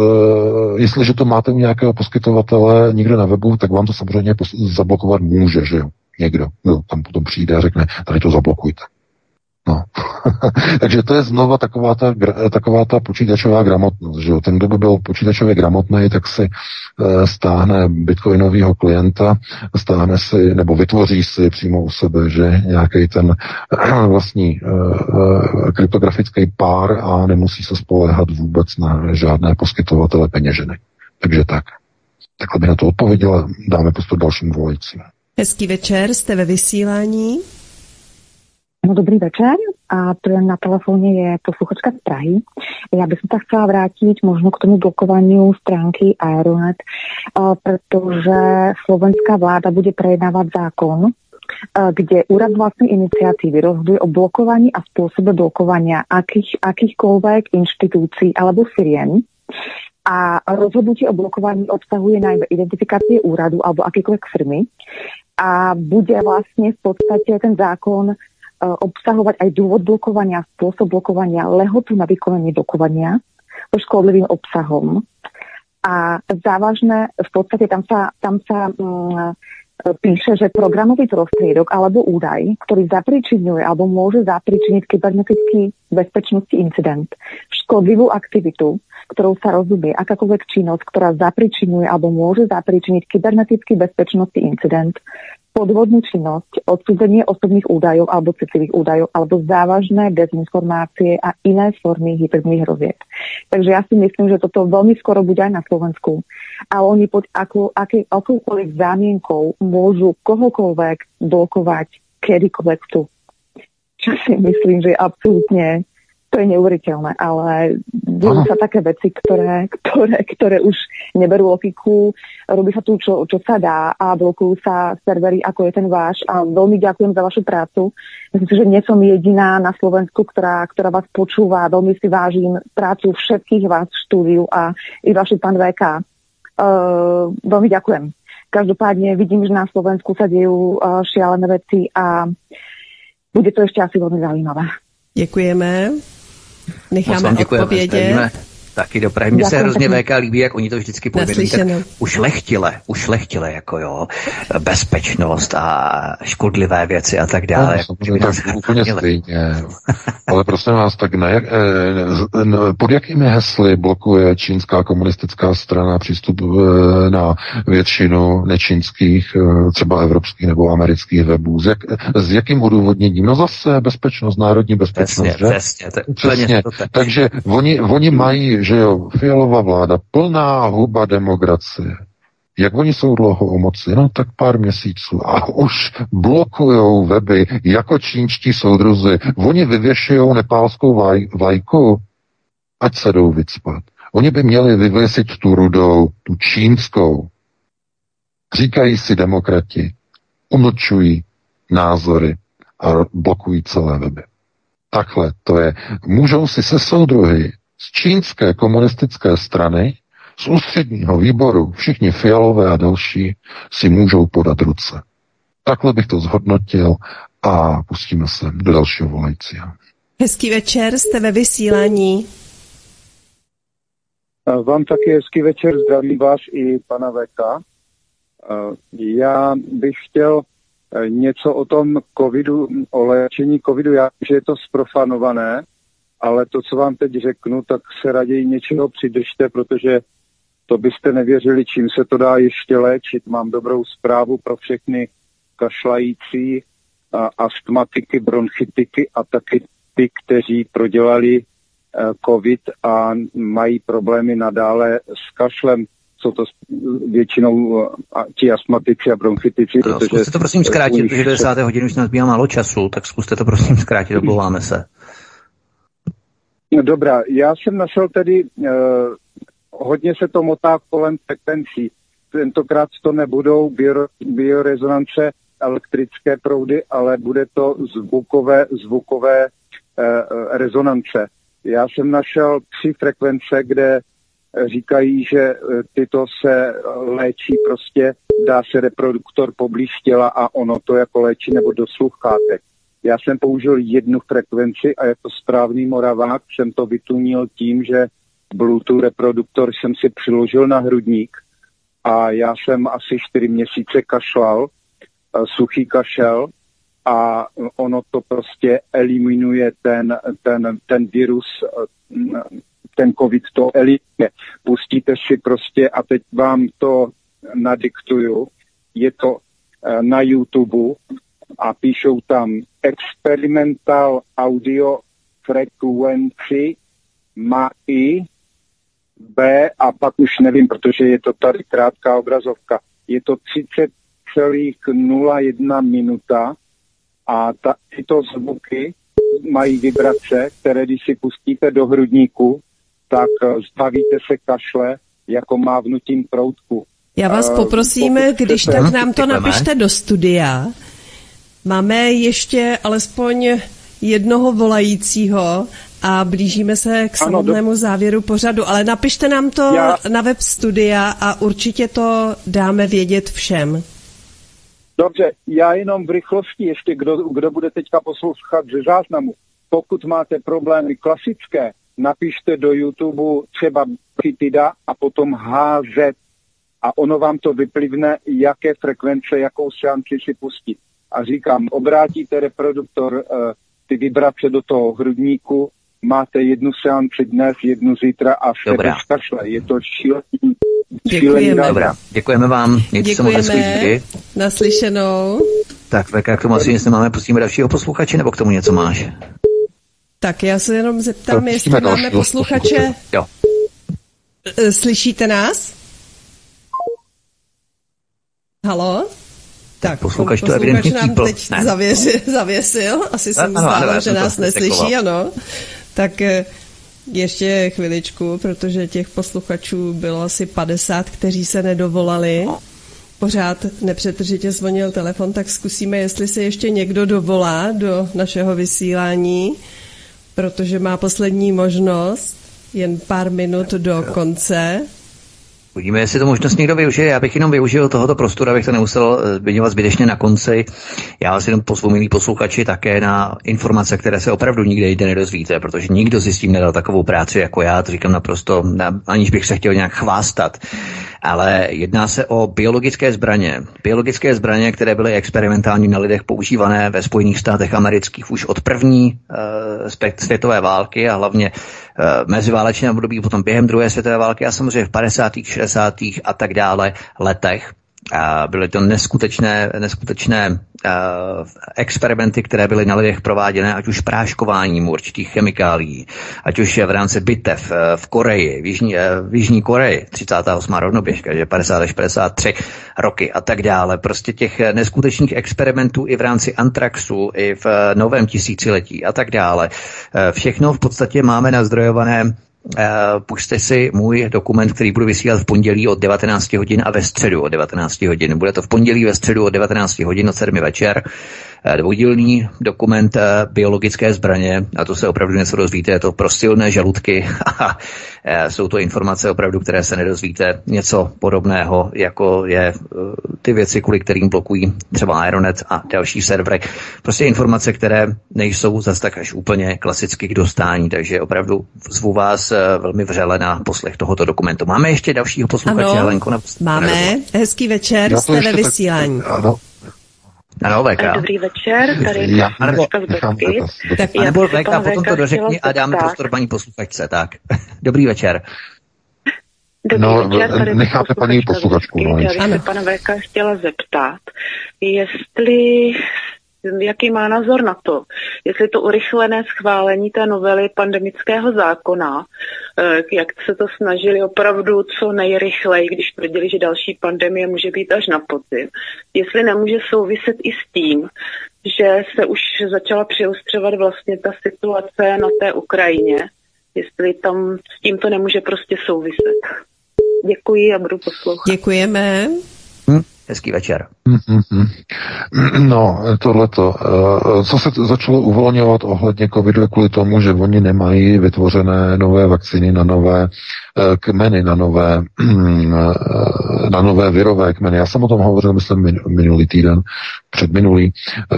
jestliže to máte u nějakého poskytovatele někde na webu, tak vám to samozřejmě zablokovat může, že jo někdo, kdo tam potom přijde a řekne, tady to zablokujte. No. Takže to je znova taková ta, taková ta počítačová gramotnost. Že? Ten, kdo by byl počítačově gramotný, tak si e, stáhne bitcoinového klienta, stáhne si nebo vytvoří si přímo u sebe, že nějaký ten e, vlastní e, kryptografický pár a nemusí se spoléhat vůbec na žádné poskytovatele peněženy. Takže tak. Takhle by na to odpověděla. Dáme prostor dalším volajícím. Hezký večer, jste ve vysílání. No, dobrý večer a na telefóne je posluchačka z Prahy. Já bych sa chcela vrátiť možno k tomu blokovaniu stránky Aeronet, protože slovenská vláda bude prejednávať zákon, kde Úrad vlastnej iniciatívy rozhoduje o blokovaní a spôsobe blokovania akých, akýchkoľvek inštitúcií alebo firiem. A rozhodnutie o blokovaní obsahuje najmä identifikácie úradu alebo akékoľvek firmy a bude vlastne v podstate ten zákon obsahovať aj dôvod blokovania, spôsob blokovania, lehotu na vykonanie blokovania so škodlivým obsahom. A závažné, v podstate tam sa, tam sa um, píše, že programový prostriedok alebo údaj, ktorý zapričinuje alebo môže zapričiniť kybernetický bezpečnostný incident, škodlivú aktivitu, ktorou sa rozumie akákoľvek činnosť, ktorá zapričinuje alebo môže zapričiniť kybernetický bezpečnostný incident, podvodnú činnosť, odsúdenie osobných údajov alebo citlivých údajov alebo závažné dezinformácie a iné formy hybridných hrozieb. Takže ja si myslím, že toto veľmi skoro bude aj na Slovensku. A oni pod ako, aký, akoukoľvek zámienkou môžu kohokoľvek blokovať kedykoľvek tu. Čo si myslím, že je absolútne to je neuveriteľné, ale dejú sa také veci, ktoré, ktoré, ktoré už neberú logiku, robí sa tu, čo, čo sa dá a blokujú sa servery, ako je ten váš a veľmi ďakujem za vašu prácu. Myslím si, že nie som jediná na Slovensku, ktorá, ktorá vás počúva. Veľmi si vážim prácu všetkých vás v štúdiu a i vaši pán VK. Uh, veľmi ďakujem. Každopádne vidím, že na Slovensku sa dejú uh, šialené veci a bude to ešte asi veľmi zaujímavé. Děkujeme. Necháme odpovědět. Taky do Prahy. Mně se hrozně VK líbí, jak oni to vždycky povědí. Tak ušlechtile, ušlechtile, jako jo, bezpečnost a škodlivé věci a tak dále. No, jako, tak úplně stejně. Ale prosím vás, tak na jak, eh, pod jakými hesly blokuje čínská komunistická strana přístup eh, na většinu nečínských, eh, třeba evropských nebo amerických webů? S, jak, s jakým odůvodněním? No zase bezpečnost, národní bezpečnost, přesně, že? Přesně, to přesně. To tak. Takže oni, oni mají, že jo, Fialová vláda, plná huba demokracie. Jak oni jsou dlouho o moci? No tak pár měsíců. A už blokujou weby jako čínští soudruzi. Oni vyvěšují nepálskou vaj, vlajku, ať se jdou vycpat. Oni by měli vyvěsit tu rudou, tu čínskou. Říkají si demokrati, umlčují názory a blokují celé weby. Takhle to je. Můžou si se soudruhy z čínské komunistické strany, z ústředního výboru, všichni fialové a další si můžou podat ruce. Takhle bych to zhodnotil a pustíme se do dalšího volajícího. Hezký večer, jste ve vysílání. Vám taky hezký večer, zdravím vás i pana VK. Já bych chtěl e, něco o tom covidu, o léčení covidu. Já že je to sprofanované, ale to, co vám teď řeknu, tak se raději něčeho přidržte, protože to byste nevěřili, čím se to dá ještě léčit. Mám dobrou zprávu pro všechny kašlající, a astmatiky, bronchitiky a taky ty, kteří prodělali e, covid a mají problémy nadále s kašlem jsou to většinou ti astmatici a bronchitici. No, protože zkuste to prosím zkrátit, protože do 10. hodiny už nás málo času, tak zkuste to prosím zkrátit, oblouváme se. No dobrá, já jsem našel tedy, uh, hodně se to motá kolem frekvencí. Tentokrát to nebudou bio, elektrické proudy, ale bude to zvukové, zvukové uh, rezonance. Já jsem našel tři frekvence, kde říkají, že e, tyto se léčí prostě, dá se reproduktor poblíž těla a ono to jako léčí nebo do sluchátek. Já jsem použil jednu frekvenci a jako správný moravák jsem to vytunil tím, že Bluetooth reproduktor jsem si přiložil na hrudník a já jsem asi čtyři měsíce kašlal, e, suchý kašel a ono to prostě eliminuje ten, ten, ten virus e, ten covid to eliminuje. Pustíte si prostě, a teď vám to nadiktuju, je to eh, na YouTube a píšou tam experimental audio frequency MAI B a pak už nevím, protože je to tady krátká obrazovka. Je to 30,01 minuta a ta, tyto zvuky mají vibrace, které když si pustíte do hrudníku, tak zbavíte se kašle jako mávnutím proutku. Já vás eh, poprosím, když tak nám to napište do studia. Máme ještě alespoň jednoho volajícího a blížíme se k samotnému ano, do... závěru pořadu, ale napište nám to Já... na web studia a určitě to dáme vědět všem. Dobře, já jenom v rychlosti ještě, kdo, kdo bude teďka poslouchat ze záznamu. Pokud máte problémy klasické, napište do YouTube třeba Kitida a potom HZ a ono vám to vyplivne, jaké frekvence, jakou seanci si pustit. A říkám, obrátíte reproduktor uh, ty vibrace do toho hrudníku, máte jednu seanci dnes, jednu zítra a bez kašle. Je to šílený, Děkujeme. Dobrá, děkujeme vám. Mějte Děkujeme. Se Naslyšenou. Tak, VK, k tomu asi něco máme, pustíme dalšího posluchače, nebo k tomu něco máš? Tak já se jenom zeptám, jestli máme další, posluchače. Jo. E, slyšíte nás? Halo? Tak, posluchač to evidentně nám teď zavěřil, zavěsil, asi se mu zdálo, že nás neslyší, ano. Tak e, ještě chviličku, protože těch posluchačů bylo asi 50, kteří se nedovolali. Pořád nepřetržitě zvonil telefon, tak zkusíme, jestli se ještě někdo dovolá do našeho vysílání protože má poslední možnost, jen pár minut do konce. Uvidíme, jestli to možnost někdo využije. Já bych jenom využil tohoto prostoru, abych to nemusel eh, zmiňovat zbytečně na konci. Já vás jenom pozvu, milí posluchači, také na informace, které se opravdu nikde jde nedozvíte, protože nikdo si s tím nedal takovou práci jako já, to říkám naprosto, aniž bych se chtěl nějak chvástat. Ale jedná se o biologické zbraně. Biologické zbraně, které byly experimentálně na lidech používané ve Spojených státech amerických už od první uh, světové války a hlavně meziválečném období, potom během druhé světové války a samozřejmě v 50. 60. a tak dále letech. Byly to neskutečné, neskutečné experimenty, které byly na lidech prováděné, ať už práškováním určitých chemikálií, ať už v rámci bitev uh, v Koreji, v Jižní, uh, v Jižní Koreji, 38. rovnoběžka, že 50 až 53 roky a tak dále. Prostě těch neskutečných experimentů i v rámci Antraxu, i v novém tisíciletí a tak dále. Všechno v podstatě máme nazdrojované pušte si můj dokument, který budu vysílat v pondělí od 19 hodin a ve středu od 19 hodin. Bude to v pondělí ve středu od 19 hodin od 7 večer. Eh, dvoudílný dokument eh, biologické zbraně, a to se opravdu něco dozvíte, je to pro silné žaludky a eh, jsou to informace opravdu, které se nedozvíte. Něco podobného, jako je ty věci, kvůli kterým blokují třeba Aeronet a další servery. Prostě informace, které nejsou zase tak až úplně klasicky k dostání, takže opravdu zvu vás velmi vřele na poslech tohoto dokumentu. Máme ještě dalšího posluchače, Helenko? Na... Máme. Hezký večer, jste ve vysílání. Tak, ano, ano, VK. Dobrý večer, tady já, nebo, tak, a nebo VK, potom to dořekni a dám prostor paní posluchačce, tak. Dobrý večer. Dobrý no, večer, tady necháte paní posluchačku. No, já bych se pana VK chtěla zeptat, jestli jaký má názor na to, jestli to urychlené schválení té novely pandemického zákona, eh, jak se to snažili opravdu co nejrychleji, když tvrdili, že další pandemie může být až na podzim, jestli nemůže souviset i s tím, že se už začala přiostřovat vlastně ta situace na té Ukrajině, jestli tam s tím to nemůže prostě souviset. Děkuji a budu poslouchat. Děkujeme. Hezký večer. Mm-hmm. No, tohleto. Eh, co se začalo uvolňovat ohledně covidu kvůli tomu, že oni nemají vytvořené nové vakcíny na nové eh, kmeny, na nové, eh, na nové virové kmeny. Já jsem o tom hovořil, myslím, minulý týden, předminulý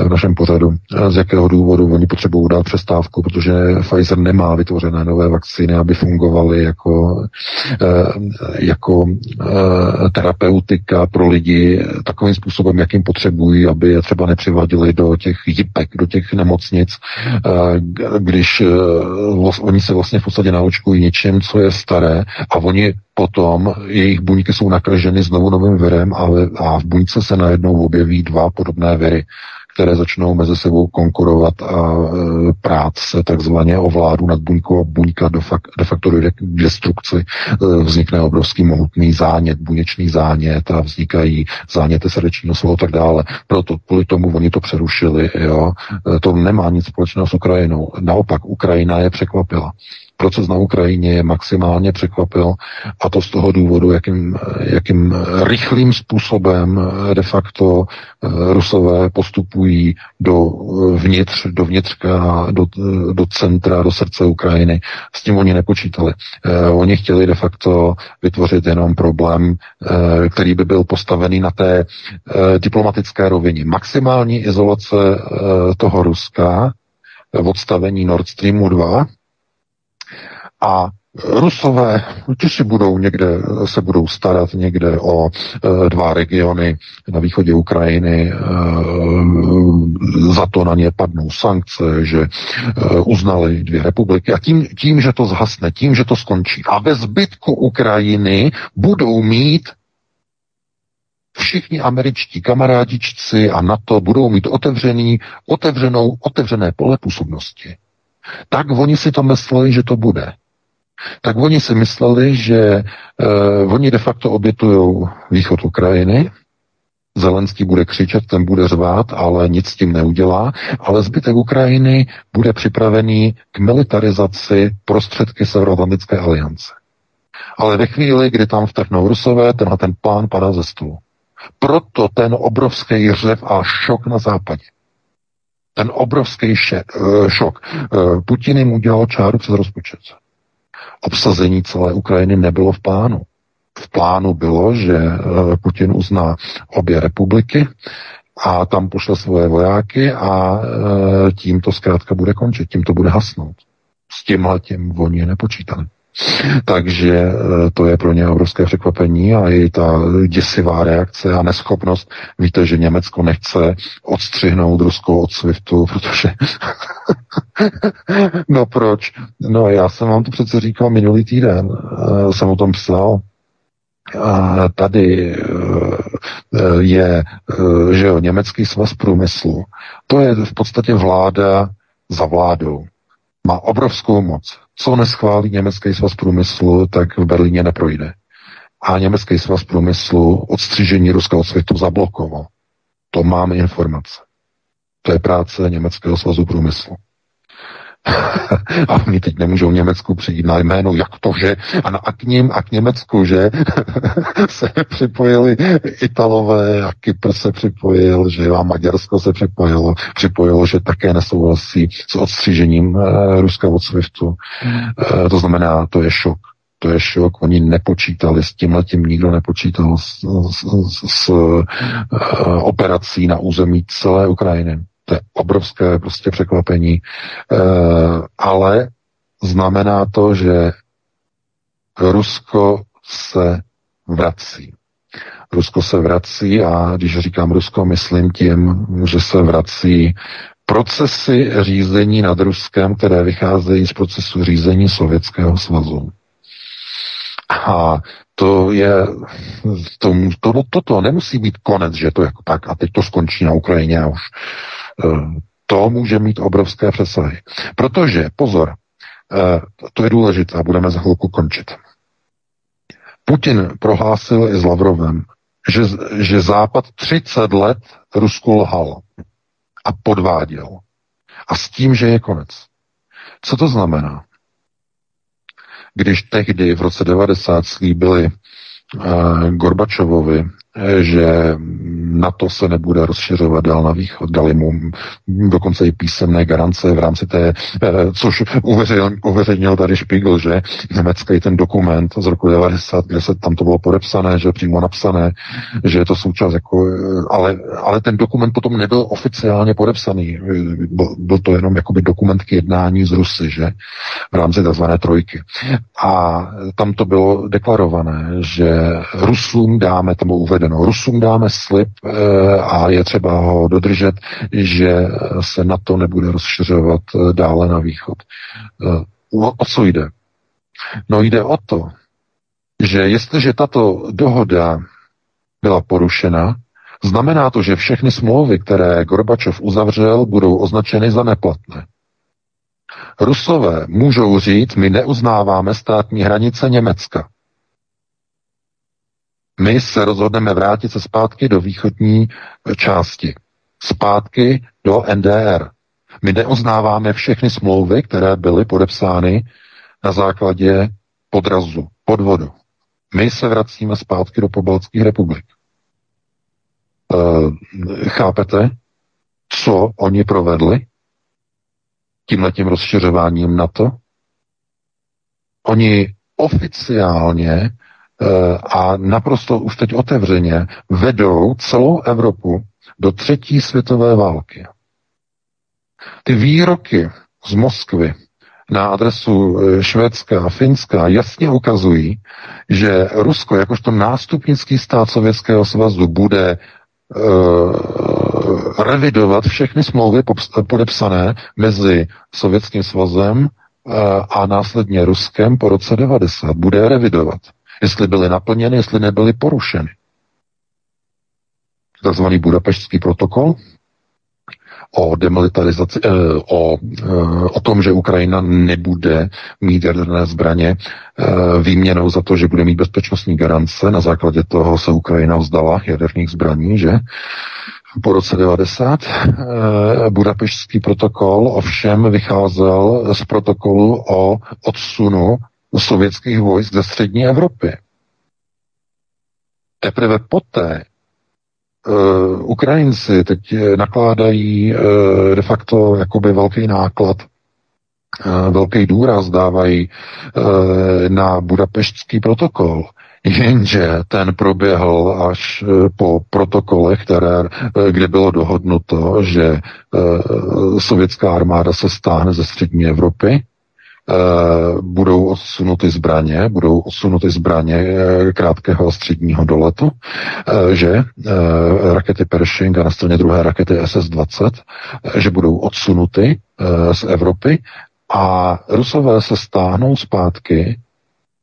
v našem pořadu. Z jakého důvodu oni potřebují dát přestávku, protože Pfizer nemá vytvořené nové vakcíny, aby fungovaly jako, jako terapeutika pro lidi takovým způsobem, jakým potřebují, aby je třeba nepřivadili do těch jipek, do těch nemocnic, eh, když eh, oni se vlastně v podstatě naočkují něčím, co je staré a oni potom jejich buňky jsou nakaženy znovu novým virem a, a v buňce se najednou objeví dva podobné viry které začnou mezi sebou konkurovat a e, prát se takzvaně o vládu nad buňkou a buňka de, fakt, de facto dojde k destrukci. E, vznikne obrovský mohutný zánět, buněčný zánět a vznikají záněty srdečního svalu a tak dále. Proto kvůli tomu oni to přerušili. Jo. E, to nemá nic společného s Ukrajinou. Naopak Ukrajina je překvapila proces na Ukrajině je maximálně překvapil a to z toho důvodu, jakým, jakým rychlým způsobem de facto eh, Rusové postupují do eh, vnitř, do vnitřka, do, do centra, do srdce Ukrajiny. S tím oni nepočítali. Eh, oni chtěli de facto vytvořit jenom problém, který by byl postavený na té diplomatické rovině. Maximální izolace toho Ruska odstavení Nord Streamu 2, a Rusové, ti si budou někde, se budou starat někde o e, dva regiony na východě Ukrajiny, e, za to na ně padnou sankce, že e, uznali dvě republiky a tím, tím, že to zhasne, tím, že to skončí. A ve zbytku Ukrajiny budou mít všichni američtí kamarádičci a NATO budou mít otevřený, otevřenou, otevřené pole působnosti. Tak oni si to mysleli, že to bude tak oni si mysleli, že uh, oni de facto obětují východ Ukrajiny, Zelenský bude křičet, ten bude řvát, ale nic s tím neudělá, ale zbytek Ukrajiny bude připravený k militarizaci prostředky Severoatlantické aliance. Ale ve chvíli, kdy tam vtrhnou Rusové, tenhle ten plán padá ze stolu. Proto ten obrovský řev a šok na západě. Ten obrovský še, uh, šok. Uh, Putin jim udělal čáru přes rozpočet obsazení celé Ukrajiny nebylo v plánu. v plánu bylo, že Putin uzná obě republiky a tam pošle svoje vojáky a tím to zkrátka bude končit, tím to bude hasnout. S tímhle tím oni nepočítali. Takže eh, to je pro ně obrovské překvapení a i ta děsivá reakce a neschopnost. Víte, že Německo nechce odstřihnout Rusko od SWIFTu, protože... no proč? No já jsem vám to přece říkal minulý týden, eh, jsem o tom psal. A tady eh, je, že jo, německý svaz průmyslu. To je v podstatě vláda za vládou. Má obrovskou moc co neschválí německý svaz průmyslu, tak v Berlíně neprojde. A německý svaz průmyslu odstřižení Ruska od světu zablokoval. To máme informace. To je práce německého svazu průmyslu. a oni teď nemůžou Německu přijít na jméno, jak to, že a, na, a k ním a k Německu, že se připojili Italové a Kypr se připojil, že a Maďarsko se připojilo, připojilo, že také nesouhlasí s odstřížením uh, Ruska od SWIFTu. Uh, to znamená, to je šok. To je šok. Oni nepočítali s tím letím, nikdo nepočítal s, s, s, s uh, operací na území celé Ukrajiny. To je obrovské prostě překvapení. E, ale znamená to, že Rusko se vrací. Rusko se vrací a když říkám Rusko, myslím tím, že se vrací procesy řízení nad Ruskem, které vycházejí z procesu řízení Sovětského svazu. A to je, to, to, to, to nemusí být konec, že to jako tak a teď to skončí na Ukrajině a už to může mít obrovské přesahy. Protože, pozor, eh, to je důležité, budeme za chvilku končit. Putin prohlásil i s Lavrovem, že, že Západ 30 let Rusku lhal a podváděl. A s tím, že je konec. Co to znamená? Když tehdy v roce 90 slíbili uh, Gorbačovovi, že na to se nebude rozšiřovat dál na východ. Dali mu dokonce i písemné garance v rámci té, eh, což uveřejnil, tady Spiegel, že německý ten dokument z roku 90, kde se tam to bylo podepsané, že přímo napsané, že je to součást jako, eh, ale, ale ten dokument potom nebyl oficiálně podepsaný. Byl, to jenom jakoby dokument k jednání z Rusy, že v rámci tzv. trojky. A tam to bylo deklarované, že Rusům dáme, tomu uvedeno, Rusům dáme slib Eh, a je třeba ho dodržet, že se na to nebude rozšiřovat eh, dále na východ. Eh, o co jde? No jde o to, že jestliže tato dohoda byla porušena, znamená to, že všechny smlouvy, které Gorbačov uzavřel, budou označeny za neplatné. Rusové můžou říct, my neuznáváme státní hranice Německa my se rozhodneme vrátit se zpátky do východní eh, části. Zpátky do NDR. My neoznáváme všechny smlouvy, které byly podepsány na základě podrazu, podvodu. My se vracíme zpátky do pobaltských republik. E, chápete, co oni provedli tímhletím rozšiřováním NATO? Oni oficiálně a naprosto už teď otevřeně vedou celou Evropu do třetí světové války. Ty výroky z Moskvy na adresu eh, Švédska a Finska jasně ukazují, že Rusko jakožto nástupnický stát Sovětského svazu bude uh, revidovat všechny smlouvy podepsané mezi Sovětským svazem uh, a následně Ruskem po roce 90. Bude revidovat jestli byly naplněny, jestli nebyly porušeny. Takzvaný budapeštský protokol o demilitarizaci, eh, o, eh, o tom, že Ukrajina nebude mít jaderné zbraně eh, výměnou za to, že bude mít bezpečnostní garance. Na základě toho se Ukrajina vzdala jaderných zbraní, že? Po roce 90 Budapešský protokol ovšem vycházel z protokolu o odsunu sovětských vojsk ze střední Evropy. Teprve poté uh, Ukrajinci teď nakládají uh, de facto jakoby velký náklad, uh, velký důraz dávají uh, na budapeštský protokol Jenže ten proběhl až eh, po protokole, které, eh, kde bylo dohodnuto, že eh, sovětská armáda se stáhne ze střední Evropy, budou odsunuty zbraně, budou odsunuty zbraně krátkého a středního doletu, že rakety Pershing a na straně druhé rakety SS-20, že budou odsunuty z Evropy a Rusové se stáhnou zpátky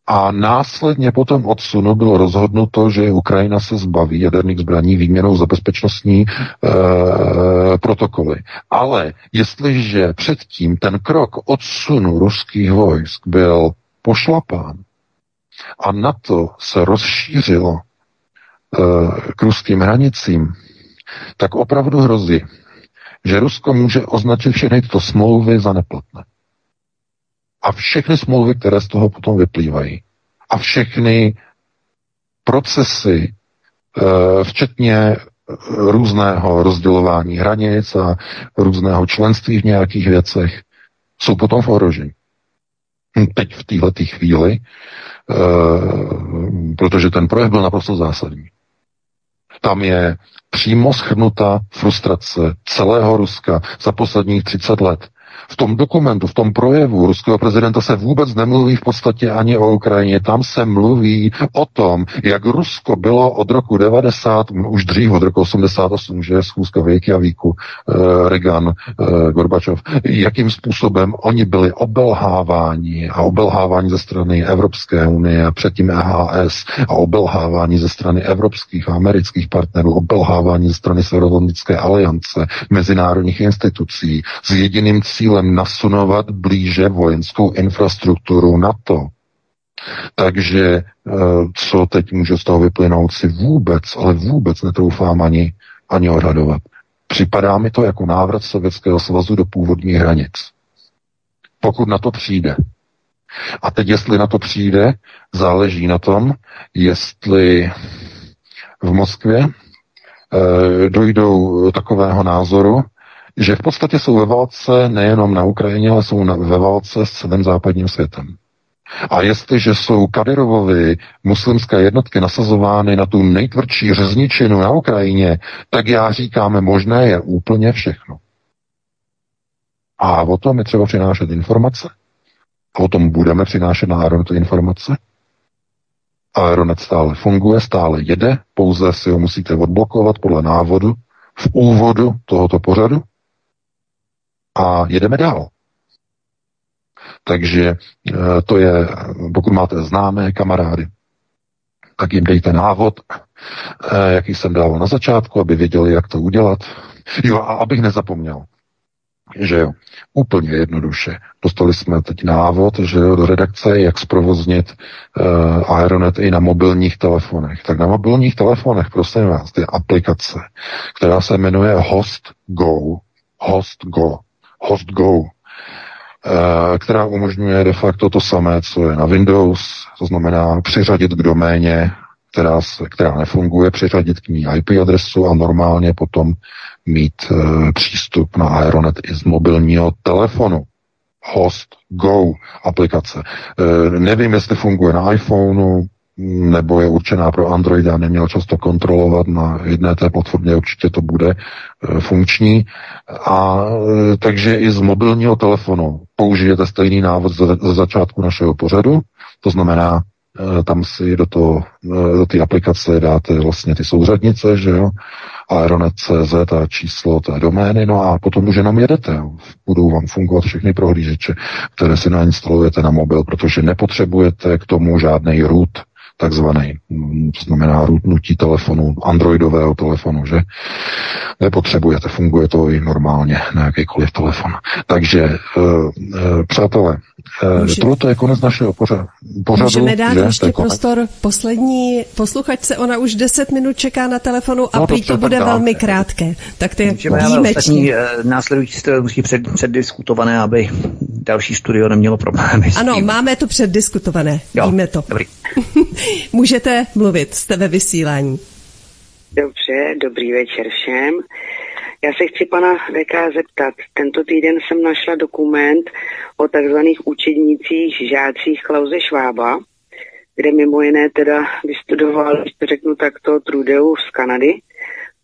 a následně po tom odsunu bylo rozhodnuto, že Ukrajina se zbaví jaderných zbraní výměnou za bezpečnostní e, protokoly. Ale jestliže předtím ten krok odsunu ruských vojsk byl pošlapán a NATO se rozšířilo e, k ruským hranicím, tak opravdu hrozí, že Rusko může označit všechny tyto smlouvy za neplatné a všechny smlouvy, které z toho potom vyplývají a všechny procesy, eh, včetně různého rozdělování hranic a různého členství v nějakých věcech, jsou potom v ohrožení. Hm, teď v této chvíli, eh, protože ten projev byl naprosto zásadní. Tam je přímo schrnuta frustrace celého Ruska za posledních 30 let v tom dokumentu, v tom projevu ruského prezidenta se vůbec nemluví v podstatě ani o Ukrajině. Tam se mluví o tom, jak Rusko bylo od roku 90, už dřív od roku 88, že je schůzka Věky a Víku, eh, Reagan, eh, Gorbačov, jakým způsobem oni byli obelháváni a obelháváni ze strany Evropské unie, předtím EHS a obelháváni ze strany evropských a amerických partnerů, obelháváni ze strany Severoatlantické aliance, mezinárodních institucí s jediným cílem cílem nasunovat blíže vojenskou infrastrukturu NATO. Takže eh, co teď může z toho vyplynout, si vůbec, ale vůbec netroufám ani, ani odhadovat. Připadá mi to jako návrat Sovětského svazu do původních hranic. Pokud na to přijde. A teď, jestli na to přijde, záleží na tom, jestli v Moskvě e, dojdou takového názoru, že v podstatě jsou ve válce nejenom na Ukrajině, ale jsou na, ve válce s celým západním světem. A jestliže jsou Kadyrovovi muslimské jednotky nasazovány na tu nejtvrdší řezničinu na Ukrajině, tak já říkáme, možné je úplně všechno. A o tom je třeba přinášet informace. A o tom budeme přinášet na Aeronet informace. Aeronet stále funguje, stále jede, pouze si ho musíte odblokovat podle návodu v úvodu tohoto pořadu a jedeme dál. Takže eh, to je, pokud máte známé kamarády, tak jim dejte návod, eh, jaký jsem dával na začátku, aby věděli, jak to udělat. Jo, a abych nezapomněl, že jo, úplně jednoduše. Dostali jsme teď návod, že jo, do redakce, jak zprovoznit uh, Aeronet i na mobilních telefonech. Tak na mobilních telefonech, prosím vás, ty aplikace, která se jmenuje Host Go. Host Go. HostGo, eh, která umožňuje de facto to samé, co je na Windows, to znamená přiřadit k doméně, která, která nefunguje, přiřadit k ní IP adresu a normálně potom mít e, přístup na Aeronet i z mobilního telefonu. Host Go aplikace. E, nevím, jestli funguje na iPhoneu, nebo je určená pro Android a neměl často kontrolovat na jedné té platformě, určitě to bude e, funkční. A e, takže i z mobilního telefonu použijete stejný návod ze začátku našeho pořadu, to znamená, e, tam si do, to, do té aplikace dáte vlastně ty souřadnice, že jo, Aeronet.cz a číslo té domény, no a potom už jenom jedete. Budou vám fungovat všechny prohlížeče, které si nainstalujete na mobil, protože nepotřebujete k tomu žádný root, takzvaný, mm, to znamená rutnutí telefonu, androidového telefonu, že? Nepotřebujete, funguje to i normálně na jakýkoliv telefon. Takže, uh, uh, přátelé, uh, tohle je konec našeho pořadu. Můžeme dát že? ještě prostor poslední posluchačce, ona už 10 minut čeká na telefonu a no, prý to bude velmi krátké. Tak to je výjimečný. Následující to musí před, předdiskutované, aby další studio nemělo problémy. Ano, máme to předdiskutované, jo, víme to. Dobrý. Můžete mluvit, jste ve vysílání. Dobře, dobrý večer všem. Já se chci pana VK zeptat. Tento týden jsem našla dokument o takzvaných učednících žácích Klauze Švába. kde mimo jiné teda vystudoval, když to řeknu takto, Trudeu z Kanady.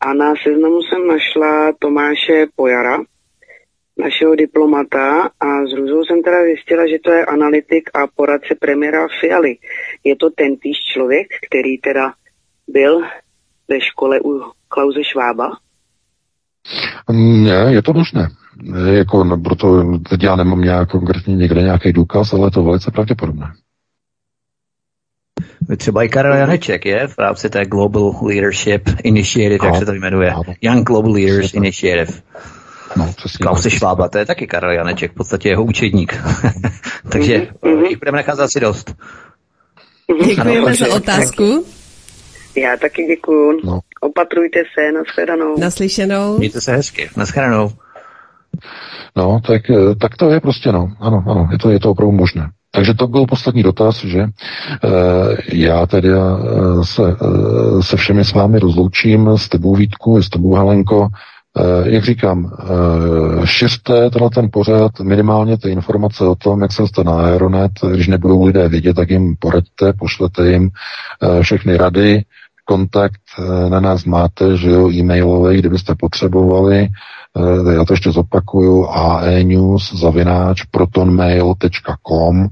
A na seznamu jsem našla Tomáše Pojara, našeho diplomata a s hrůzou jsem teda zjistila, že to je analytik a poradce premiéra Fialy. Je to ten týž člověk, který teda byl ve škole u Klauze Švába? Ne, je to možné. Jako, no, proto teď já nemám nějak konkrétně někde nějaký důkaz, ale je to velice pravděpodobné. Třeba i Karel Janeček je v rámci té Global Leadership Initiative, jak se to jmenuje. Young Global Leaders Initiative. No, Klause Švába, to je taky Karel Janeček, v podstatě jeho učedník. Takže mm-hmm. jich budeme nechat asi dost. Děkujeme ano, za otázku. Já taky děkuju. No. Opatrujte se, nashledanou. Naslyšenou. Mějte se hezky, nashledanou. No, tak, tak to je prostě no. Ano, ano, je to, je to opravdu možné. Takže to byl poslední dotaz, že e, já tedy e, se, e, se všemi s vámi rozloučím, s tebou Vítku, s tebou Helenko, Eh, jak říkám, eh, šiřte tenhle ten pořad, minimálně ty informace o tom, jak se jste na Aeronet, když nebudou lidé vidět, tak jim poraďte, pošlete jim eh, všechny rady, kontakt na nás máte, že jo, e-mailový, kdybyste potřebovali, já to ještě zopakuju, aenews zavináč protonmail.com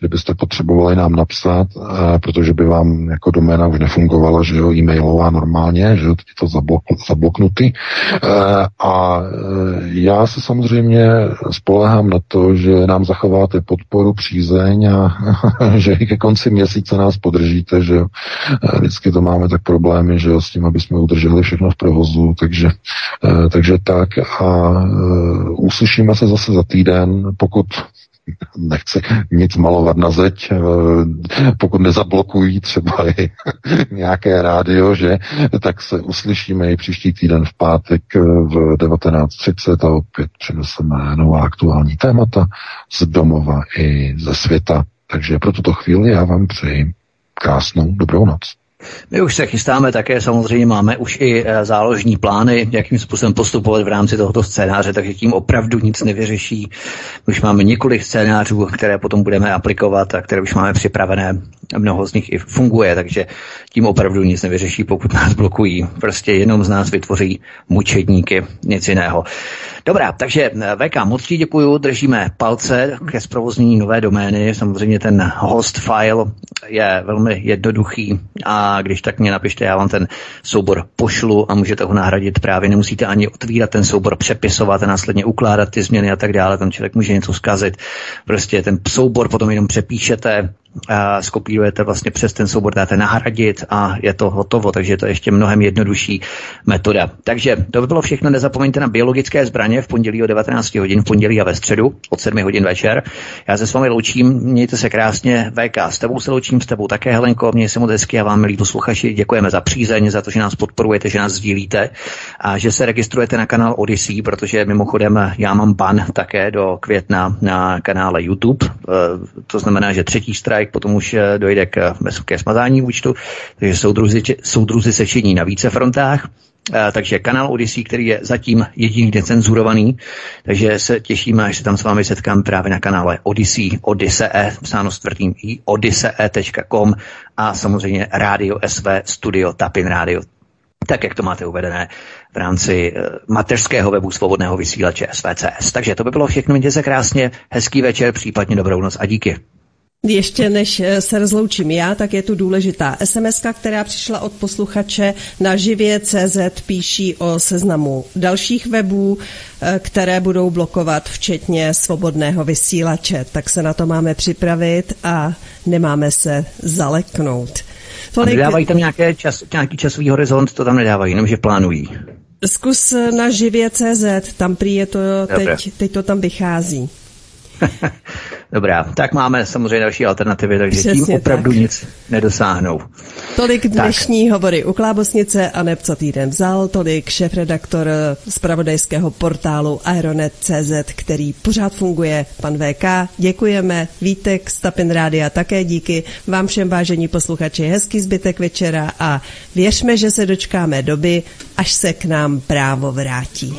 kdybyste potřebovali nám napsat, eh, protože by vám jako doména už nefungovala, že jo, e-mailová normálně, že jo, teď je to zablok, zabloknutý. Eh, a eh, já se samozřejmě spolehám na to, že nám zachováte podporu, přízeň a že i ke konci měsíce nás podržíte, že jo. Vždycky to máme tak problémy, že jo, s tím, aby jsme udrželi všechno v provozu, takže, takže tak a uslyšíme se zase za týden, pokud nechci nic malovat na zeď, eh, pokud nezablokují třeba i nějaké rádio, že, tak se uslyšíme i příští týden v pátek eh, v 19.30 a opět přineseme nová aktuální témata z domova i ze světa. Takže pro tuto chvíli já vám přeji krásnou dobrou noc. My už se chystáme také, samozřejmě máme už i eh, záložní plány, jakým způsobem postupovat v rámci tohoto scénáře, takže tím opravdu nic nevyřeší. Už máme několik scénářů, které potom budeme aplikovat a které už máme připravené. Mnoho z nich i funguje, takže tím opravdu nic nevyřeší, pokud nás blokují. Prostě jenom z nás vytvoří mučedníky, nic jiného. Dobrá, takže eh, VK, moc ti děkuju, držíme palce ke zprovoznění nové domény. Samozřejmě ten host file je velmi jednoduchý a když tak mě napište, já vám ten soubor pošlu a můžete ho nahradit právě. Nemusíte ani otvírat ten soubor, přepisovat a následně ukládat ty změny a tak dále. Tam člověk může něco zkazit. Prostě ten soubor potom jenom přepíšete, skopírujete vlastně přes ten soubor, dáte nahradit a je to hotovo, takže je to ještě mnohem jednodušší metoda. Takže to by bylo všechno, nezapomeňte na biologické zbraně v pondělí o 19 hodin, v pondělí a ve středu od 7 hodin večer. Já se s vámi loučím, mějte se krásně, VK, s tebou se loučím, s tebou také Helenko, mějte se moc hezky a vám, milí posluchači, děkujeme za přízeň, za to, že nás podporujete, že nás sdílíte a že se registrujete na kanál Odyssey, protože mimochodem já mám ban také do května na kanále YouTube, e, to znamená, že třetí strike tak potom už eh, dojde k, ke smazání účtu, takže soudruzi, soudruzi se činí na více frontách. Uh, takže kanál Odyssey, který je zatím jediný decenzurovaný, takže se těšíme, až se tam s vámi setkám právě na kanále Odyssey, Odyssey, psáno s tvrdým i, odyssey.com a samozřejmě Radio SV Studio Tapin Radio tak jak to máte uvedené v rámci mateřského webu svobodného vysílače SVCS. Takže to by bylo všechno, mějte se krásně, hezký večer, případně dobrou noc a díky. Ještě než eh, se rozloučím já, tak je tu důležitá sms která přišla od posluchače na živě.cz píší o seznamu dalších webů, eh, které budou blokovat, včetně svobodného vysílače. Tak se na to máme připravit a nemáme se zaleknout. Tolik... A nedávají tam nějaké čas, nějaký časový horizont, to tam nedávají, jenomže plánují. Zkus na živě.cz, tam prý je to, teď, teď to tam vychází. Dobrá, tak máme samozřejmě další alternativy, takže Přesně tím opravdu tak. nic nedosáhnou. Tolik dnešní tak. hovory u Klábosnice a neb co týden vzal, tolik šéf-redaktor zpravodajského portálu Aeronet.cz, který pořád funguje, pan VK. Děkujeme, Vítek Stapin Rádia také díky. Vám všem vážení posluchači hezký zbytek večera a věřme, že se dočkáme doby, až se k nám právo vrátí.